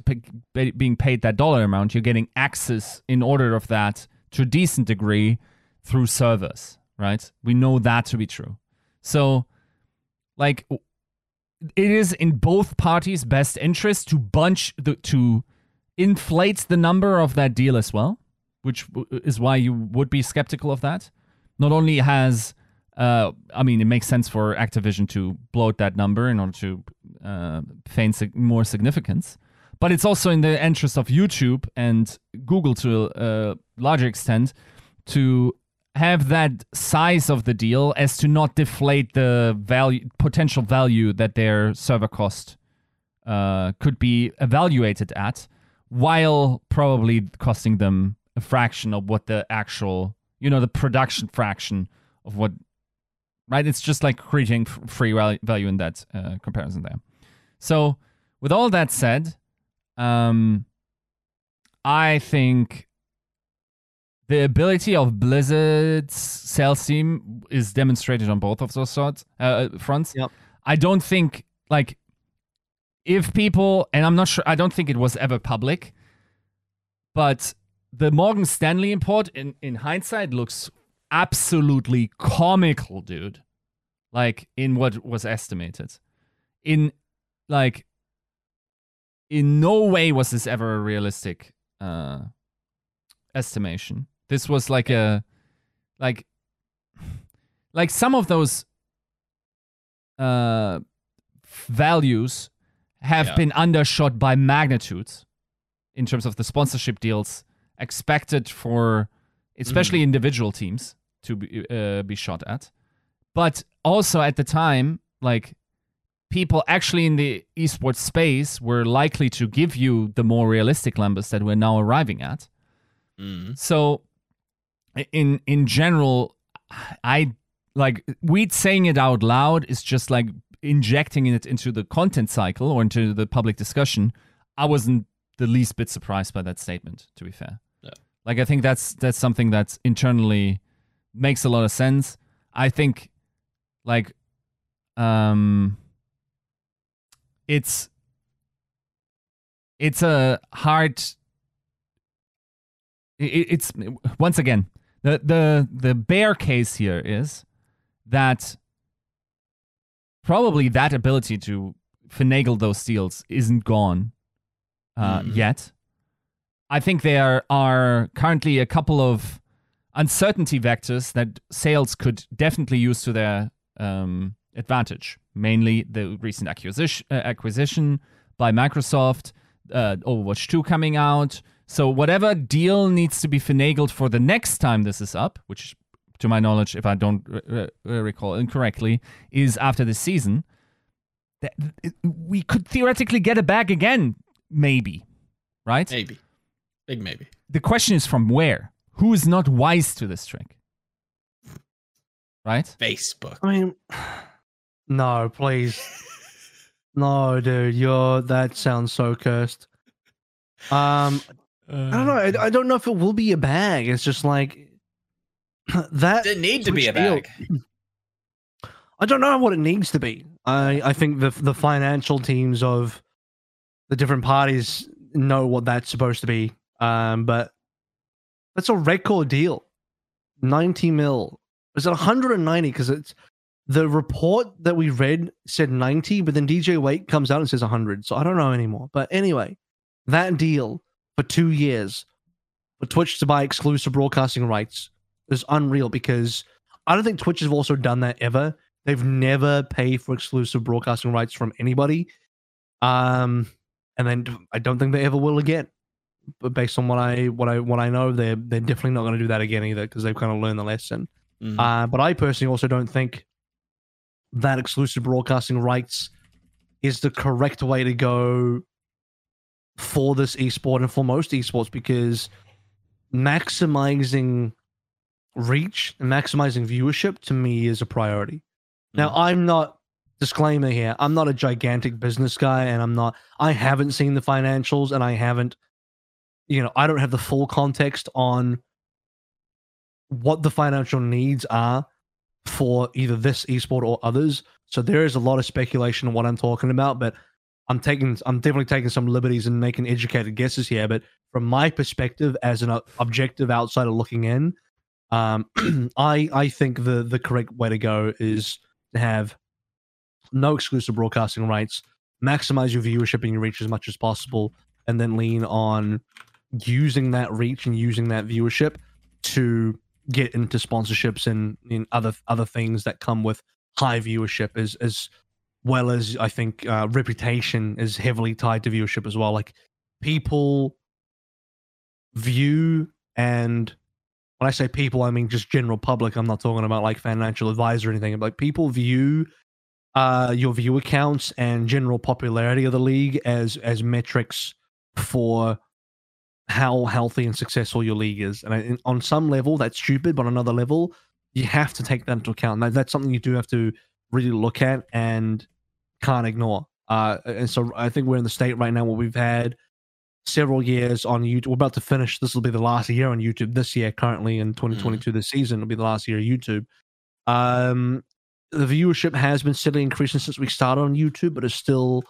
being paid that dollar amount. You're getting access in order of that to a decent degree through servers right? We know that to be true. So like it is in both parties best interest to bunch the to inflate the number of that deal as well which is why you would be skeptical of that not only has uh, I mean, it makes sense for Activision to bloat that number in order to uh, feign sig- more significance. But it's also in the interest of YouTube and Google to a larger extent to have that size of the deal as to not deflate the value, potential value that their server cost uh, could be evaluated at, while probably costing them a fraction of what the actual, you know, the production fraction of what right? It's just like creating free val- value in that uh, comparison there. So, with all that said, um, I think the ability of Blizzard's sales team is demonstrated on both of those sorts, uh, fronts. Yep. I don't think like if people, and I'm not sure, I don't think it was ever public, but the Morgan Stanley import in, in hindsight looks absolutely comical, dude. Like in what was estimated. In like in no way was this ever a realistic uh, estimation. This was like a like like some of those uh, values have Yeah. been undershot by magnitudes in terms of the sponsorship deals expected for especially individual teams to be, uh, be shot at but also at the time like people actually in the esports space were likely to give you the more realistic numbers that we're now arriving at Mm. so in in general i like we saying it out loud is just like injecting it into the content cycle or into the public discussion. I wasn't the least bit surprised by that statement to be fair. Yeah. like i think that's that's something that's internally makes a lot of sense. I think like um it's it's a hard it, it's once again the the the bear case here is that probably that ability to finagle those deals isn't gone uh, Mhm. yet. I think there are currently a couple of uncertainty vectors that sales could definitely use to their um, advantage. Mainly the recent acquisition uh, acquisition by Microsoft, uh, Overwatch 2 coming out. So whatever deal needs to be finagled for the next time this is up, which to my knowledge, if I don't uh, uh, recall incorrectly, is after the season. That it- we could theoretically get it back again, maybe, right? Maybe. Big maybe. The question is from where? Who is not wise to this trick? Right? Facebook. I mean, no, please, no, dude. You're that sounds so cursed. Um, I don't know. I, I don't know if it will be a bag. It's just like that. Didn't need to be a deal- bag. I don't know what it needs to be. I, I think the the financial teams of the different parties know what that's supposed to be. Um, but that's a record deal. 90 mil. Is it 190? Because it's the report that we read said 90, but then DJ Wheat comes out and says 100. So I don't know anymore. But anyway, that deal for two years for Twitch to buy exclusive broadcasting rights is unreal because I don't think Twitch has also done that ever. They've never paid for exclusive broadcasting rights from anybody. Um, and then I don't think they ever will again. But based on what I what I what I know, they're they're definitely not going to do that again either because they've kind of learned the lesson. Mhm. Uh, but I personally also don't think that exclusive broadcasting rights is the correct way to go for this esport and for most esports because maximizing reach and maximizing viewership to me is a priority. Now, mm. I'm not disclaimer here. I'm not a gigantic business guy and I'm not I haven't seen the financials and I haven't you know, I don't have the full context on what the financial needs are for either this esport or others. So there is a lot of speculation on what I'm talking about, but I'm taking I'm definitely taking some liberties and making educated guesses here. But from my perspective, as an objective outsider looking in, um, I I think the the correct way to go is to have no exclusive broadcasting rights, maximize your viewership and your reach as much as possible, and then lean on using that reach and using that viewership to get into sponsorships and in other other things that come with high viewership as well as I think uh, reputation is heavily tied to viewership as well. Like people view and when I say people, I mean just general public. I'm not talking about like financial advisor or anything. But like people view uh, your viewer counts and general popularity of the league as as metrics for how healthy and successful your league is. And I, on some level, that's stupid, but on another level, you have to take that into account. That, that's something you do have to really look at and can't ignore. Uh, and so I think we're in the state right now where we've had several years on YouTube. We're about to finish. This will be the last year on YouTube this year. Currently in 2022, this season will be the last year of YouTube. Um, the viewership has been steadily increasing since we started on YouTube, but it's still,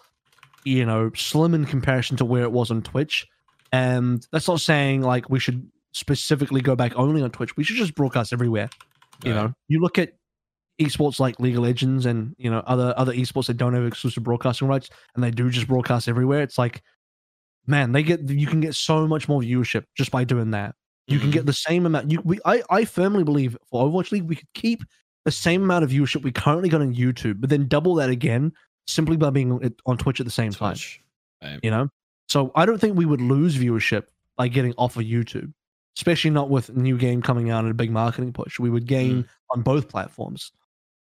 you know, slim in comparison to where it was on Twitch. And that's not saying like we should specifically go back only on Twitch. We should just broadcast everywhere. You Right. know, you look at esports like League of Legends and you know other other esports that don't have exclusive broadcasting rights and they do just broadcast everywhere. It's like man, they get you can get so much more viewership just by doing that. You can Mm-hmm. get the same amount. You, we, I, I firmly believe for Overwatch League, we could keep the same amount of viewership we currently got on YouTube, but then double that again simply by being on Twitch at the same time. Right. You know, so I don't think we would lose viewership by getting off of YouTube, especially not with a new game coming out and a big marketing push. We would gain on both platforms.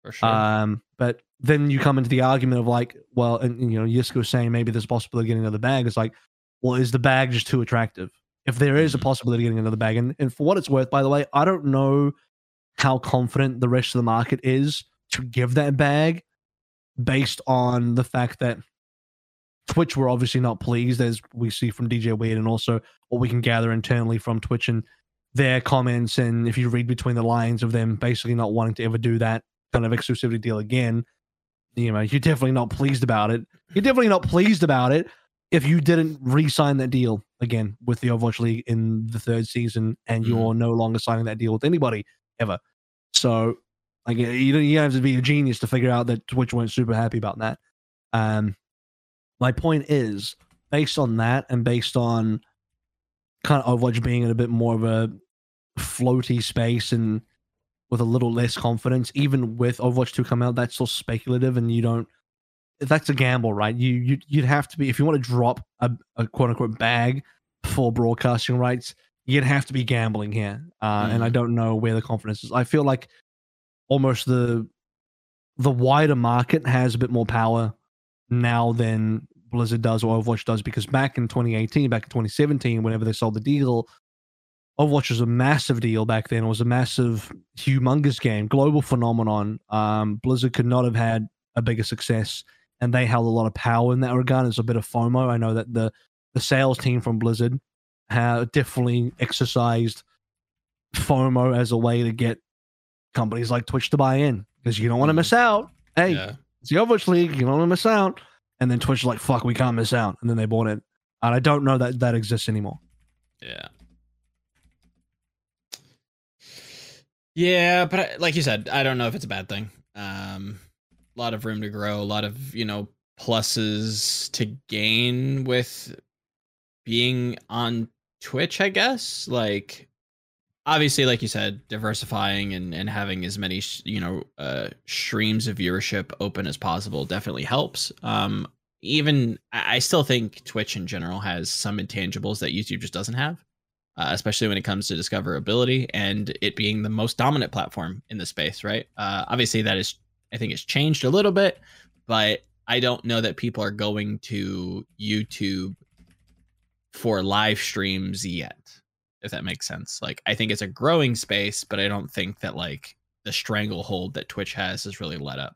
For sure. Um, but then you come into the argument of like, well, and, and, you know, Yiska was saying maybe there's a possibility of getting another bag. It's like, well, is the bag just too attractive? If there is a Mhm. possibility of getting another bag, and, and for what it's worth, by the way, I don't know how confident the rest of the market is to give that bag based on the fact that Twitch were obviously not pleased, as we see from DJ Wheat, and also what we can gather internally from Twitch and their comments. And if you read between the lines of them basically not wanting to ever do that kind of exclusivity deal again, you know, you're definitely not pleased about it. You're definitely not pleased about it if you didn't re-sign that deal again with the Overwatch League in the third season, and Mhm. you're no longer signing that deal with anybody ever. So, like, you don't you have to be a genius to figure out that Twitch weren't super happy about that. Um, my point is, based on that, and based on kind of Overwatch being in a bit more of a floaty space and with a little less confidence, even with Overwatch 2 come out, that's still speculative and you don't that's a gamble, right? You you you'd have to be if you want to drop a, a quote unquote bag for broadcasting rights, you'd have to be gambling here. Uh, and I Mhm. don't know where the confidence is. I feel like almost the the wider market has a bit more power now than Blizzard does or Overwatch does because back in 2018, back in 2017, whenever they sold the deal, Overwatch was a massive deal back then. It was a massive, humongous game, global phenomenon. Um, Blizzard could not have had a bigger success, and they held a lot of power in that regard. It's a bit of FOMO. I know that the the sales team from Blizzard have definitely exercised FOMO as a way to get companies like Twitch to buy in because you don't want to miss out. Hey, yeah. it's the Overwatch League. You don't want to miss out. And then Twitch is like, fuck, we can't miss out. And then they bought it. And I don't know that that exists anymore. Yeah. Yeah, but I, like you said, I don't know if it's a bad thing. Um, a lot of room to grow, a lot of you know pluses to gain with being on Twitch. I guess like obviously, like you said, diversifying and and having as many you know uh, streams of viewership open as possible definitely helps. Um, even I still think Twitch in general has some intangibles that YouTube just doesn't have uh, especially when it comes to discoverability and it being the most dominant platform in the space, right? Uh, obviously, that is, I think, it's changed a little bit, but I don't know that people are going to YouTube for live streams yet, if that makes sense. Like, I think it's a growing space, but I don't think that like the stranglehold that Twitch has has really let up.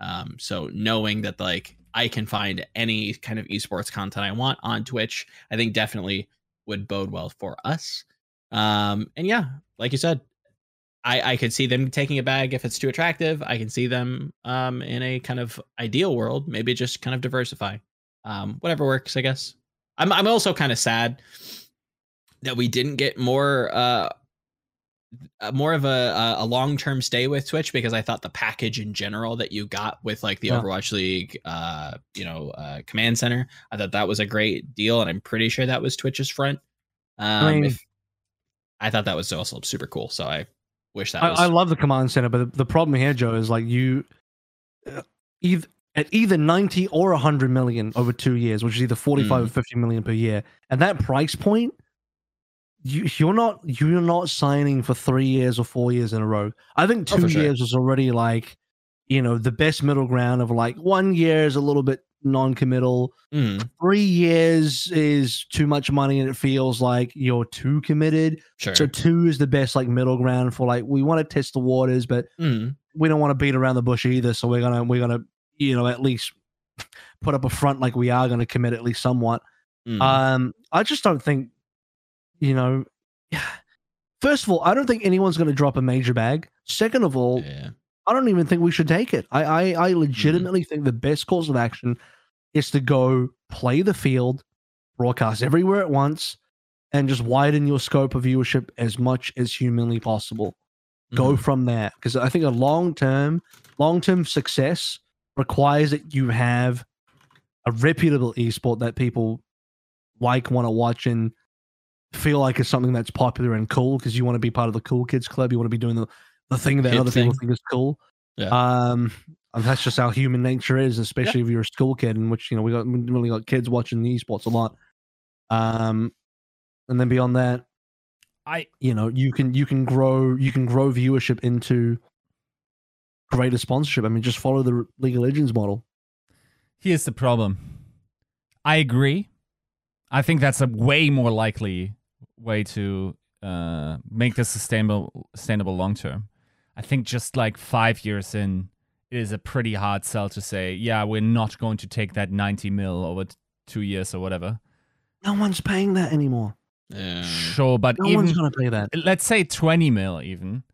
Um, so knowing that like I can find any kind of esports content I want on Twitch, I think definitely would bode well for us. Um, and yeah, like you said, I I could see them taking a bag if it's too attractive. I can see them um in a kind of ideal world, maybe just kind of diversify. Um, whatever works, I guess. I'm I'm also kind of sad that we didn't get more uh more of a a, long term stay with Twitch because I thought the package in general that you got with like the Yeah. Overwatch League, uh, you know, uh, command center, I thought that was a great deal, and I'm pretty sure that was Twitch's front. Um, I mean- if, I thought that was also super cool, so I wish that I, was. I love the command center, but the, the problem here, Joe, is like you uh, either at either 90 or 100 million over two years, which is either 45 or 50 million per year. And that price point, you, you're not you're not signing for three years or four years in a row. I think Oh, two for sure. years was already like, you know, the best middle ground of like one year is a little bit non-committal. Mhm, Three years is too much money and it feels like you're too committed. sure. So two is the best like middle ground for like we want to test the waters, but Mhm, we don't want to beat around the bush either. So we're gonna we're gonna you know at least put up a front like we are gonna commit at least somewhat. mhm. Um, I just don't think you know. First of all, I don't think anyone's gonna drop a major bag. Second of all, yeah. I don't even think we should take it. I I, I legitimately think the best course of action is to go play the field, broadcast everywhere at once, and just widen your scope of viewership as much as humanly possible go Mhm. from there because i think a long term long term success requires that you have a reputable esport that people like, want to watch, and feel like it's something that's popular and cool because you want to be part of the cool kids club. You want to be doing the, the thing that Kid other people think is cool. Yeah. Um, and that's just how human nature is, especially if you're a school kid, in which you know we got we really got kids watching the esports a lot. Um, and then beyond that, I you know you can you can grow you can grow viewership into greater sponsorship. I mean, just follow the League of Legends model. here's the problem. I agree. I think that's a way more likely way to uh, make this sustainable sustainable long term. I think just like five years in, it is a pretty hard sell to say, yeah, we're not going to take that 90 mil over t- two years or whatever. No one's paying that anymore. Yeah. Sure, but No even one's gonna pay that. let's say 20 mil even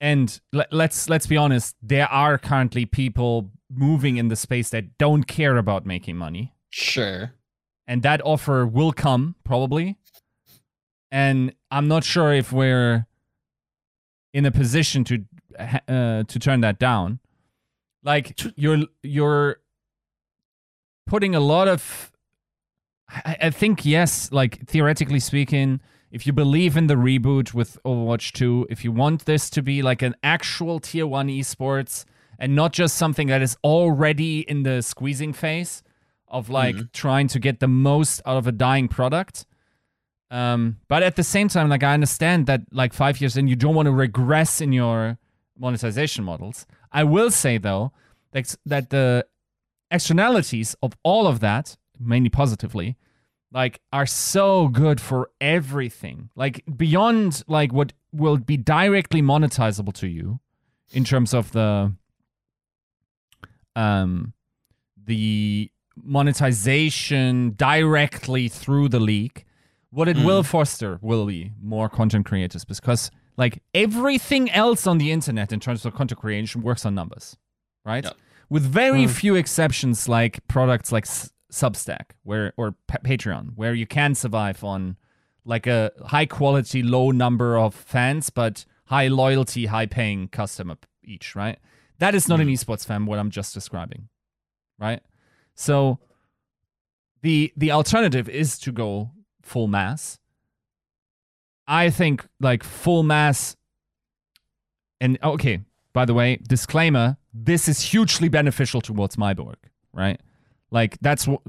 and let, let's let's be honest there are currently people moving in the space that don't care about making money Sure. and that offer will come probably and i'm not sure if we're in a position to uh, to turn that down. Like you're you're putting a lot of I, I think yes like theoretically speaking if you believe in the reboot with overwatch 2 if you want this to be like an actual tier 1 esports and not just something that is already in the squeezing phase of like trying to get the most out of a dying product um, but at the same time, like I understand that like five years in, you don't want to regress in your monetization models. I will say though that that the externalities of all of that, mainly positively, like are so good for everything. Like beyond like what will be directly monetizable to you in terms of the um the monetization directly through the league what it hmm. will foster will be more content creators because like everything else on the internet in terms of content creation works on numbers right? Yeah. with very hmm. few exceptions like products like S- substack where or pa- patreon where you can survive on like a high quality low number of fans but high loyalty high paying customer each right? That is not an hmm. esports fan what i'm just describing right? So the the alternative is to go full mass i think like full mass and okay by the way disclaimer this is hugely beneficial towards my work right like that's what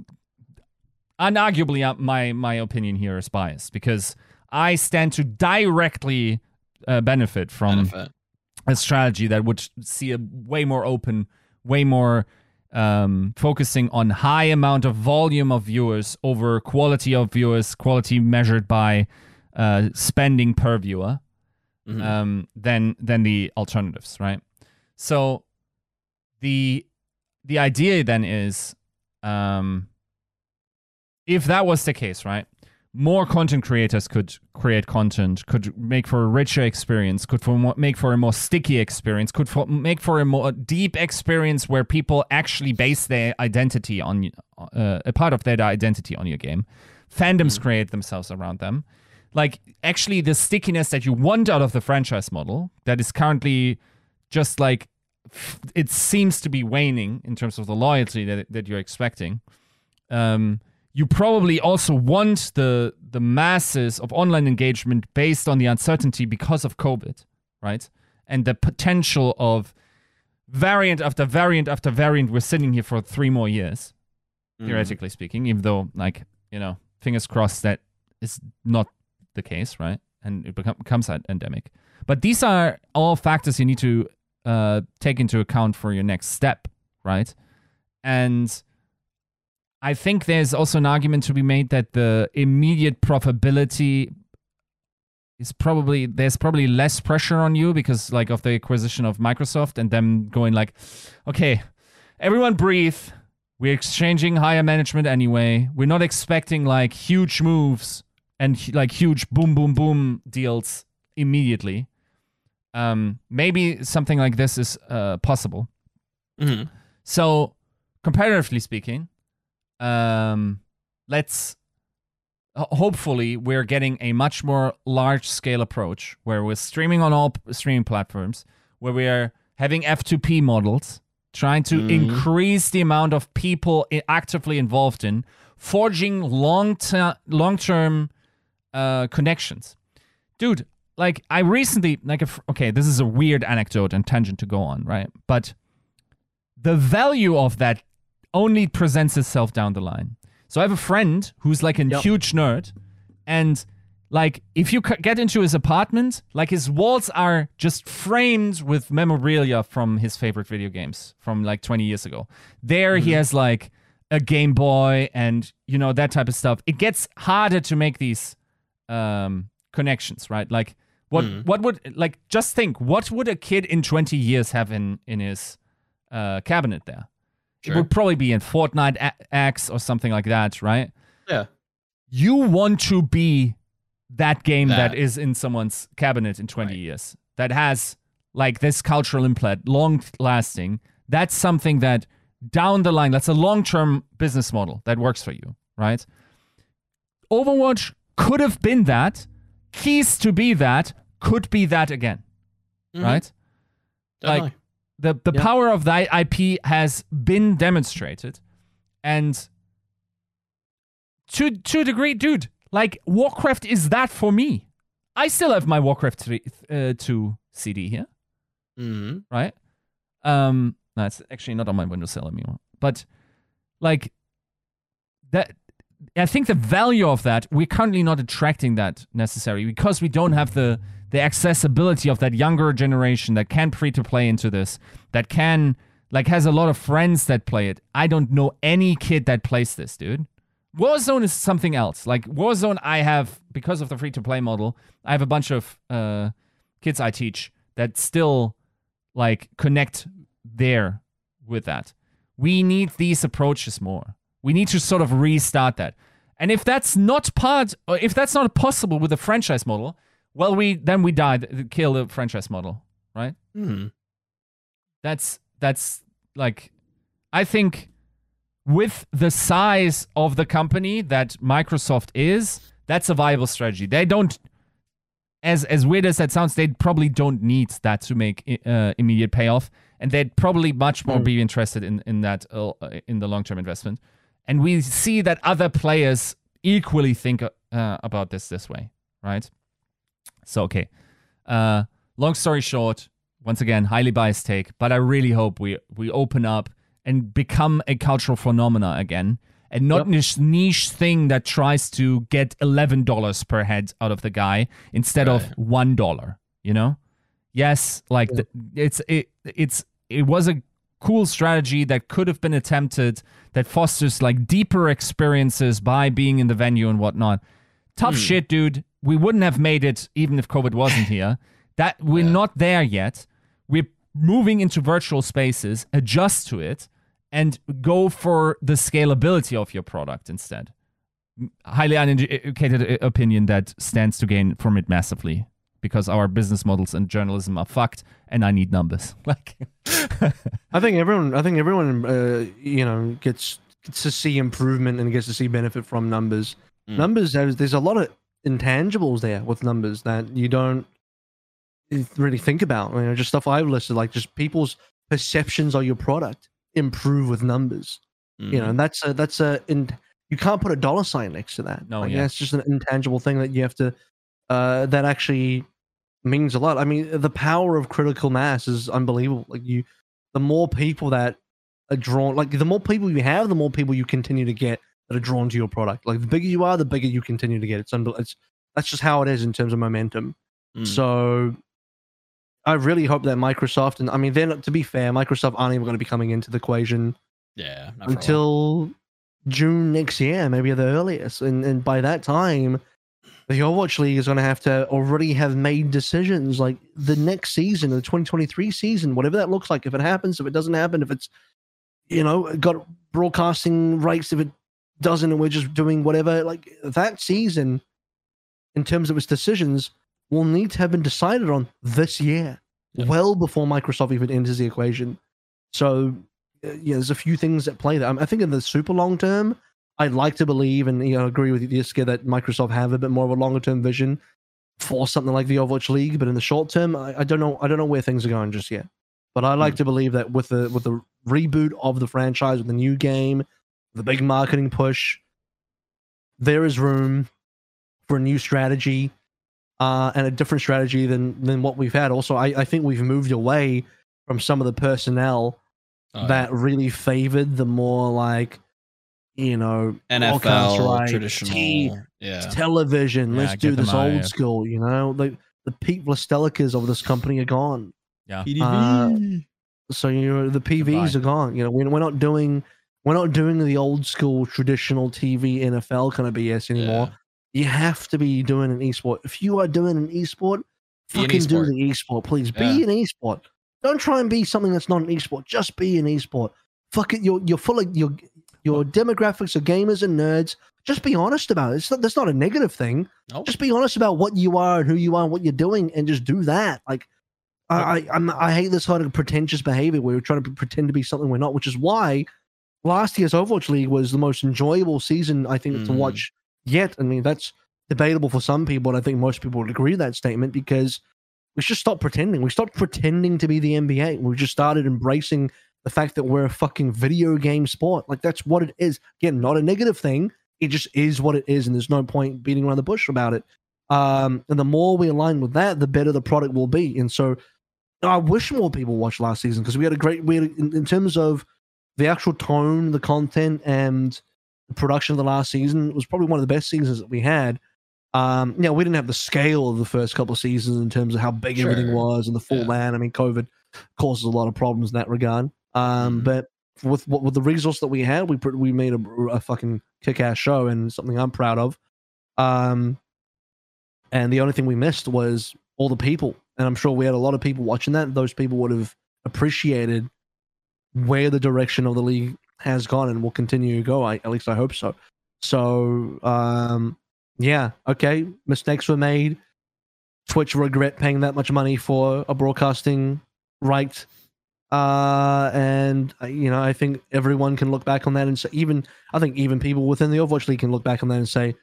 unarguably uh, my my opinion here is biased because i stand to directly uh, benefit from Benefit. a strategy that would see a way more open, way more um, focusing on high amount of volume of viewers over quality of viewers, quality measured by uh, spending per viewer, Mhm. um, than than the alternatives, right? So the the idea then is, um, if that was the case, right? More content creators could create content, could make for a richer experience, could for more, make for a more sticky experience, could for, make for a more deep experience where people actually base their identity on uh, a part of their identity on your game. Fandoms create themselves around them. Like actually, the stickiness that you want out of the franchise model that is currently just like it seems to be waning in terms of the loyalty that that you're expecting. Um, you probably also want the the masses of online engagement based on the uncertainty because of COVID, right? And the potential of variant after variant after variant. We're sitting here for three more years, Mhm. theoretically speaking, even though, like, you know, fingers crossed that is not the case, right? And it become, becomes an endemic. But these are all factors you need to uh, take into account for your next step, right? And I think there's also an argument to be made that the immediate profitability is probably there's probably less pressure on you because like of the acquisition of Microsoft and them going like, okay, everyone breathe. We're exchanging higher management anyway. We're not expecting like huge moves and like huge boom boom boom deals immediately. Um, maybe something like this is uh, possible. Mhm. So, comparatively speaking, um, let's hopefully we're getting a much more large scale approach where we're streaming on all streaming platforms, where we are having F2P models, trying to Mhm. increase the amount of people actively involved in forging long term long term uh, connections. Dude, like I recently like if, okay, this is a weird anecdote and tangent to go on, right? But the value of that only presents itself down the line. So I have a friend who's like a Yep. huge nerd, and like if you c- get into his apartment, like his walls are just framed with memorabilia from his favorite video games from like 20 years ago. There he has like a Game Boy and you know that type of stuff. It gets harder to make these um, connections, right? Like what Mhm. what would like just think what would a kid in 20 years have in in his uh, cabinet there? It would probably be in Fortnite X or something like that, right? Yeah. You want to be that game that That. is in someone's cabinet in 20 Right. years that has like this cultural implant, long lasting. That's something that down the line, that's a long term business model that works for you, right? Overwatch could have been that. Keys to be that could be that again, Mhm. right? Definitely. Like the the Yeah. power of that IP has been demonstrated, and to to a degree, dude, like Warcraft is that for me. I still have my Warcraft 3, uh, 2 CD here, Mhm. right? Um, no, it's actually not on my windowsill anymore. But like that, I think the value of that we're currently not attracting that necessarily because we don't have the the accessibility of that younger generation that can free to play into this, that can like has a lot of friends that play it. I don't know any kid that plays this, dude. Warzone is something else. Like Warzone, I have because of the free to play model. I have a bunch of uh, kids I teach that still like connect there with that. We need these approaches more. We need to sort of restart that. And if that's not part, or if that's not possible with the franchise model, well, we then we die, kill the franchise model, right? Mhm. That's that's like, I think with the size of the company that Microsoft is, that's a viable strategy. They don't, as as weird as that sounds, they probably don't need that to make uh, immediate payoff, and they'd probably much more Mm. be interested in in that uh, in the long term investment. And we see that other players equally think uh, about this this way, right? So okay, uh, long story short, once again, highly biased take, but I really hope we we open up and become a cultural phenomena again, and not Yep. this niche thing that tries to get eleven dollars per head out of the guy instead of one dollar. You know? Yes, like the, it's it it's it was a cool strategy that could have been attempted that fosters like deeper experiences by being in the venue and whatnot. Tough Hmm. shit, dude. We wouldn't have made it even if COVID wasn't here. That we're Yeah. not there yet. We're moving into virtual spaces, adjust to it, and go for the scalability of your product instead. Highly uneducated uh, opinion that stands to gain from it massively because our business models and journalism are fucked, and I need numbers. Like, I think everyone, I think everyone, uh, you know, gets gets to see improvement and gets to see benefit from numbers. Mm. Numbers, there's, there's a lot of intangibles there with numbers that you don't really think about. You know, just stuff I've listed, like just people's perceptions of your product improve with numbers. You know, Mhm. and that's a that's a in, you can't put a dollar sign next to that. No, like, yeah. it's just an intangible thing that you have to uh, that actually means a lot. I mean, the power of critical mass is unbelievable. Like you, the more people that are drawn, like the more people you have, the more people you continue to get that are drawn to your product. Like the bigger you are, the bigger you continue to get. It's unbel- it's that's just how it is in terms of momentum. Mm. So I really hope that Microsoft and I mean, they're to be fair, Microsoft aren't even going to be coming into the equation yeah. not for a while. until June next year, maybe at the earliest. And and by that time, the Overwatch League is going to have to already have made decisions. Like the next season, the 2023 season, whatever that looks like. If it happens, if it doesn't happen, if it's you know got broadcasting rights, if it doesn't, and we're just doing whatever. Like that season, in terms of its decisions, will need to have been decided on this year, Yeah. well before Microsoft even enters the equation. So uh, yeah, there's a few things that play. Um, I think in the super long term, I'd like to believe and you know agree with you, Yiska, that Microsoft have a bit more of a longer term vision for something like the Overwatch League. But in the short term, I, I don't know. I don't know where things are going just yet. But I like to believe that with the with the reboot of the franchise, with the new game, the big marketing push, there is room for a new strategy uh, and a different strategy than than what we've had. Also, I, I think we've moved away from some of the personnel Oh, that really favored the more like you know broadcast NFL rights, traditional. T- yeah. television. Yeah, Let's do this old here. school. You know, like the Pete Vlastelicas of this company are gone. Yeah. PDV. Uh, so you know the PVs Goodbye. are gone. You know, we're, we're not doing we're not doing the old school traditional TV NFL kind of BS anymore. You have to be doing an esport. If you are doing an esport, Be an fucking do esport. the esport, please. Be Yeah. an esport. Don't try and be something that's not an esport. Just be an esport. Fuck it. You're you're full of your your demographics are gamers and nerds. Just be honest about it. It's not, that's not a negative thing. Nope. Just be honest about what you are and who you are and what you're doing, and just do that. Like, I I, I'm, hate this kind of pretentious behavior where we're trying to pretend to be something we're not, which is why last year's Overwatch League was the most enjoyable season I think to Mhm. watch yet. I mean, that's debatable for some people, and I think most people would agree with that statement because we should stop pretending. We stopped pretending to be the NBA. We just started embracing the fact that we're a fucking video game sport. Like that's what it is. Again, not a negative thing. It just is what it is, and there's no point beating around the bush about it. Um, and the more we align with that, the better the product will be. And so, I wish more people watched last season because we had a great. We had, in, in terms of the actual tone, the content, and the production of the last season it was probably one of the best seasons that we had. Um, you know, we didn't have the scale of the first couple of seasons in terms of how big everything was and the full Yeah. land. I mean, COVID causes a lot of problems in that regard. Um, Mhm. but with what with the resource that we had, we put, we made a, a fucking kick ass show and something I'm proud of. Um, and the only thing we missed was all the people, and I'm sure we had a lot of people watching that. Those people would have appreciated where the direction of the league has gone and will continue to go. I, at least I hope so. So, um, yeah, okay, mistakes were made. Twitch regret paying that much money for a broadcasting right. Uh, and uh, you know, I think everyone can look back on that and say, even I think even people within the Overwatch League can look back on that and say,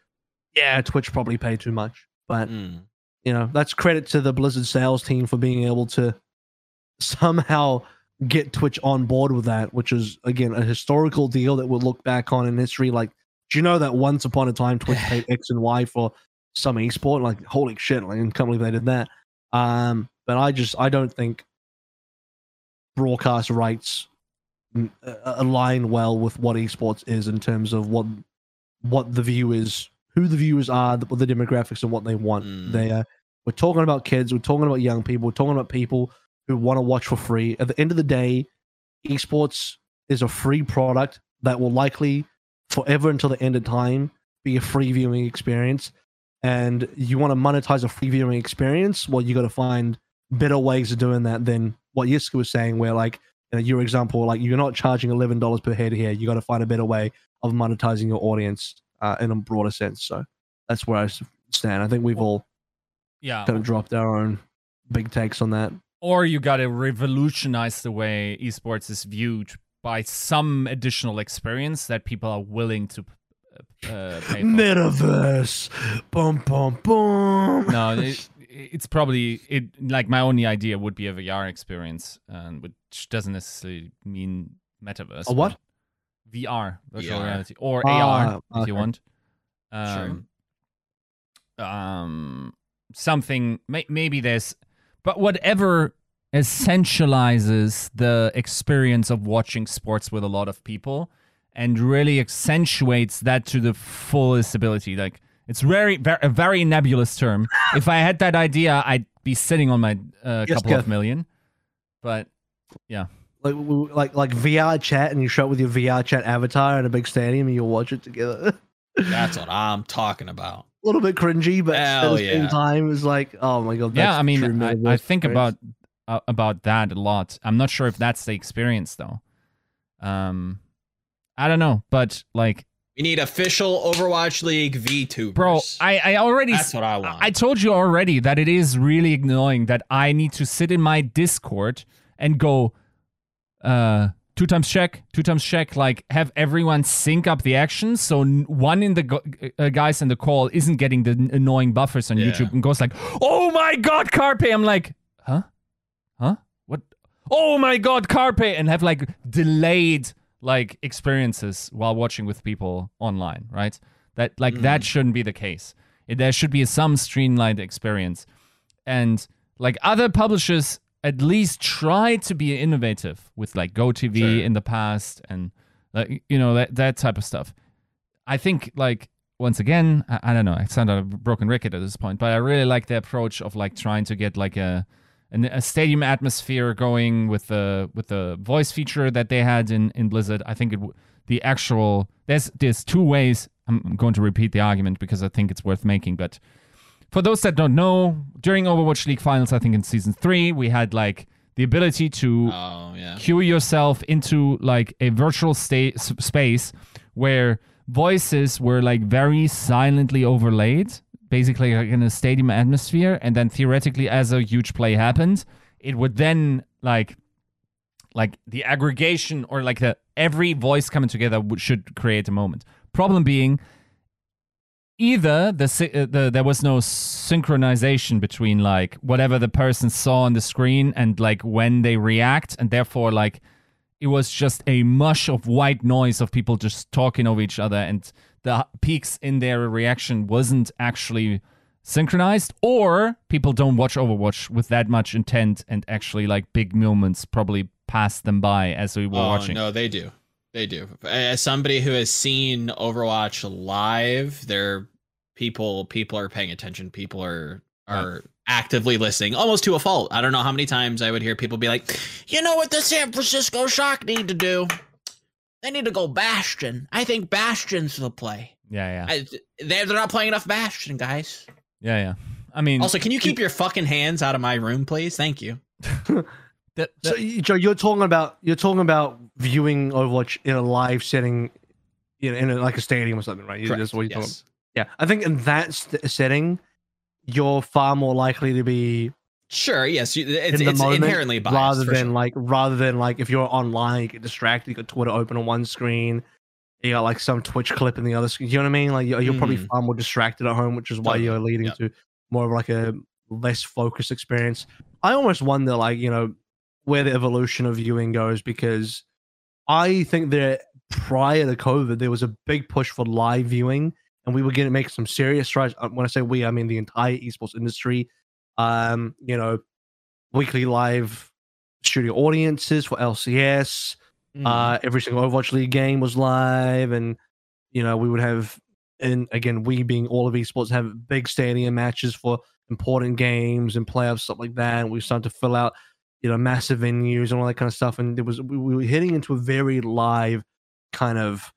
yeah, Twitch probably paid too much. But Mm. you know, that's credit to the Blizzard sales team for being able to somehow get Twitch on board with that, which is again a historical deal that we'll look back on in history. Like, do you know that once upon a time Twitch paid X and Y for some esport? Like, holy shit! Like, I can't believe they did that. Um, but I just I don't think broadcast rights mm, align well with what esports is in terms of what what the viewers who the viewers are the, the demographics and what they want. Mm. they are we're talking about kids we're talking about young people we're talking about people who want to watch for free. At the end of the day esports is a free product that will likely forever until the end of time be a free viewing experience. And you want to monetize a free viewing experience well you got to find better ways of doing that than what Yiska was saying where like you know, your example like you're not charging $11 per head here. You got to find a better way of monetizing your audience uh, in a broader sense. So that's where I stand. I think we've all Yeah. kind of dropped our own big takes on that. Or you got to revolutionize the way esports is viewed by some additional experience that people are willing to uh, pay for. metaverse! Boom boom boom no, it, it's probably it. Like my only idea would be a VR experience, and which doesn't necessarily mean metaverse. A what? VR, virtual VR. reality, or Ah, AR, if you want. Um, um, something. May, maybe there's, but whatever essentializes the experience of watching sports with a lot of people and really accentuates that to the fullest ability. Like it's very, very a very nebulous term. if I had that idea, I'd be sitting on my uh, Yes, couple of million. But yeah. like like like VR chat, and you show up with your VR chat avatar in a big stadium, and you'll watch it together. That's what I'm talking about. a little bit cringy, but Hell at the same yeah. time, it's like, oh my god. yeah, I mean, true I, I think experience. about uh, about that a lot. I'm not sure if that's the experience though. Um, I don't know, but like, We need official Overwatch League V2. bro, I I already That's what I want. I told you already that it is really annoying that I need to sit in my Discord and go, uh, two times check, two times check, like have everyone sync up the actions so n- one in the uh, guys in the call isn't getting the annoying buffers on Yeah. YouTube and goes like, oh my god, Carpe. I'm like, huh, huh, what? Oh my god, Carpe, and have like delayed like experiences while watching with people online, right? That like that Mm. shouldn't be the case. It, there should be some streamlined experience, and like other publishers at least try to be innovative with like GoTV Sure. in the past and like you know that that type of stuff. I think like once again, I, I don't know. I sound like a broken record at this point, but I really like the approach of like trying to get like a an, a stadium atmosphere going with the with the voice feature that they had in in Blizzard. I think it the actual there's there's two ways. I'm going to repeat the argument because I think it's worth making, but for those that don't know, during Overwatch League finals, I think in season three, we had like the ability to Oh yeah. cue yourself into like a virtual sta- space where voices were like very silently overlaid, basically like in a stadium atmosphere, and then theoretically, as a huge play happened, it would then like like the aggregation or like the every voice coming together should create a moment. Problem being, either the, uh, the there was no synchronization between like whatever the person saw on the screen and like when they react, and therefore like it was just a mush of white noise of people just talking over each other, and the peaks in their reaction wasn't actually synchronized, or people don't watch Overwatch with that much intent, and actually like big moments probably passed them by as we were oh, watching. No, they do. They do. As somebody who has seen Overwatch live, there people people are paying attention. People are are actively listening, almost to a fault. I don't know how many times I would hear people be like, "You know what the San Francisco Shock need to do? They need to go Bastion. I think Bastion's the play. Yeah, yeah, I, they're they're not playing enough Bastion, guys. yeah, yeah. I mean, Also, can you keep your fucking hands out of my room, please? Thank you. the- the- So, Joe, you're talking about you're talking about viewing Overwatch in a live setting, you know, in a, like a stadium or something, right? You- That's what you're talking Yes. Yeah, I think in that st- setting, you're far more likely to be Sure. Yes. you- It's, in it's moment inherently biased. rather than sure. like rather than like if you're online, you get distracted, you got Twitter open on one screen, you got like some Twitch clip in the other screen. You know what I mean? Like you're, you're probably Mhm. far more distracted at home, which is why Totally. you're leading Yep. to more of like a less focused experience. I almost wonder, like you know, where the evolution of viewing goes because I think that prior to COVID, there was a big push for live viewing, and we were going to make some serious strides. Uh, When I say we, I mean the entire esports industry. Um, you know, weekly live studio audiences for LCS. Mm. Uh, every single Overwatch League game was live, and you know we would have, and again, we being all of esports have big stadium matches for important games and playoffs stuff like that. And we started to fill out, you know, massive venues and all that kind of stuff. And it was we, we were hitting into a very live kind of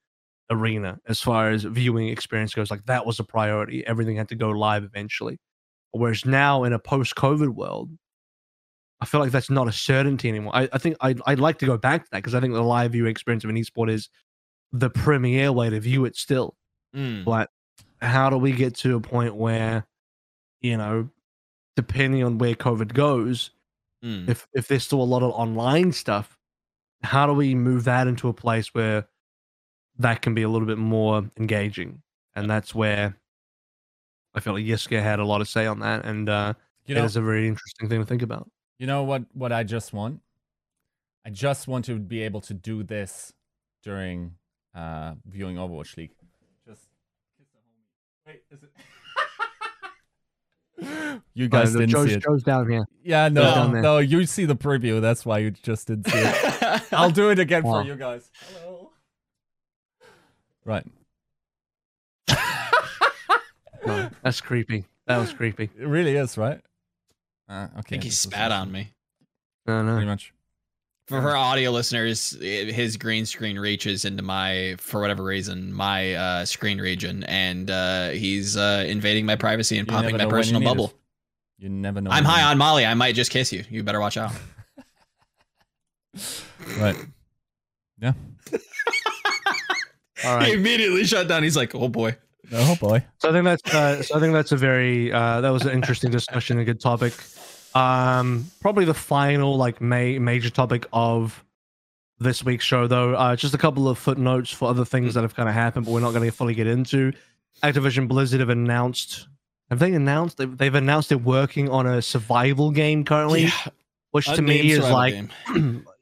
arena as far as viewing experience goes. Like that was a priority. Everything had to go live eventually. Whereas now in a post-COVID world, I feel like that's not a certainty anymore. I, I think I'd, I'd like to go back to that because I think the live view experience of an esport is the premier way to view it still. Mm. But how do we get to a point where, you know, depending on where COVID goes, Mm. if if there's still a lot of online stuff, how do we move that into a place where that can be a little bit more engaging? And that's where I feel like Yiska had a lot of say on that, and uh, you know, is a very interesting thing to think about. You know what? What I just want? I just want to be able to do this during uh, viewing Overwatch League. Just kiss the homie. Wait, is it? you guys Uh, didn't Joe's, see it. Joe's down here. Yeah, no, no. You see the preview. That's why you just didn't see it. I'll do it again Wow. for you guys. Hello. Right. No, that's creepy. That was creepy. It really is, right? Uh, okay. I think he spat on me. No, Pretty much. For her audio listeners, i- his green screen reaches into my, for whatever reason, my uh, screen region, and uh, he's uh, invading my privacy and You popping my know you personal need it. bubble. You never know. I'm high on Molly. I might just kiss you. You better watch out. Right. Yeah. All He immediately shut down. He's like, "Oh boy." Oh boy. So I think that's uh, so I think that's a very uh, that was an interesting discussion, a good topic. Um, probably the final like ma- major topic of this week's show, though. Uh, just a couple of footnotes for other things that have kind of happened, but we're not going to fully get into. Activision Blizzard have announced. Have they announced? They've, they've announced they're working on a survival game currently, which to me is like,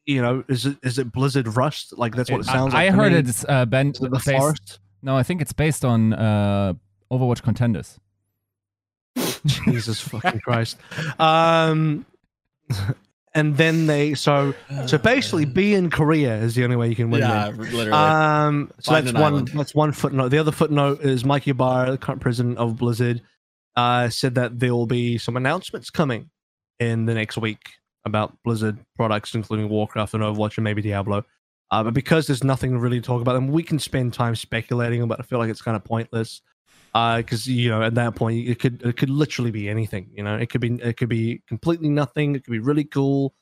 you know, is it is it Blizzard Rust? Like that's what it sounds I, like. I heard me. it's uh, Ben. Is it the bas- forest. No, I think it's based on uh, Overwatch contenders. Jesus fucking Christ. Um, and then they so so basically be in Korea is the only way you can win. yeah, there. literally. Um, so Find that's one. island. That's one footnote. The other footnote is Mike Ybarra, the current president of Blizzard, uh, said that there will be some announcements coming in the next week about Blizzard products, including Warcraft and Overwatch and maybe Diablo. Uh, but because there's nothing really to talk about them, we can spend time speculating. But I feel like it's kind of pointless because you know at that point it could it could literally be anything. You know, it could be it could be completely nothing. It could be really cool.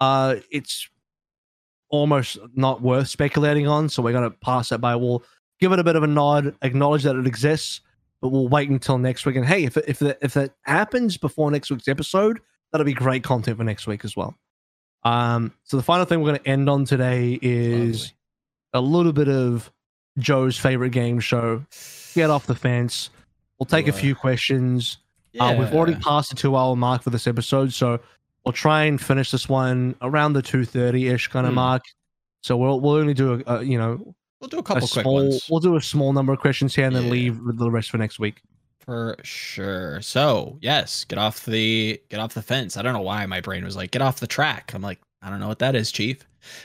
Uh, it's almost not worth speculating on. So we're to pass that by. We'll give it a bit of a nod, acknowledge that it exists, but we'll wait until next week. And hey, if if if that happens before next week's episode, that'll be great content for next week as well. Um, so the final thing we're going to end on today is a little bit of Joe's favorite game show. Get off the fence. We'll take a few questions. Uh, we've already passed the two hour mark for this episode, so we'll try and finish this one around the two thirty ish kind of Hmm. mark. So we'll we'll only do a, a you know We'll do a a couple quick small ones we'll do a small number of questions here and then Yeah. leave the rest for next week. For sure. So yes, get off the get off the fence. I don't know why my brain was like get off the track. I'm like I don't know what that is, Chief.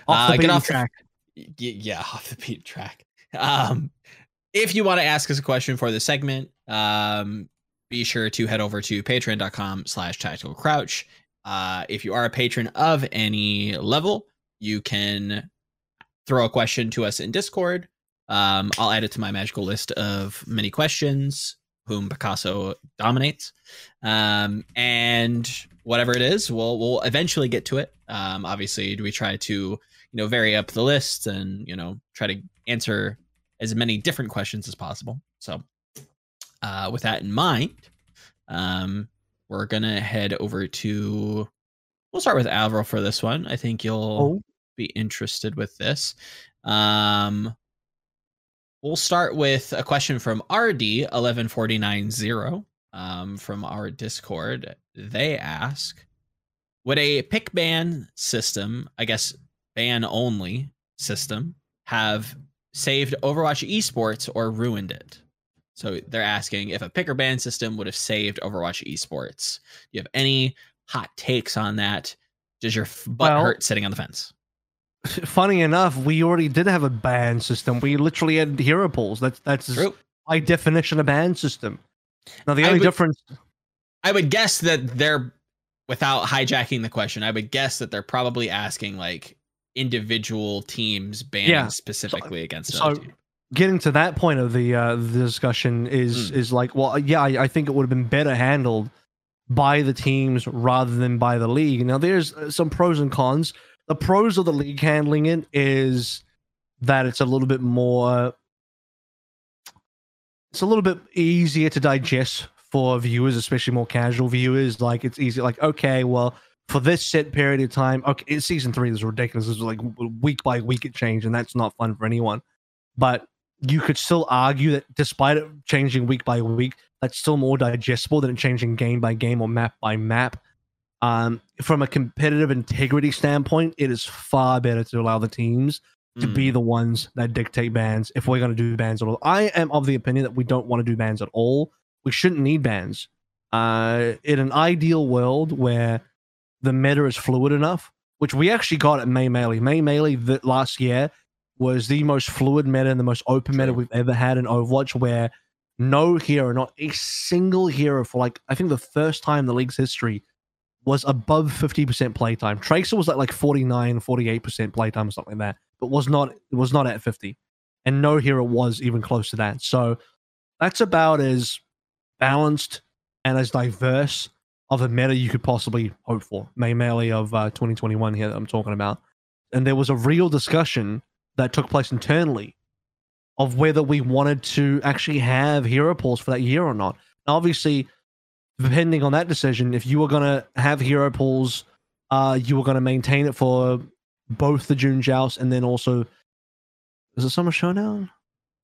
Off Uh, the get off track. Y- yeah, off the beat track. Um, if you want to ask us a question for the segment, um, be sure to head over to patreon.com slash tactical crouch. Uh, if you are a patron of any level, you can throw a question to us in Discord. Um, I'll add it to my magical list of many questions, whom Picasso dominates. Um, and whatever it is, we'll we'll eventually get to it. Um, obviously, we try to you know vary up the list and you know try to answer as many different questions as possible. So, uh, with that in mind, um, we're gonna head over to. We'll start with Alvaro for this one. I think you'll Oh, be interested with this. Um, we'll start with a question from RD eleven forty nine zero um, from our Discord. They ask, "Would a pick ban system, I guess ban only system, have saved Overwatch esports or ruined it?" So they're asking if a pick or ban system would have saved Overwatch esports. Do you have any hot takes on that? Does your butt Well- hurt sitting on the fence? funny enough, we already did have a ban system. We literally had hero pools. That's that's True. by definition a ban system. Now the I only would- difference I would guess that they're without hijacking the question. I would guess that they're probably asking like individual teams banning Yeah. specifically against so- getting to that point of the uh the discussion is Hmm. is like well yeah I, I think it would have been better handled by the teams rather than by the league now there's uh, some pros and cons the pros of the league handling it is that it's a little bit more it's a little bit easier to digest for viewers especially more casual viewers. Like it's easy like okay well for this set period of time okay it's season three this is ridiculous. This is like week by week it changed and that's not fun for anyone. But you could still argue that despite it changing week by week, that's still more digestible than it changing game by game or map by map. Um, from a competitive integrity standpoint, it is far better to allow the teams to Mm. be the ones that dictate bans if we're going to do bans at all. I am of the opinion that we don't want to do bans at all. We shouldn't need bans. Uh, in an ideal world where the meta is fluid enough, which we actually got at May Melee. May Melee that last year was the most fluid meta and the most open meta we've ever had in Overwatch, where no hero, not a single hero for like I think the first time in the league's history was above 50% playtime. Tracer was at like 49, 48% playtime or something like that, but was not was not at 50. And no hero was even close to that. So that's about as balanced and as diverse of a meta you could possibly hope for. May Melee of uh, 2021 here that I'm talking about. And there was a real discussion that took place internally of whether we wanted to actually have hero pools for that year or not. Now, obviously, depending on that decision, if you were going to have hero pools, uh, you were going to maintain it for both the June joust and then also is it Summer Showdown?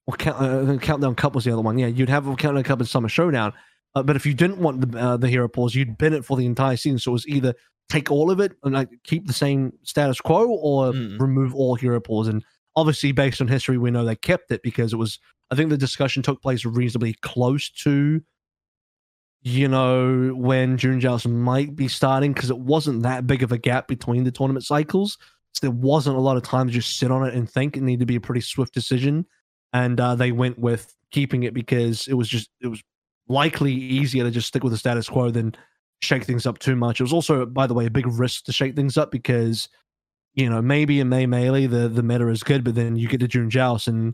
Or count, uh, Countdown Cup was the other one. Yeah, you'd have a Countdown Cup and Summer Showdown. Uh, but if you didn't want the uh, the hero pools, you'd bin it for the entire season. So it was either take all of it and like keep the same status quo, or Mm. remove all hero pools. And obviously, based on history, we know they kept it because it was I think the discussion took place reasonably close to, you know, when June Joust might be starting because it wasn't that big of a gap between the tournament cycles. So there wasn't a lot of time to just sit on it and think. It needed to be a pretty swift decision, and uh, they went with keeping it because it was just it was likely easier to just stick with the status quo than shake things up too much. It was also, by the way, a big risk to shake things up because you know maybe in May Melee the the meta is good, but then you get to June Joust and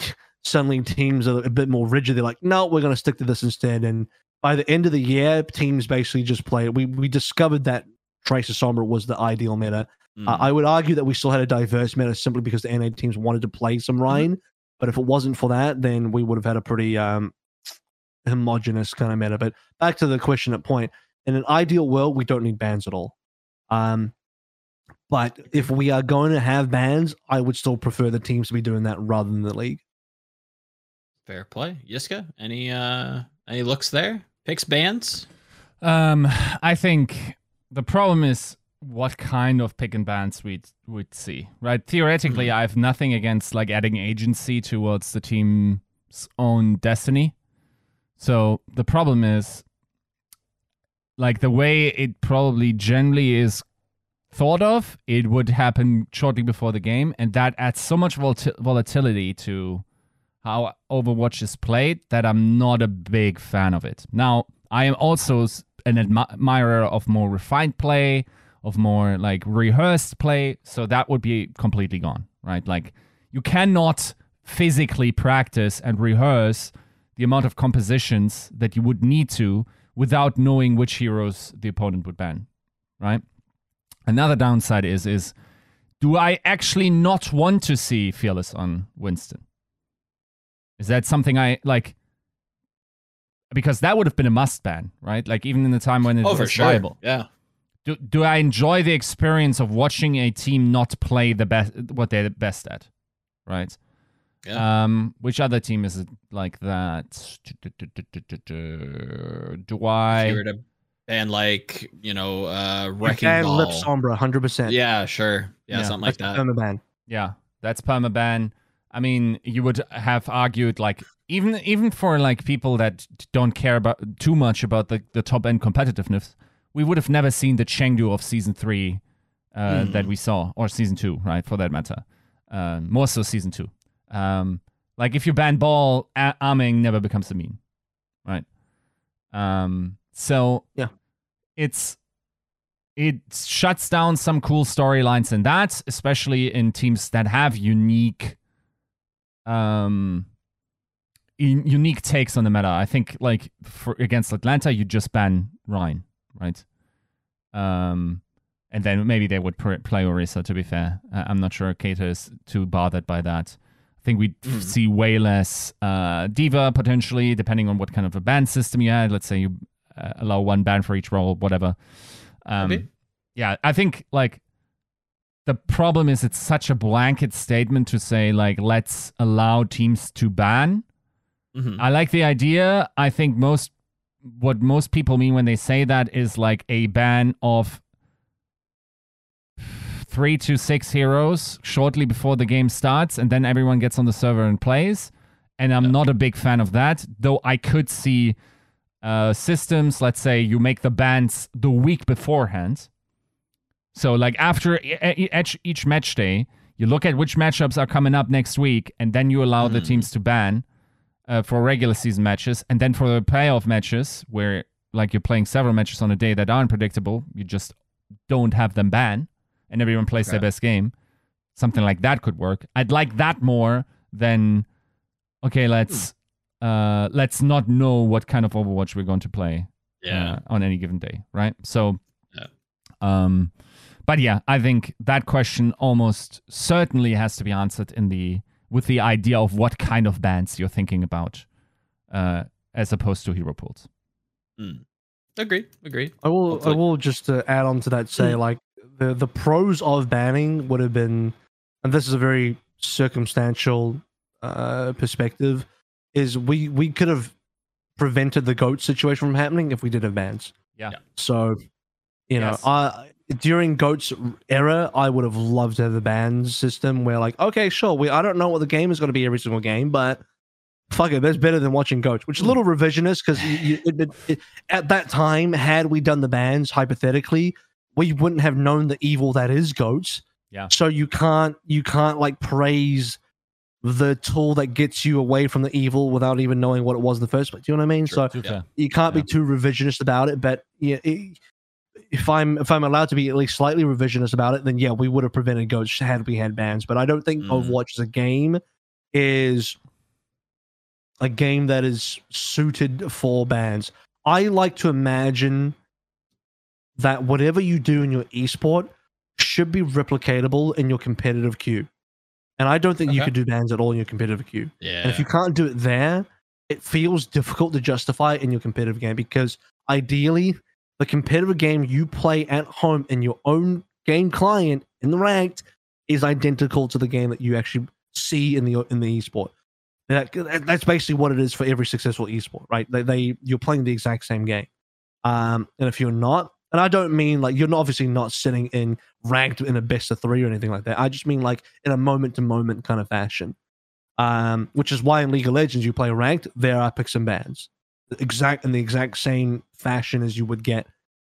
suddenly teams are a bit more rigid. They're like, no, we're going to stick to this instead. And by the end of the year, teams basically just play. We we discovered that Tracer Sombra was the ideal meta. Mm. Uh, I would argue that we still had a diverse meta simply because the NA teams wanted to play some Rein. But if it wasn't for that, then we would have had a pretty um, homogenous kind of meta. But back to the question at point. In an ideal world, we don't need bans at all. Um, but if we are going to have bans, I would still prefer the teams to be doing that rather than the league. Fair play. Yiska, any uh any looks there? Picks bands? Um, I think the problem is what kind of pick and bans we'd would see, right? Theoretically, I have nothing against like adding agency towards the team's own destiny. So the problem is, like the way it probably generally is thought of, it would happen shortly before the game, and that adds so much volati- volatility to how Overwatch is played that I'm not a big fan of it. Now, I am also an admirer of more refined play, of more like rehearsed play, so that would be completely gone, right? Like you cannot physically practice and rehearse the amount of compositions that you would need to without knowing which heroes the opponent would ban, right? Another downside is is do I actually not want to see Fearless on Winston? Is that something I like? Because that would have been a must ban, right? Like even in the time when it oh, was for sure. viable. Yeah. Do do I enjoy the experience of watching a team not play the best what they're best at, right? Yeah. Um, which other team is it like that? Do I? if you were to ban like, you know, uh You wrecking can ball. lip Sombra 100%. Yeah, sure. Yeah, Yeah, something like That's that. permaban. Yeah, that's permaban. I mean, you would have argued like even even for like people that don't care about too much about the, the top end competitiveness, we would have never seen the Chengdu of season three uh, Mhm. that we saw, or season two, right? For that matter, uh, more so season two. Um, like if you ban ball, a- Ameng never becomes a meme, right? Um, so Yeah. it's it shuts down some cool storylines in that, especially in teams that have unique um in, unique takes on the meta. I think like for against Atlanta, you just ban Ryan, right? Um, and then maybe they would play Orisa. To be fair, uh, I'm not sure Keita is too bothered by that. I think we'd Mhm. see way less uh, D.Va potentially, depending on what kind of a ban system you had. Let's say you uh, allow one ban for each role, whatever. Um, yeah, I think like the problem is it's such a blanket statement to say like let's allow teams to ban. Mhm. I like the idea. I think most what most people mean when they say that is like a ban of three to six heroes shortly before the game starts, and then everyone gets on the server and plays. And I'm Yeah. not a big fan of that, though I could see uh, systems. Let's say you make the bans the week beforehand. So, like after each, each match day, you look at which matchups are coming up next week, and then you allow the Mhm. teams to ban uh, for regular season matches, and then for the playoff matches, where like you're playing several matches on a day that aren't predictable, you just don't have them ban, and everyone plays their best game. Something like that could work. I'd like that more than okay. Let's uh, let's not know what kind of Overwatch we're going to play Yeah. uh, on any given day, right? So, Yeah. um, but yeah, I think that question almost certainly has to be answered in the with the idea of what kind of bands you're thinking about, uh, as opposed to hero pools. Mm. Agreed. Agreed. I will. Hopefully- I will just to add on to that say like the the pros of banning would have been, and this is a very circumstantial uh, perspective, is we we could have prevented the goat situation from happening if we did have bans. Yeah. Yeah. So, you know, Yes. I during goat's era, I would have loved to have the bans system where like, okay, sure, we I don't know what the game is going to be every single game, but fuck it, that's better than watching Goats, which is a little revisionist because at that time, had we done the bans hypothetically, we wouldn't have known the evil that is Goats. Yeah. So you can't you can't like praise the tool that gets you away from the evil without even knowing what it was in the first place. Do you know what I mean? So Yeah. you can't be too revisionist about it. But yeah, it, if I'm if I'm allowed to be at least slightly revisionist about it, then yeah, we would have prevented Goats had we had bans. But I don't think Mm. Overwatch as a game is a game that is suited for bans. I like to imagine that whatever you do in your esport should be replicatable in your competitive queue. And I don't think you Okay. could do bans at all in your competitive queue. Yeah. And if you can't do it there, it feels difficult to justify in your competitive game because ideally, the competitive game you play at home in your own game client in the ranked is identical to the game that you actually see in the in the esport. That, that's basically what it is for every successful esport, right? They, they you're playing the exact same game. Um, and if you're not, and I don't mean like you're not obviously not sitting in ranked in a best of three or anything like that. I just mean like in a moment to moment kind of fashion um, which is why in League of Legends you play ranked. There are picks and bans, exact in the exact same fashion as you would get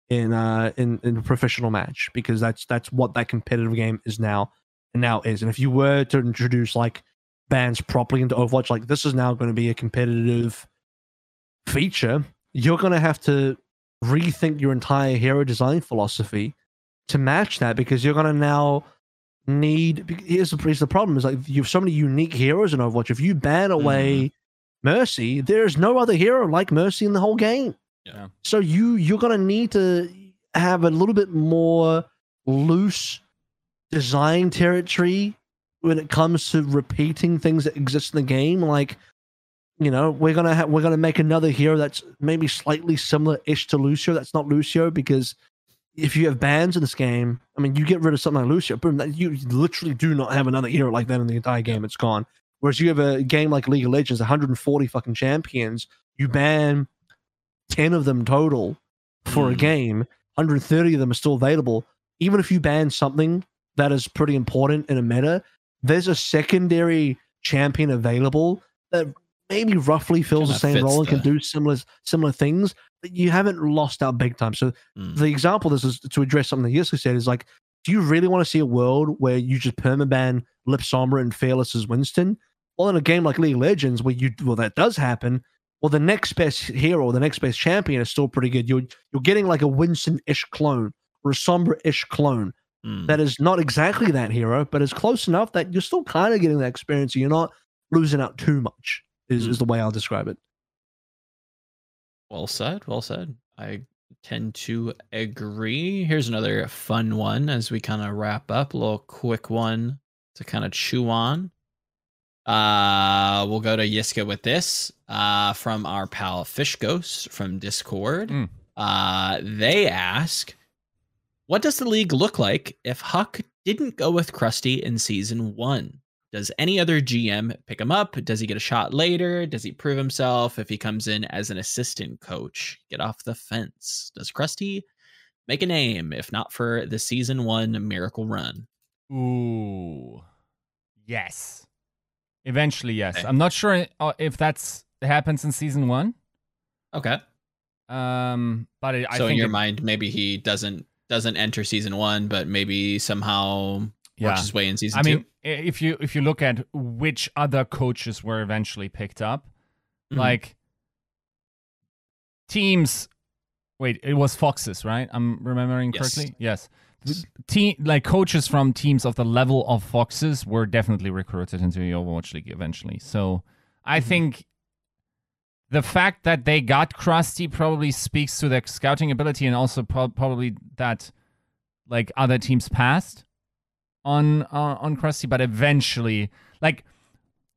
in uh in in a professional match because that's that's what that competitive game is now and now is. And if you were to introduce like bans properly into Overwatch, like this is now going to be a competitive feature, you're going to have to rethink your entire hero design philosophy to match that because you're going to now need here's the, here's the problem is like you have so many unique heroes in Overwatch. If you ban away Mercy, there's no other hero like Mercy in the whole game. Yeah. So you you're gonna need to have a little bit more loose design territory when it comes to repeating things that exist in the game. Like, you know, we're gonna have we're gonna make another hero that's maybe slightly similar-ish to Lucio. That's not Lucio because if you have bans in this game, I mean, you get rid of something like Lucio, boom, that you literally do not have another hero like that in the entire game. It's gone. Whereas you have a game like League of Legends, 140 fucking champions, you ban 10 of them total for a Mm. game, 130 of them are still available. Even if you ban something that is pretty important in a meta, there's a secondary champion available that maybe roughly fills the same role and can do similar similar things. But you haven't lost out big time. So Mm. the example this is to address something that Yiska said is like, do you really want to see a world where you just permaban Lip Sombra and Fearless as Winston? Well, in a game like League of Legends, where you well that does happen, well the next best hero the next best champion is still pretty good. You're you're getting like a Winston-ish clone or a Sombra-ish clone Mm. that is not exactly that hero, but is close enough that you're still kind of getting that experience. And you're not losing out too much. Is, is the way I'll describe it. Well said. Well said. I tend to agree. Here's another fun one as we kind of wrap up. A little quick one to kind of chew on. Uh, we'll go to Yiska with this. Uh, from our pal Fish Ghost from Discord. Mm. Uh, they ask, "What does the league look like if HuK didn't go with Crusty in season one?" Does any other GM pick him up? Does he get a shot later? Does he prove himself if he comes in as an assistant coach? Get off the fence. Does Crusty make a name if not for the season one miracle run? Ooh. Yes. Eventually, yes. Okay. I'm not sure uh, if that's happens in season one. Okay. Um, but it, I so in your it- mind, maybe he doesn't doesn't enter season one, but maybe somehow yeah. works his way in season I two. mean, i- if you if you look at which other coaches were eventually picked up, Mhm. like teams. Wait, it was Foxes, right? I'm remembering Yes. correctly. Yes. Team like coaches from teams of the level of Foxes were definitely recruited into the Overwatch League eventually. So I Mhm. think the fact that they got Crusty probably speaks to their scouting ability and also pro- probably that like other teams passed on uh, on Crusty, but eventually, like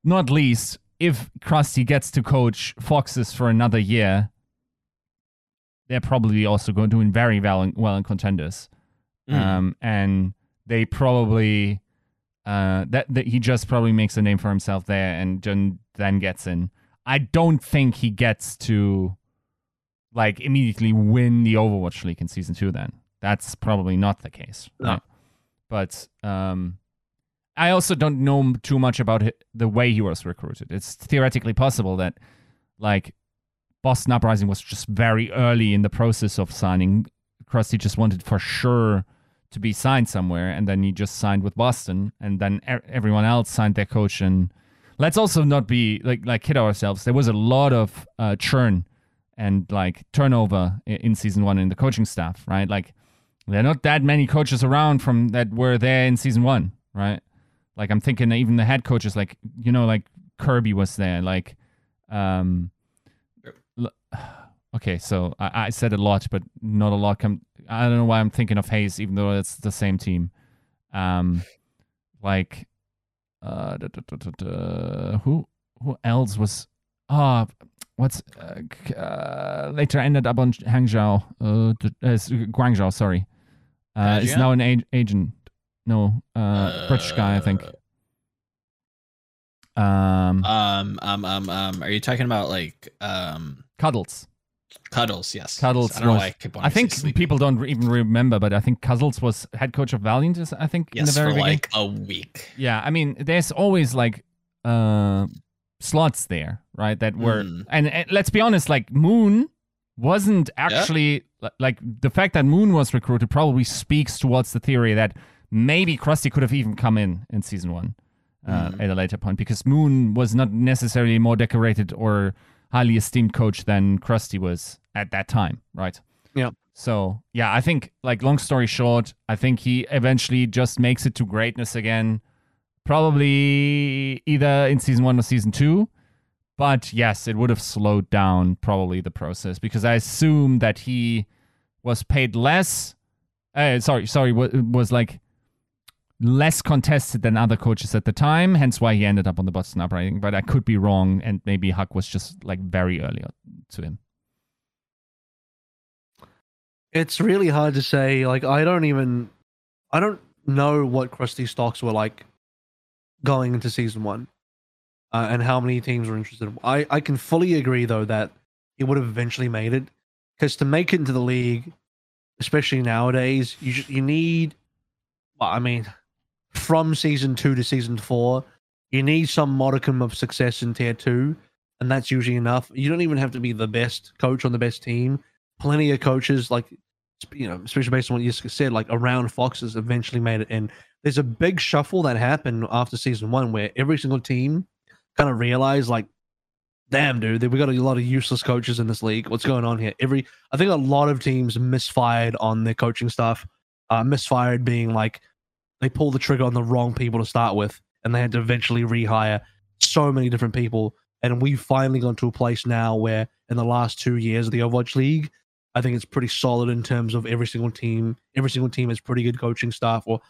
not least, if Crusty gets to coach Foxes for another year, they're probably also going to be doing very well in, well in contenders, Mhm. um, and they probably uh, that that he just probably makes a name for himself there and then then gets in. I don't think he gets to like immediately win the Overwatch League in season two. Then that's probably not the case. No. Right? But um, I also don't know too much about the way he was recruited. It's theoretically possible that, like, Boston Uprising was just very early in the process of signing. Crusty just wanted for sure to be signed somewhere, and then he just signed with Boston, and then e- everyone else signed their coach. And let's also not be like like kid ourselves. There was a lot of uh, churn and like turnover i- in season one in the coaching staff, right? Like there are not that many coaches around from that were there in season one, right? Like I'm thinking even the head coaches, like you know, like Kirby was there, like um okay, so I, I said a lot, but not a lot come I don't know why I'm thinking of Hayes, even though it's the same team. Um like uh da, da, da, who who else was ah what's uh, uh, later ended up on Hangzhou uh, uh Guangzhou sorry. Uh is now an ag- agent. No uh, British guy I think. Um Um, um, um, um. Are you talking about like um Cuddles Cuddles? Yes. Cuddles I don't know why I keep I think people don't even remember but I think Cuddles was head coach of Valiant I think in the Yes, very for beginning like a week. Yeah, I mean, there's always like uh slots there, right? That were Mm. and, and let's be honest, like Moon wasn't actually li- like the fact that Moon was recruited probably speaks towards the theory that maybe Crusty could have even come in in season one uh, Mhm. at a later point because Moon was not necessarily more decorated or highly esteemed coach than Crusty was at that time, right? Yeah. So yeah, I think like long story short, I think he eventually just makes it to greatness again probably either in season one or season two. But yes, it would have slowed down probably the process because I assume that he was paid less. Uh, sorry, sorry, wa- was like less contested than other coaches at the time. Hence why he ended up on the Boston Uprising. But I could be wrong, and maybe HuK was just like very early to him. It's really hard to say. Like, I don't even, I don't know what Crusty stocks were like going into season one, uh, and how many teams were interested. I I can fully agree though that he would have eventually made it, because to make it into the league, especially nowadays, you just, you need, well, I mean, from season two to season four, you need some modicum of success in tier two, and that's usually enough. You don't even have to be the best coach on the best team. Plenty of coaches, like you know, especially based on what you said, like around Foxes eventually made it in. There's a big shuffle that happened after season one where every single team kind of realized, like, damn, dude, we got a lot of useless coaches in this league. What's going on here? Every, I think a lot of teams misfired on their coaching stuff. Uh, misfired being like they pulled the trigger on the wrong people to start with, and they had to eventually rehire so many different people. And we've finally gone to a place now where, in the last two years of the Overwatch League, I think it's pretty solid in terms of every single team. Every single team has pretty good coaching staff or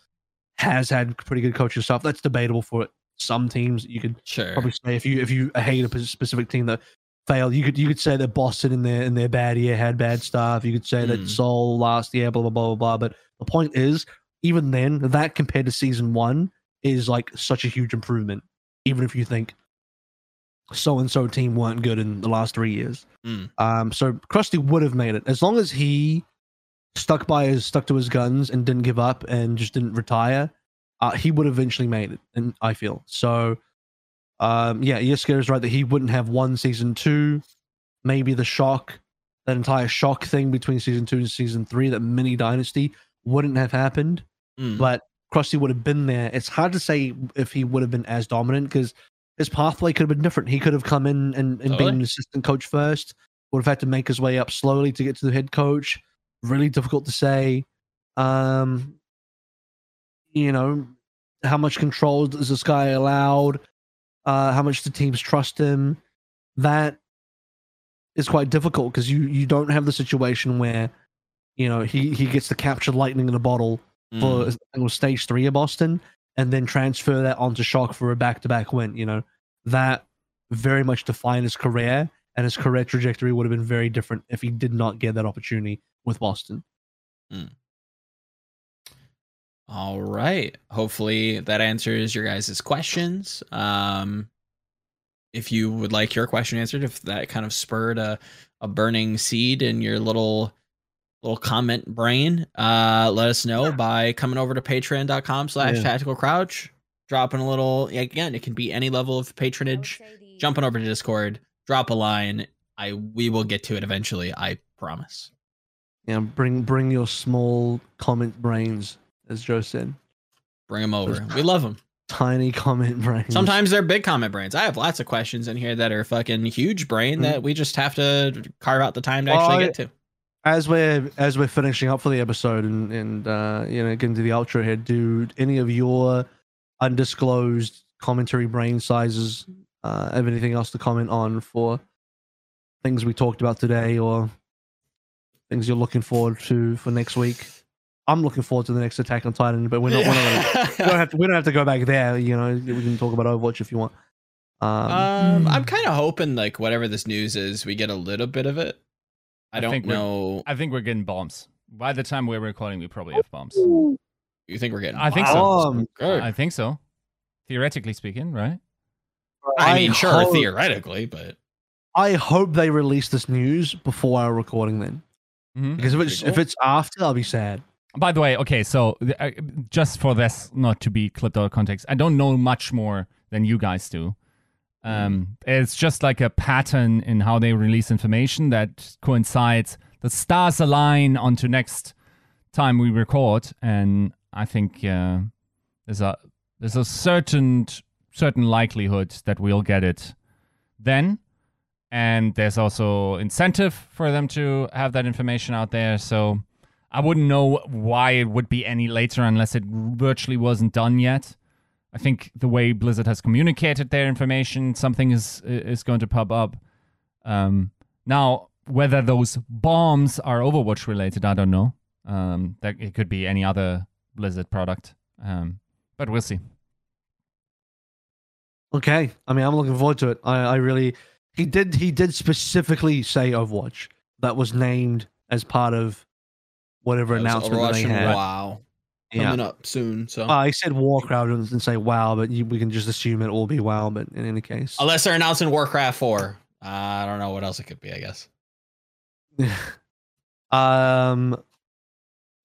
has had pretty good coaching staff. That's debatable for some teams. You could Sure. probably say if you if you hate a specific team that failed, you could you could say that Boston in their in their bad year had bad stuff. You could say that Hmm. Seoul last year, blah blah blah blah blah. But the point is, even then, that compared to season one is like such a huge improvement. Even if you think so and so team weren't good in the last three years. Mm. Um, so Crusty would have made it as long as he stuck by his stuck to his guns and didn't give up and just didn't retire. Uh, he would have eventually made it, and I feel so. Um, yeah, Yiska is right that he wouldn't have one season two. Maybe the shock, that entire shock thing between season two and season three, that mini dynasty wouldn't have happened Mm. but Crusty would have been there. It's hard to say if he would have been as dominant because his pathway could have been different. He could have come in and, and been an assistant coach first, would have had to make his way up slowly to get to the head coach. Really difficult to say. Um, you know, how much control is this guy allowed? Uh, how much the teams trust him? That is quite difficult because you you don't have the situation where you know he he gets to capture lightning in a bottle for Mm. I it was stage three of Boston, and then transfer that onto Shock for a back to back win. You know, that very much defined his career, and his career trajectory would have been very different if he did not get that opportunity with Boston. All right. Hopefully that answers your guys' questions. Um, if you would like your question answered, if that kind of spurred a, a burning seed in your little little comment brain, uh, let us know by coming over to patreon.com slash tactical crouch. dropping a little again, it can be any level of patronage. Jumping over to Discord, drop a line. I we will get to it eventually. I promise. Yeah, bring bring your small comment brains, as Joe said. Bring them over. We love them. Tiny comment brains. Sometimes they're big comment brains. I have lots of questions in here that are fucking huge brain Mhm. that we just have to carve out the time to Well, actually I- get to. As we're as we're finishing up for the episode and and uh, you know getting to the ultra here, do any of your undisclosed commentary brain sizes uh, have anything else to comment on for things we talked about today or things you're looking forward to for next week? I'm looking forward to the next Attack on Titan, but we're not. Not we don't have to. We don't have to go back there. You know, we can talk about Overwatch if you want. Um, Um, I'm kind of hoping like whatever this news is, we get a little bit of it. I, I don't think we're- know. I think we're getting bombs. By the time we're recording, we probably have bombs. You think we're getting? I think so. Um, Good. I think so. Theoretically speaking, right? I mean, sure, hope- theoretically, but I hope they release this news before our recording then, Mhm. because if it's Pretty if it's after, I'll be sad. By the way, okay, so uh, just for this not to be clipped out of context, I don't know much more than you guys do. Um, it's just like a pattern in how they release information that coincides. The stars align onto next time we record, and I think uh, there's a there's a certain certain likelihood that we'll get it then. And there's also incentive for them to have that information out there. So I wouldn't know why it would be any later unless it virtually wasn't done yet. I think the way Blizzard has communicated their information, something is is going to pop up. Um, now, whether those bombs are Overwatch related, I don't know. Um, that it could be any other Blizzard product, um, but we'll see. Okay, I mean, I'm looking forward to it. I, I really, he did, he did specifically say Overwatch that was named as part of whatever announcement that they and had. WoW Yeah, coming up soon. So uh, he said Warcraft and say WoW, but you, we can just assume it will be WoW. But in any case, unless they're announcing Warcraft Four, uh, I don't know what else it could be. I guess. um,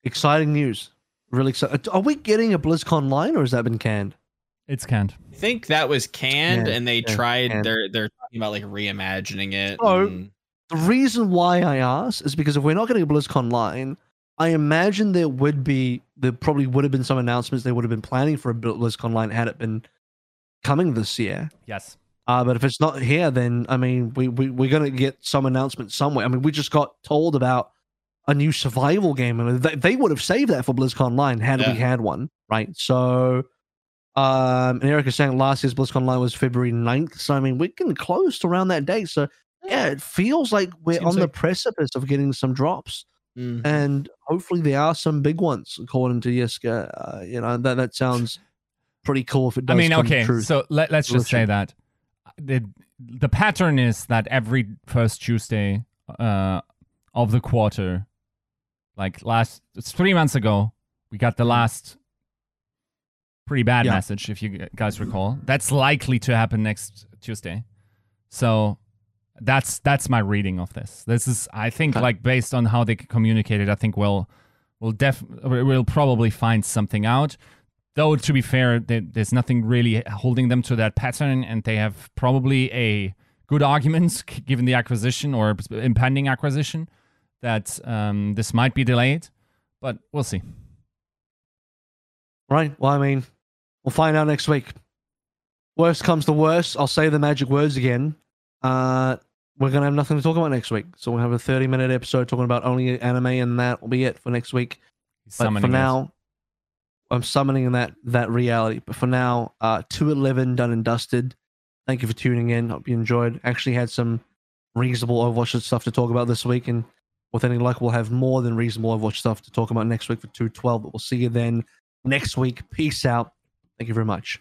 exciting news. Really excited. Are we getting a BlizzConline or has that been canned? It's canned. I think that was canned, Yeah, and they yeah, tried. canned. They're they're talking about like reimagining it. Oh, and- The reason why I ask is because if we're not getting a BlizzConline, I imagine there would be there probably would have been some announcements they would have been planning for a BlizzConline had it been coming this year. Yes. Uh, but if it's not here, then I mean, we, we we're gonna get some announcement somewhere. I mean, we just got told about a new survival game, and they, they would have saved that for BlizzConline had Yeah. we had one, right? So, um, and Eric is saying last year's BlizzConline was February 9th. So I mean, we're getting close to around that date. So yeah, it feels like we're Seems on the precipice of getting some drops, Mm. and hopefully there are some big ones, according to Yiska. Uh, you know that that sounds pretty cool if it does. I mean, okay, true. so let, let's just say that the the pattern is that every first Tuesday uh, of the quarter, like last, it's three months ago, we got the last pretty bad Yeah. message, if you guys recall. That's likely to happen next Tuesday. So that's that's my reading of this. This is, I think, like based on how they communicated, I think we'll we'll def we'll probably find something out though to be fair there- there's nothing really holding them to that pattern and they have probably a good argument given the acquisition or impending acquisition that um, this might be delayed but we'll see Right. Well, I mean, we'll find out next week. Worst comes to worst, I'll say the magic words again. Uh, we're gonna have nothing to talk about next week, so we'll have a thirty-minute episode talking about only anime, and that will be it for next week. He's But for us. now, I'm summoning that that reality. But for now, uh, two eleven done and dusted. Thank you for tuning in. Hope you enjoyed. Actually, had some reasonable Overwatch stuff to talk about this week, and with any luck, we'll have more than reasonable Overwatch stuff to talk about next week for two twelve. But we'll see you then next week. Peace out. Thank you very much.